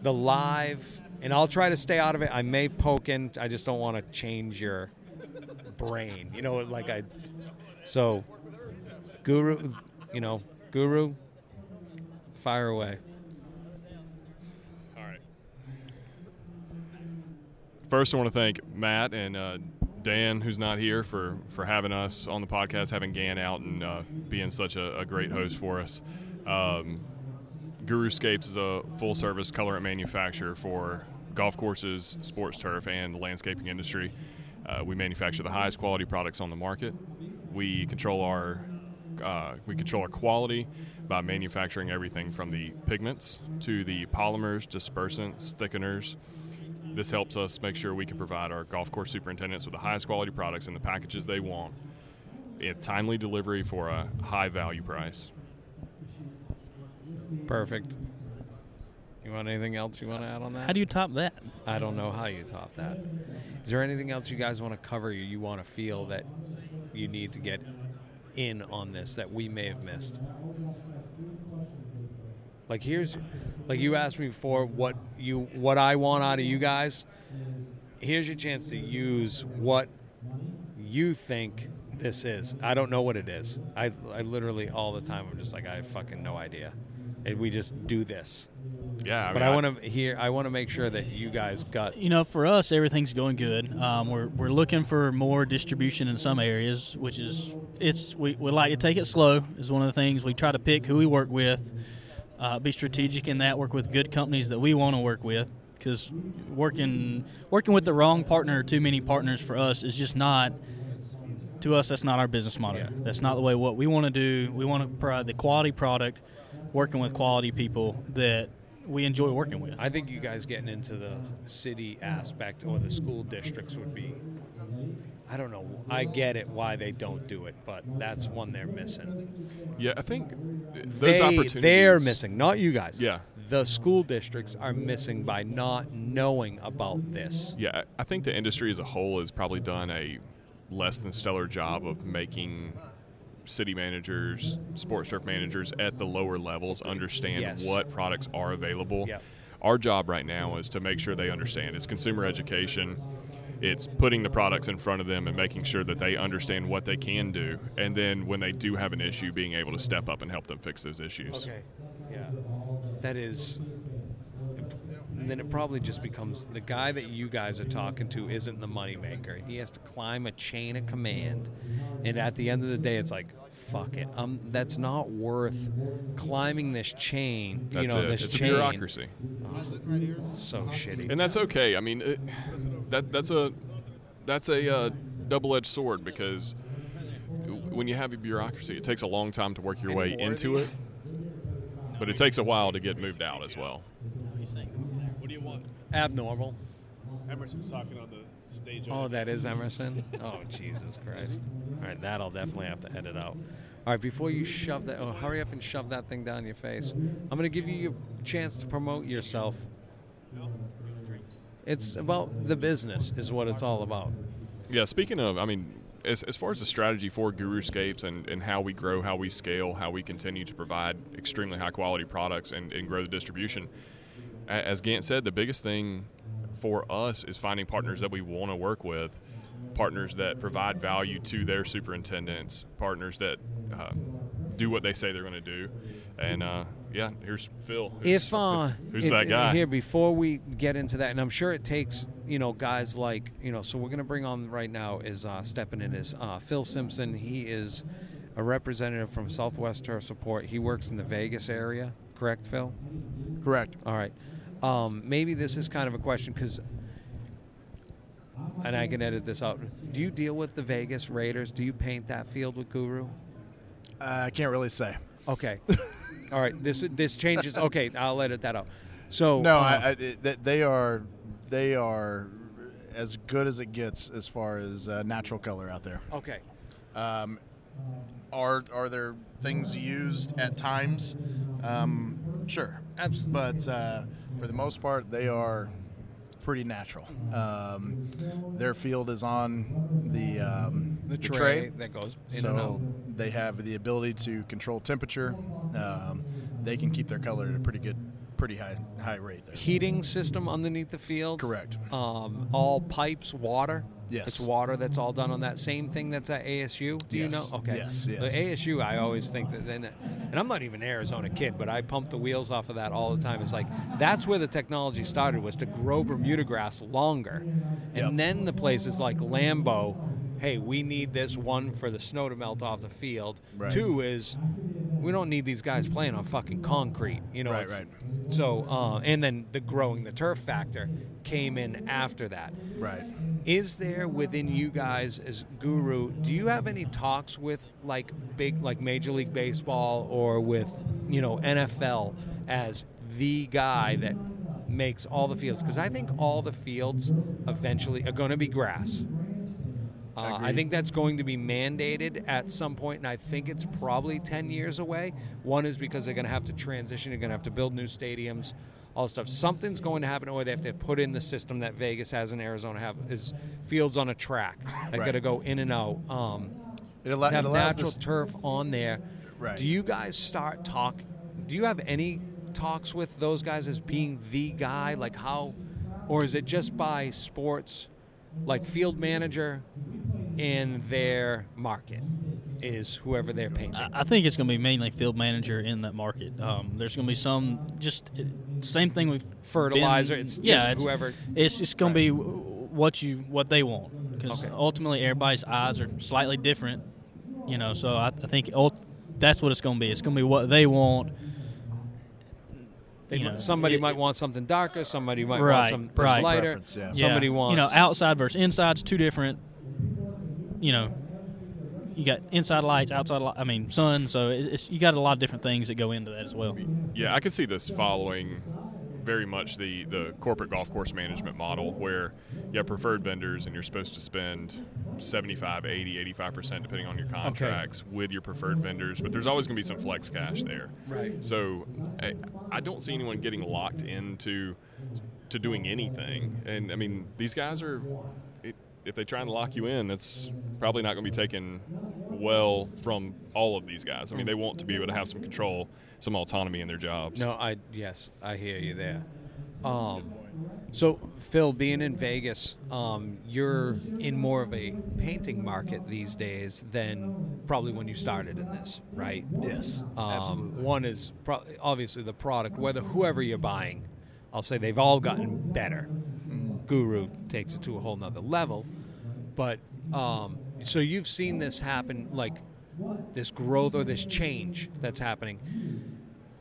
the live, and I'll try to stay out of it. I may poke in. I just don't want to change your brain. You know, like I. So, Guru, you know, Guru, fire away. All right. First, I want to thank Matt and uh, Dan, who's not here, for for having us on the podcast, having Gant out, and uh, being such a, a great host for us. Um, Guruscapes is a full service colorant manufacturer for golf courses, sports turf, and the landscaping industry. Uh, we manufacture the highest quality products on the market. We control our uh, we control our quality by manufacturing everything from the pigments to the polymers, dispersants, thickeners. This helps us make sure we can provide our golf course superintendents with the highest quality products in the packages they want, in timely delivery for a high value price. Perfect. You want anything else you want to add on that? How do you top that? I don't know how you top that. Is there anything else you guys want to cover? You, you want to feel that you need to get in on this that we may have missed? Like here's, like you asked me before, what you what I want out of you guys. Here's your chance to use what you think this is. I don't know what it is. I I literally all the time I'm just like I have fucking no idea, and we just do this. Yeah, But I want to hear. I want to make sure that you guys got You know, for us, everything's going good. Um, we're, we're looking for more distribution in some areas, which is it's we, we like to take it slow. Is one of the things we try to pick who we work with, uh, be strategic in that. Work with good companies that we want to work with, because working working with the wrong partner or too many partners for us is just not. To us, that's not our business model. Yeah. That's not the way what we want to do. We want to provide the quality product, working with quality people that we enjoy working with. I think you guys getting into the city aspect or the school districts would be. I don't know. I get it why they don't do it, but that's one they're missing. Yeah, I think those they, opportunities they're missing, not you guys. Yeah. The school districts are missing by not knowing about this. Yeah, I I think the industry as a whole has probably done a less than stellar job of making city managers, sports turf managers at the lower levels understand Yes. what products are available. Yep. Our job right now is to make sure they understand. It's consumer education. It's putting the products in front of them and making sure that they understand what they can do. And then when they do have an issue, being able to step up and help them fix those issues. Okay. Yeah. That is. And then it probably just becomes the guy that you guys are talking to isn't the moneymaker. He has to climb a chain of command. And at the end of the day, it's like, fuck it. Um, that's not worth climbing this chain. That's you know, it. this it's chain. a bureaucracy. So shitty. and that's okay. I mean, it, that that's a that's a uh, double-edged sword because when you have a bureaucracy, it takes a long time to work your way Any more of into it, but it takes a while to get moved out as well. What do you want? Abnormal. Emerson's talking on the stage. Oh, that is Emerson? oh, Jesus Christ. All right, that I'll definitely have to edit out. All right, before you shove that, oh, hurry up and shove that thing down your face. I'm going to give you a chance to promote yourself. It's about the business, is what it's all about. Yeah, speaking of, I mean, as, as far as the strategy for Guruscapes and, and how we grow, how we scale, how we continue to provide extremely high quality products and, and grow the distribution, a- as Gant said, the biggest thing for us is finding partners that we want to work with, partners that provide value to their superintendents, partners that uh, do what they say they're going to do. And uh, yeah, here's Phil. Who's, if uh, who's if- that guy? here before we get into that, and I'm sure it takes you know guys like you know. So we're gonna bring on right now is uh, stepping in is uh, Phil Simpson. He is a representative from Southwest Turf Support. He works in the Vegas area, correct, Phil? Correct. All right. Um, maybe this is kind of a question because, and I can edit this out. Do you deal with the Vegas Raiders? Do you paint that field with Guru? Uh, I can't really say. Okay. All right. This this changes. Okay, I'll edit that out. So No, uh, I, I, they are they are as good as it gets as far as uh, natural color out there. okay. Um, are are there things used at times? Um, sure, Absolutely. but uh, for the most part, they are pretty natural. Um, their field is on the um, The tray, that goes so they have the ability to control temperature. Um, they can keep their color at a pretty good, pretty high high rate. There. Heating system underneath the field. Correct. Um, all pipes, water. Yes. It's water that's all done on that same thing that's at ASU. Do you know? Okay. Yes, The yes. ASU, I always think that then, and I'm not even an Arizona kid, but I pump the wheels off of that all the time. It's like that's where the technology started was to grow Bermuda grass longer, and Yep. then the places like Lambeau. Hey, we need this one for the snow to melt off the field. Right. Two is we don't need these guys playing on fucking concrete. You know, Right, right. So, uh, and then the growing the turf factor came in after that. Right. Is there within you guys as guru? Do you have any talks with like big, like Major League Baseball or with you know NFL as the guy that makes all the fields? Because I think all the fields eventually are going to be grass. Uh, I think that's going to be mandated at some point, and I think it's probably 10 years away. One is because they're going to have to transition, they're going to have to build new stadiums, all stuff. Something's going to happen, or they have to put in the system that Vegas has and Arizona have is fields on a track. that Right. got to go in and out. Um, It, allo- have it allows natural this- turf on there. Right. Do you guys start talk? Do you have any talks with those guys as being the guy? Like how, or is it just by sports, like field manager, in their market is whoever they're painting? I I think it's going to be mainly field manager in that market. Um, there's going to be some just uh, same thing with Fertilizer, it's just whoever- It's just going to be what you what they want because Okay. ultimately everybody's eyes are slightly different. You know, so I, I think ult- that's what it's going to be. It's going to be what they want. They you might- know, somebody it- might want something darker. Somebody might want Right, some right. lighter. Yeah. Somebody yeah. wants you know outside versus inside's two different. You know, you got inside lights, outside. Li- I mean, sun. So it's you got a lot of different things that go into that as well. Yeah, I could see this following very much the, the corporate golf course management model where you have preferred vendors and you're supposed to spend 75, 80, 85% depending on your contracts with your preferred vendors, but there's always going to be some flex cash there. Right. So I, I don't see anyone getting locked into to doing anything. And I mean, these guys are if they try and lock you in, that's probably not going to be taken well from all of these guys. I mean, they want to be able to have some control, some autonomy in their jobs. No, I yes, I hear you there. Um, so Phil, being in Vegas, um, you're in more of a painting market these days than probably when you started in this, right? Yes, Um, absolutely. One is pro- obviously the product, whether whoever you're buying, I'll say they've all gotten better. Guru takes it to a whole nother level, but um, so you've seen this happen, like this growth or this change that's happening.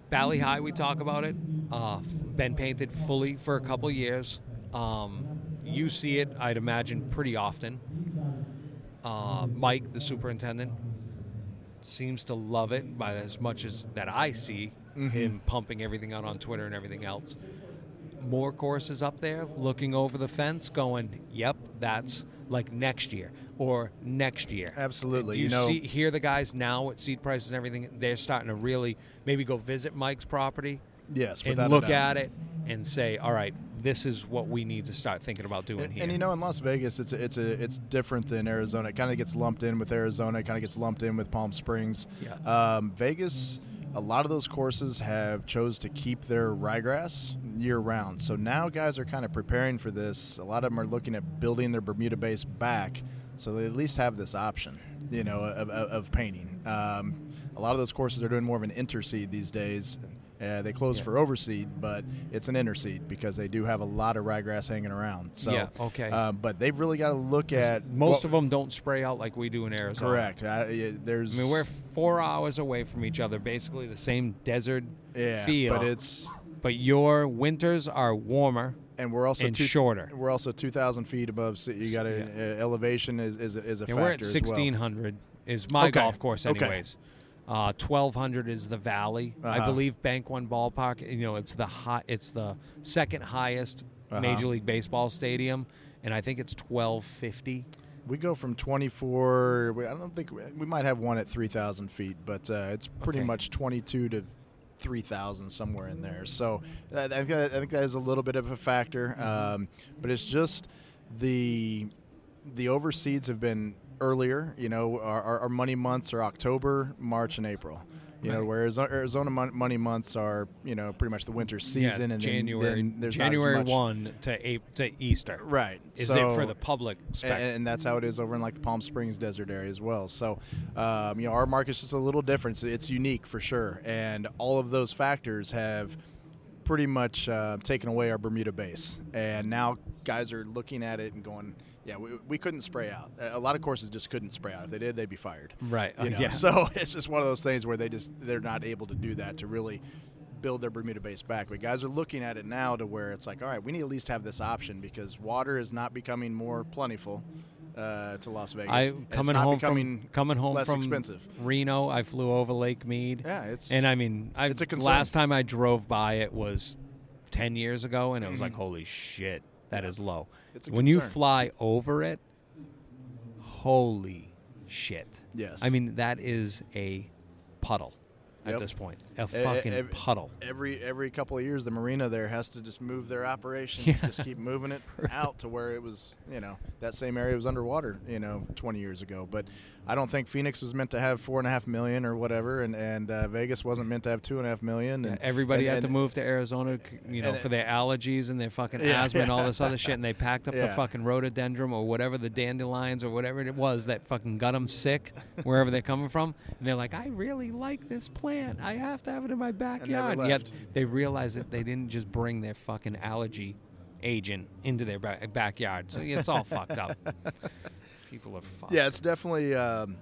Bali Hai, we talk about it. Uh, been painted fully for a couple years. Um, you see it, I'd imagine, pretty often. Uh, Mike, the superintendent, seems to love it by as much as that I see him pumping everything out on Twitter and everything else. More courses up there looking over the fence, going, "Yep, that's like next year or next year." Absolutely. You, You know- see, hear the guys now at seed prices and everything. They're starting to really maybe go visit Mike's property Yes, and look at it and say, "All right, this is what we need to start thinking about doing And, here." and you know, in Las Vegas, it's a, it's a it's different than Arizona. It kind of gets lumped in with Arizona. It kind of gets lumped in with Palm Springs. Yeah. Um, Vegas, a lot of those courses have chose to keep their ryegrass year round. So now guys are kind of preparing for this. A lot of them are looking at building their Bermuda base back, so they at least have this option, you know, of, of, of painting. Um, a lot of those courses are doing more of an interseed these days. Uh, they close Yeah. for overseed, but it's an interseed because they do have a lot of ryegrass hanging around. So, Yeah, okay. Um, but they've really got to look at Most what- of them don't spray out like we do in Arizona. Correct. Uh, yeah, there's. I mean, we're four hours away from each other, basically the same desert yeah, feel. but it's but your winters are warmer. and we're also and two, shorter. We're also two thousand feet above. sea. You got an Yeah. uh, elevation is is, a- is a And factor we're at well. sixteen hundred. Is my Okay, golf course, okay. Uh, Twelve hundred is the Valley. I Uh-huh. believe Bank One Ballpark. You know, it's the high. It's the second highest Uh-huh. Major League Baseball stadium, and I think it's twelve fifty. We go from 24. I don't think we might have one at 3,000 feet, but uh, it's pretty Okay. much 22 to 3,000 somewhere in there. So I, I, think that, I think that is a little bit of a factor, um, but it's just the the overseeds have been earlier. You know, our, our, our money months are October, March, and April. You know, Right. whereas Arizona mon- money months are you know pretty much the winter season, yeah, and January. then, then there's not as January one to to Easter. Right. Is so, it for the public? And, and that's how it is over in like the Palm Springs desert area as well. So, um, you know, our market's just a little different. So It's unique for sure, and all of those factors have pretty much uh, taken away our Bermuda base. And now guys are looking at it and going, "Yeah, we, we couldn't spray out. A lot of courses just couldn't spray out. If they did, they'd be fired." Right. You know? yeah. So it's just one of those things where they just they're not able to do that to really build their Bermuda base back. But guys are looking at it now to where it's like, all right, we need at least have this option because water is not becoming more plentiful uh, to Las Vegas. I coming home from coming home less from expensive. Reno. I flew over Lake Mead. Yeah, it's and I mean, I, it's a concern. last time I drove by it was ten years ago, and it was like, holy shit, that is low. It's a when you fly over it, holy shit. Yes. I mean, that is a puddle at this point. A fucking ev- puddle. every every couple of years the marina there has to just move their operation Yeah. just keep moving it out to where it was you know that same area was underwater you know 20 years ago but i don't think phoenix was meant to have four and a half million or whatever and and uh, vegas wasn't meant to have two and a half million and Everybody and, had to move to Arizona, you know, and- for their allergies and their fucking Yeah. asthma and all this other shit, and they packed up the fucking rhododendron or whatever the dandelions or whatever it was that fucking got them sick wherever they're coming from, and they're like, I really like this plant. I have to have it in my backyard. And yet they realize that they didn't just bring their fucking allergy agent into their ba- backyard, so it's all fucked up. People are fucked. yeah it's definitely um,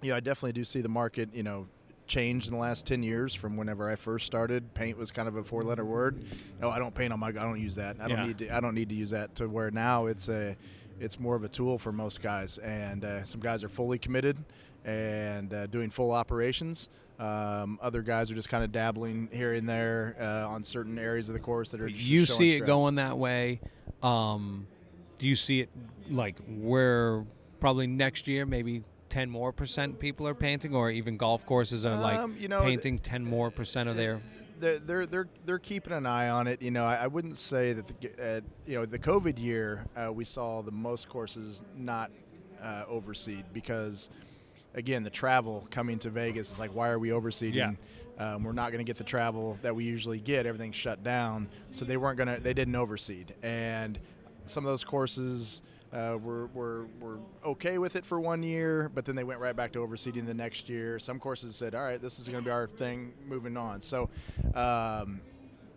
you know i definitely do see the market you know changed in the last 10 years from whenever i first started paint was kind of a four letter word oh i don't paint on my i don't use that i don't Yeah. need to i don't need to use that to where now it's a it's more of a tool for most guys and uh, some guys are fully committed and uh, doing full operations um, other guys are just kind of dabbling here and there uh, on certain areas of the course that are just you see it stress. going that way. Um, do you see it like where probably next year maybe ten more percent people are painting, or even golf courses are like Um, you know, painting ten more percent of their? they're they're they're, they're keeping an eye on it. You know, I, I wouldn't say that the uh, you know the COVID year uh, we saw the most courses not uh, overseed because again the travel coming to Vegas is like why are we overseeding? Yeah. Um, we're not going to get the travel that we usually get. Everything's shut down, so they weren't going to. They didn't overseed, and some of those courses uh, were, were were okay with it for one year, but then they went right back to overseeding the next year. Some courses said, "All right, this is going to be our thing moving on." So, um,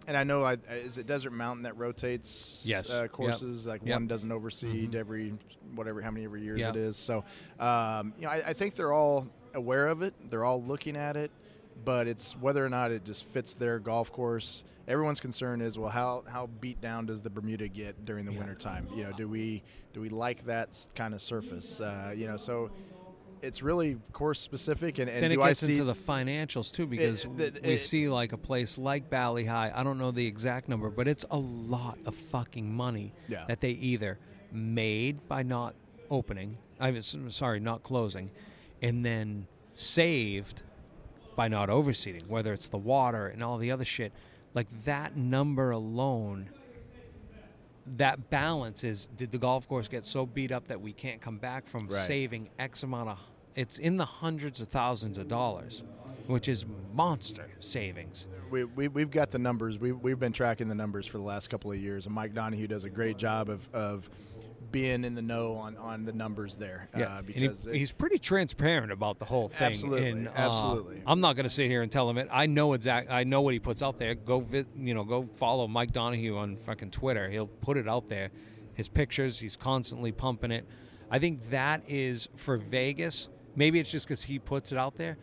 and I know, I, is it Desert Mountain that rotates Yes. uh, Yep. courses? Like Yep. one doesn't overseed Mhm. every whatever how many every years Yep. it is. So, um, you know, I, I think they're all aware of it. They're all looking at it but it's whether or not it just fits their golf course. Everyone's concern is, well, how how beat down does the Bermuda get during the Yeah. winter time? You know, do we do we like that kind of surface? Uh, you know, so it's really course specific. And, and then it gets into the financials too, because the- we it- see like a place like Bali Hai. I don't know the exact number, but it's a lot of fucking money Yeah. that they either made by not opening. I was sorry, not closing, and then saved by not overseeding. Whether it's the water and all the other shit, like that number alone. That balance is did the golf course get so beat up that we can't come back from Right. saving X amount of it's in the hundreds of thousands of dollars, which is monster savings. we, we, we've got the numbers. We, we've been tracking the numbers for the last couple of years, and Mike Donahue does a great job of, of being in the know on, on the numbers there. Yeah, uh, and he- because it- he's pretty transparent about the whole thing. Absolutely, and, uh, absolutely. I'm not going to sit here and tell him it. I know exact. I know what he puts out there. Go, vi- you know, go follow Mike Donahue on fucking Twitter. He'll put it out there. His pictures. He's constantly pumping it. I think that is for Vegas. Maybe it's just because he puts it out there.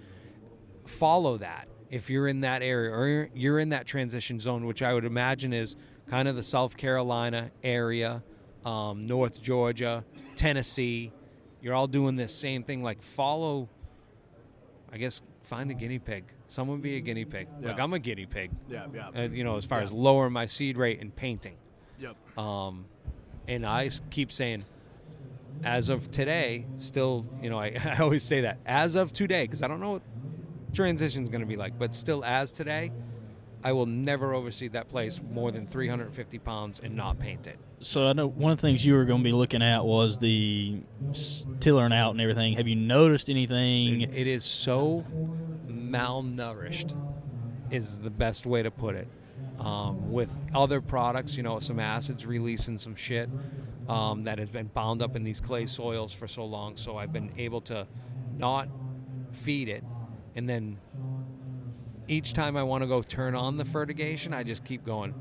Follow that if you're in that area or you're in that transition zone, which I would imagine is kind of the South Carolina area, um, North Georgia, Tennessee. You're all doing this same thing. Like follow. I guess find a guinea pig. Someone be a guinea pig. Like I'm a guinea pig. yeah, yeah, Uh, you know, as far Yeah. as lowering my seed rate and painting. yep. Um, and I keep saying, as of today, still, you know, I, I always say that as of today because I don't know what transition is going to be like, but still, as today, I will never oversee that place more than 350 pounds and not paint it. So I know one of the things you were going to be looking at was the s- tillering out and everything. Have you noticed anything? It- it is so malnourished, is the best way to put it. Um, with other products, you know, some acids releasing some shit um, that has been bound up in these clay soils for so long. So I've been able to not feed it, and then each time I want to go turn on the fertigation, I just keep going.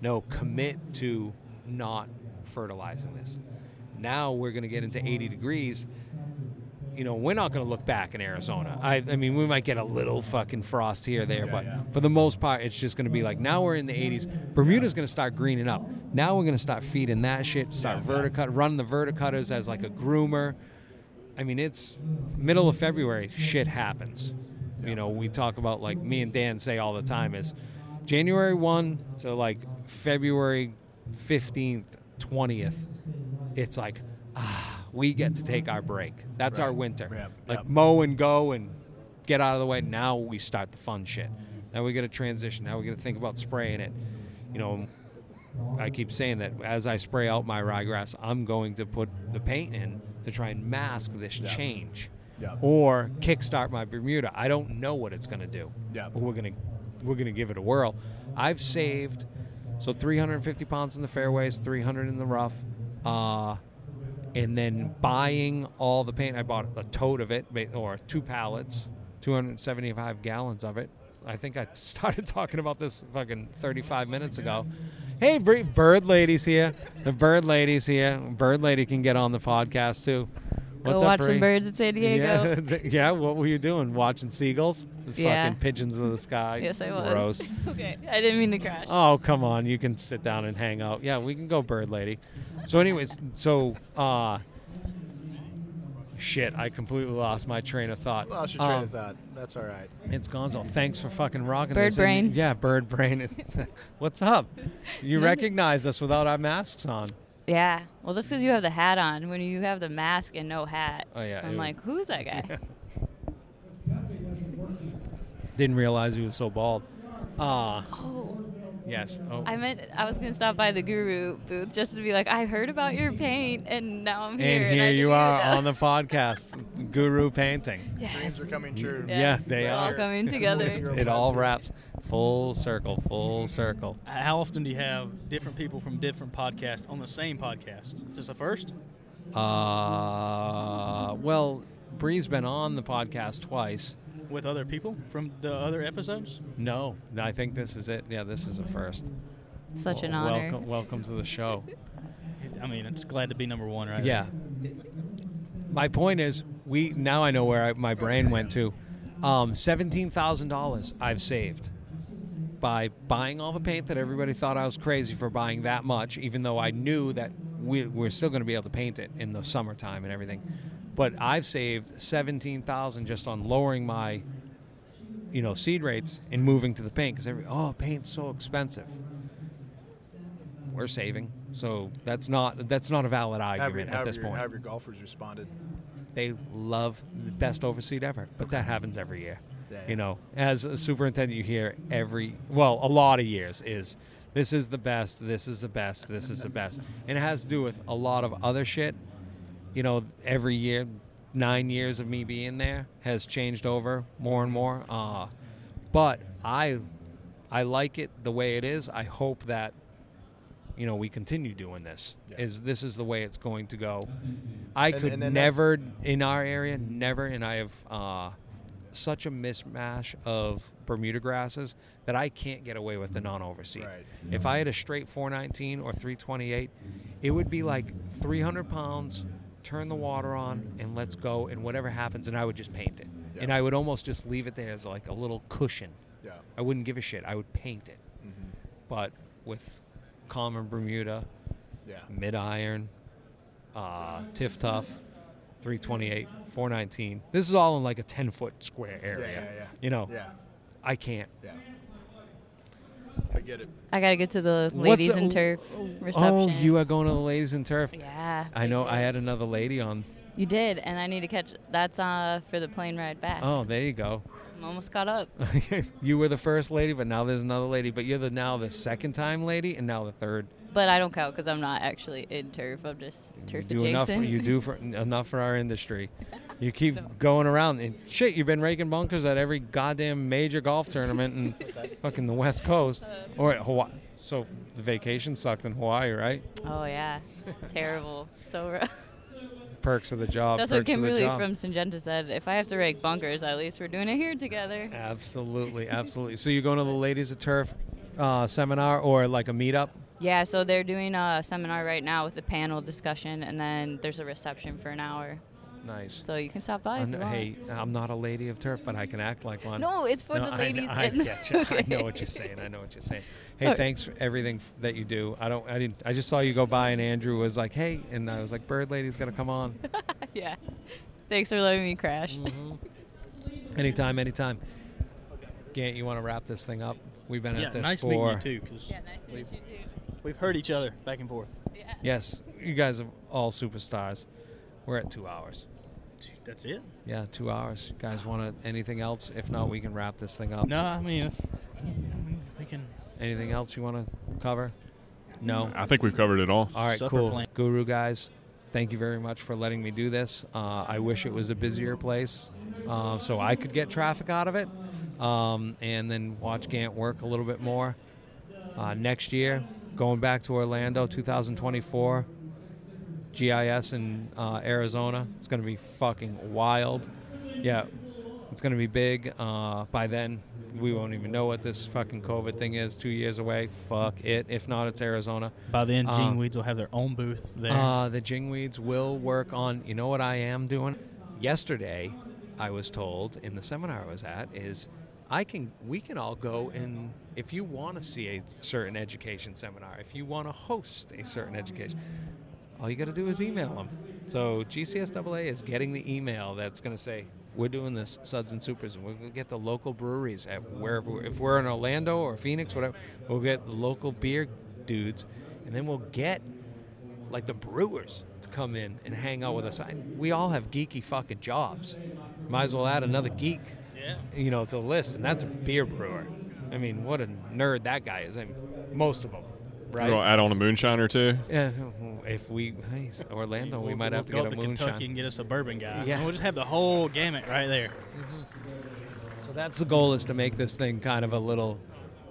No, commit to not fertilizing this. Now we're going to get into 80 degrees you know, we're not going to look back in Arizona. I, I mean, we might get a little fucking frost here there, Yeah, but yeah. for the most part, it's just going to be like now we're in the 80s. Bermuda's going to start greening up. Now we're going to start feeding that shit, start Yeah, verticut, run the verticutters as like a groomer. I mean, it's middle of February, shit happens. You know, we talk about like me and Dan say all the time is January 1 to like February 15th, 20th. It's like, ah, we get to take our break. That's our winter. Yep, Like yep. mow and go and get out of the way. Now we start the fun shit. Now we got to transition. Now we got to think about spraying it. You know, I keep saying that as I spray out my ryegrass, I'm going to put the paint in to try and mask this change, Yeah. or kickstart my Bermuda. I don't know what it's going to do. Yeah. But we're gonna we're gonna give it a whirl. I've saved so 350 pounds in the fairways, 300 in the rough, uh, and then buying all the paint. I bought a tote of it, or two pallets, 275 gallons of it. I think I started talking about this fucking 35 minutes ago. Hey, Bird Lady's here. The Bird Lady's here. Bird Lady can get on the podcast too. What's Go up, watch some birds in San Diego. Yeah, yeah, what were you doing? Watching seagulls? Yeah. Fucking pigeons in the sky. Yes, I was. Gross. okay, I didn't mean to crash. Oh, come on. You can sit down and hang out. Yeah, we can go bird lady. So anyways, so uh shit, I completely lost my train of thought. Lost your train Um, of thought. That's all right. It's Gonzo. Thanks for fucking rocking Bird this. And- brain. yeah, bird brain. It's- What's up? You recognize us without our masks on. Yeah. Well, just because you have the hat on, when you have the mask and no hat, Oh, yeah, I'm like, who's that guy? Didn't realize he was so bald. Uh Oh, yes. Oh. I meant I was gonna stop by the Guru booth just to be like, I heard about your paint, and now I'm here. and I here you are know. on the podcast, Guru Painting. Yes. Dreams are coming true. Yes, Yeah, they it's all are. coming together. It all wraps full circle, full circle. How often do you have different people from different podcasts on the same podcast? Is this a first? Uh, well, Bree's been on the podcast twice. With other people from the other episodes? No, I think this is it. Yeah, this is a first. Such an honor. Welcome, welcome to the show. I mean, I'm glad to be number one, right? Yeah. My point is, we now I know where I, my brain went to. Um, Seventeen thousand dollars I've saved by buying all the paint that everybody thought I was crazy for buying that much, even though I knew that we, we're still going to be able to paint it in the summertime and everything. But I've saved seventeen thousand just on lowering my, you know, seed rates and moving to the paint because every oh paint's so expensive. We're saving, so that's not that's not a valid your, argument at this your, point have your golfers responded? they love the best overseed ever, but that happens every year. Yeah. You know, as a superintendent, you hear every well, a lot of years is this is the best, this is the best, this is the best, and it has to do with a lot of other shit. You know, every year, nine years of me being there has changed over more and more. Uh, but I, I like it the way it is. I hope that you know we continue doing this. Yeah. Is this is the way it's going to go? I And- could and then that- never in our area, never, and I have uh, such a mismatch of Bermuda grasses that I can't get away with the non-overseed. Right. If I had a straight 419 or 328, it would be like 300 pounds. Turn the water on and let's go, and whatever happens, and I would just paint it, Yeah. and I would almost just leave it there as like a little cushion. Yeah. I wouldn't give a shit. I would paint it, Mm-hmm. but with common Bermuda, Yeah. mid iron, uh, TifTuf, 328, 419. This is all in like a 10 foot square area. yeah, yeah. You know, Yeah. I can't. Yeah. I get it. I gotta get to the What's ladies a- and turf reception. Oh, reception. you are going to the ladies and turf. Yeah. I know. I had another lady on. You did, and I need to catch. That's uh for the plane ride back. Oh, there you go. I'm almost caught up. you were the first lady, but now there's another lady. But you're the now the second time lady, and now the third. But I don't count because I'm not actually in turf. I'm just turf you do enough. You do for, enough for our industry. You keep going around and shit. You've been raking bunkers at every goddamn major golf tournament in fucking the West Coast or at Hawaii. So the vacation sucked in Hawaii, right? Oh yeah, terrible. So rough. Perks of the job. That's what Kimberly from Syngenta said. If I have to rake bunkers, at least we're doing it here together. Absolutely, absolutely. So you're going to the Ladies of Turf uh, seminar or like a meetup? Yeah, so they're doing a seminar right now with a panel discussion, and then there's a reception for an hour. Nice. So you can stop by. I'm- if you want. hey, I'm not a lady of turf, but I can act like one. No, it's for No, the I ladies. kn- I, get you. I know what you're saying. I know what you're saying. Hey, Okay. thanks for everything f- that you do. I don't. I didn't. I just saw you go by, and Andrew was like, "Hey," and I was like, "Bird Lady's gonna come on." yeah. Thanks for letting me crash. Mm-hmm. anytime, anytime. Gant, you want to wrap this thing up? We've been Yeah, at this nice for. meeting you too, yeah, nice to meet you too. We've heard each other back and forth. Yeah. Yes, you guys are all superstars. We're at two hours. That's it. Yeah, two hours. Guys, want to anything else? If not, we can wrap this thing up. No, I mean, we can. Anything else you want to cover? No. I think we've covered it all. All right, Supper cool. plan. Guru guys, thank you very much for letting me do this. Uh, I wish it was a busier place uh, so I could get traffic out of it um, and then watch Gant work a little bit more. Uh, next year, going back to Orlando, 2024, GIS in uh, Arizona. It's going to be fucking wild. Yeah, it's going to be big. Uh, by then, we won't even know what this fucking COVID thing is. Two years away. Fuck it. If not, it's Arizona. By then, Uh, Jingweeds will have their own booth there. Uh, the Jingweeds will work on. You know what I am doing? Yesterday, I was told in the seminar I was at is I can we can all go and if you want to see a certain education seminar, if you want to host a certain education, all you got to do is email them. So GCSAA is getting the email that's going to say we're doing this Suds and Supers, and we're going to get the local breweries at wherever. If we're in Orlando or Phoenix, whatever, we'll get the local beer dudes, and then we'll get like the brewers to come in and hang out with us. I, we all have geeky fucking jobs. Might as well add another geek, yeah. you know, to the list, and that's a beer brewer. I mean, what a nerd that guy is. I mean, most of them, right? We'll add on a moonshine or two. Yeah, if we hey, Orlando, we We'll- might we'll have to go get a up to moonshine. Kentucky and get us a bourbon guy. Yeah. And we'll just have the whole gamut right there. So that's the goal is to make this thing kind of a little,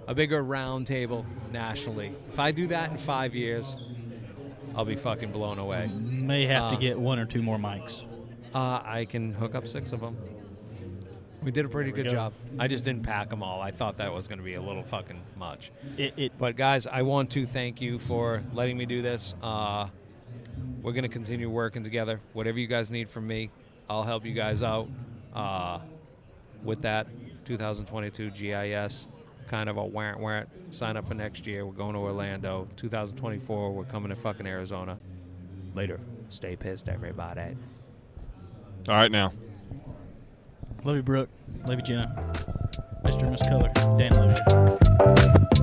a bigger round table nationally. If I do that in five years, I'll be fucking blown away. May have Uh, to get one or two more mics. Uh, I can hook up six of them. We did a pretty good go. job. I just didn't pack them all. I thought that was going to be a little fucking much. It, it But guys, I want to thank you for letting me do this. Uh, we're going to continue working together. Whatever you guys need from me, I'll help you guys out. Uh, with that, 2022 GIS, kind of a warrant warrant. Sign up for next year. We're going to Orlando. 2024, we're coming to fucking Arizona. Later. Stay pissed, everybody. All right, now. Love you, Brooke. Love you, Jenna. Mr. and Miss Color. Dan loves you.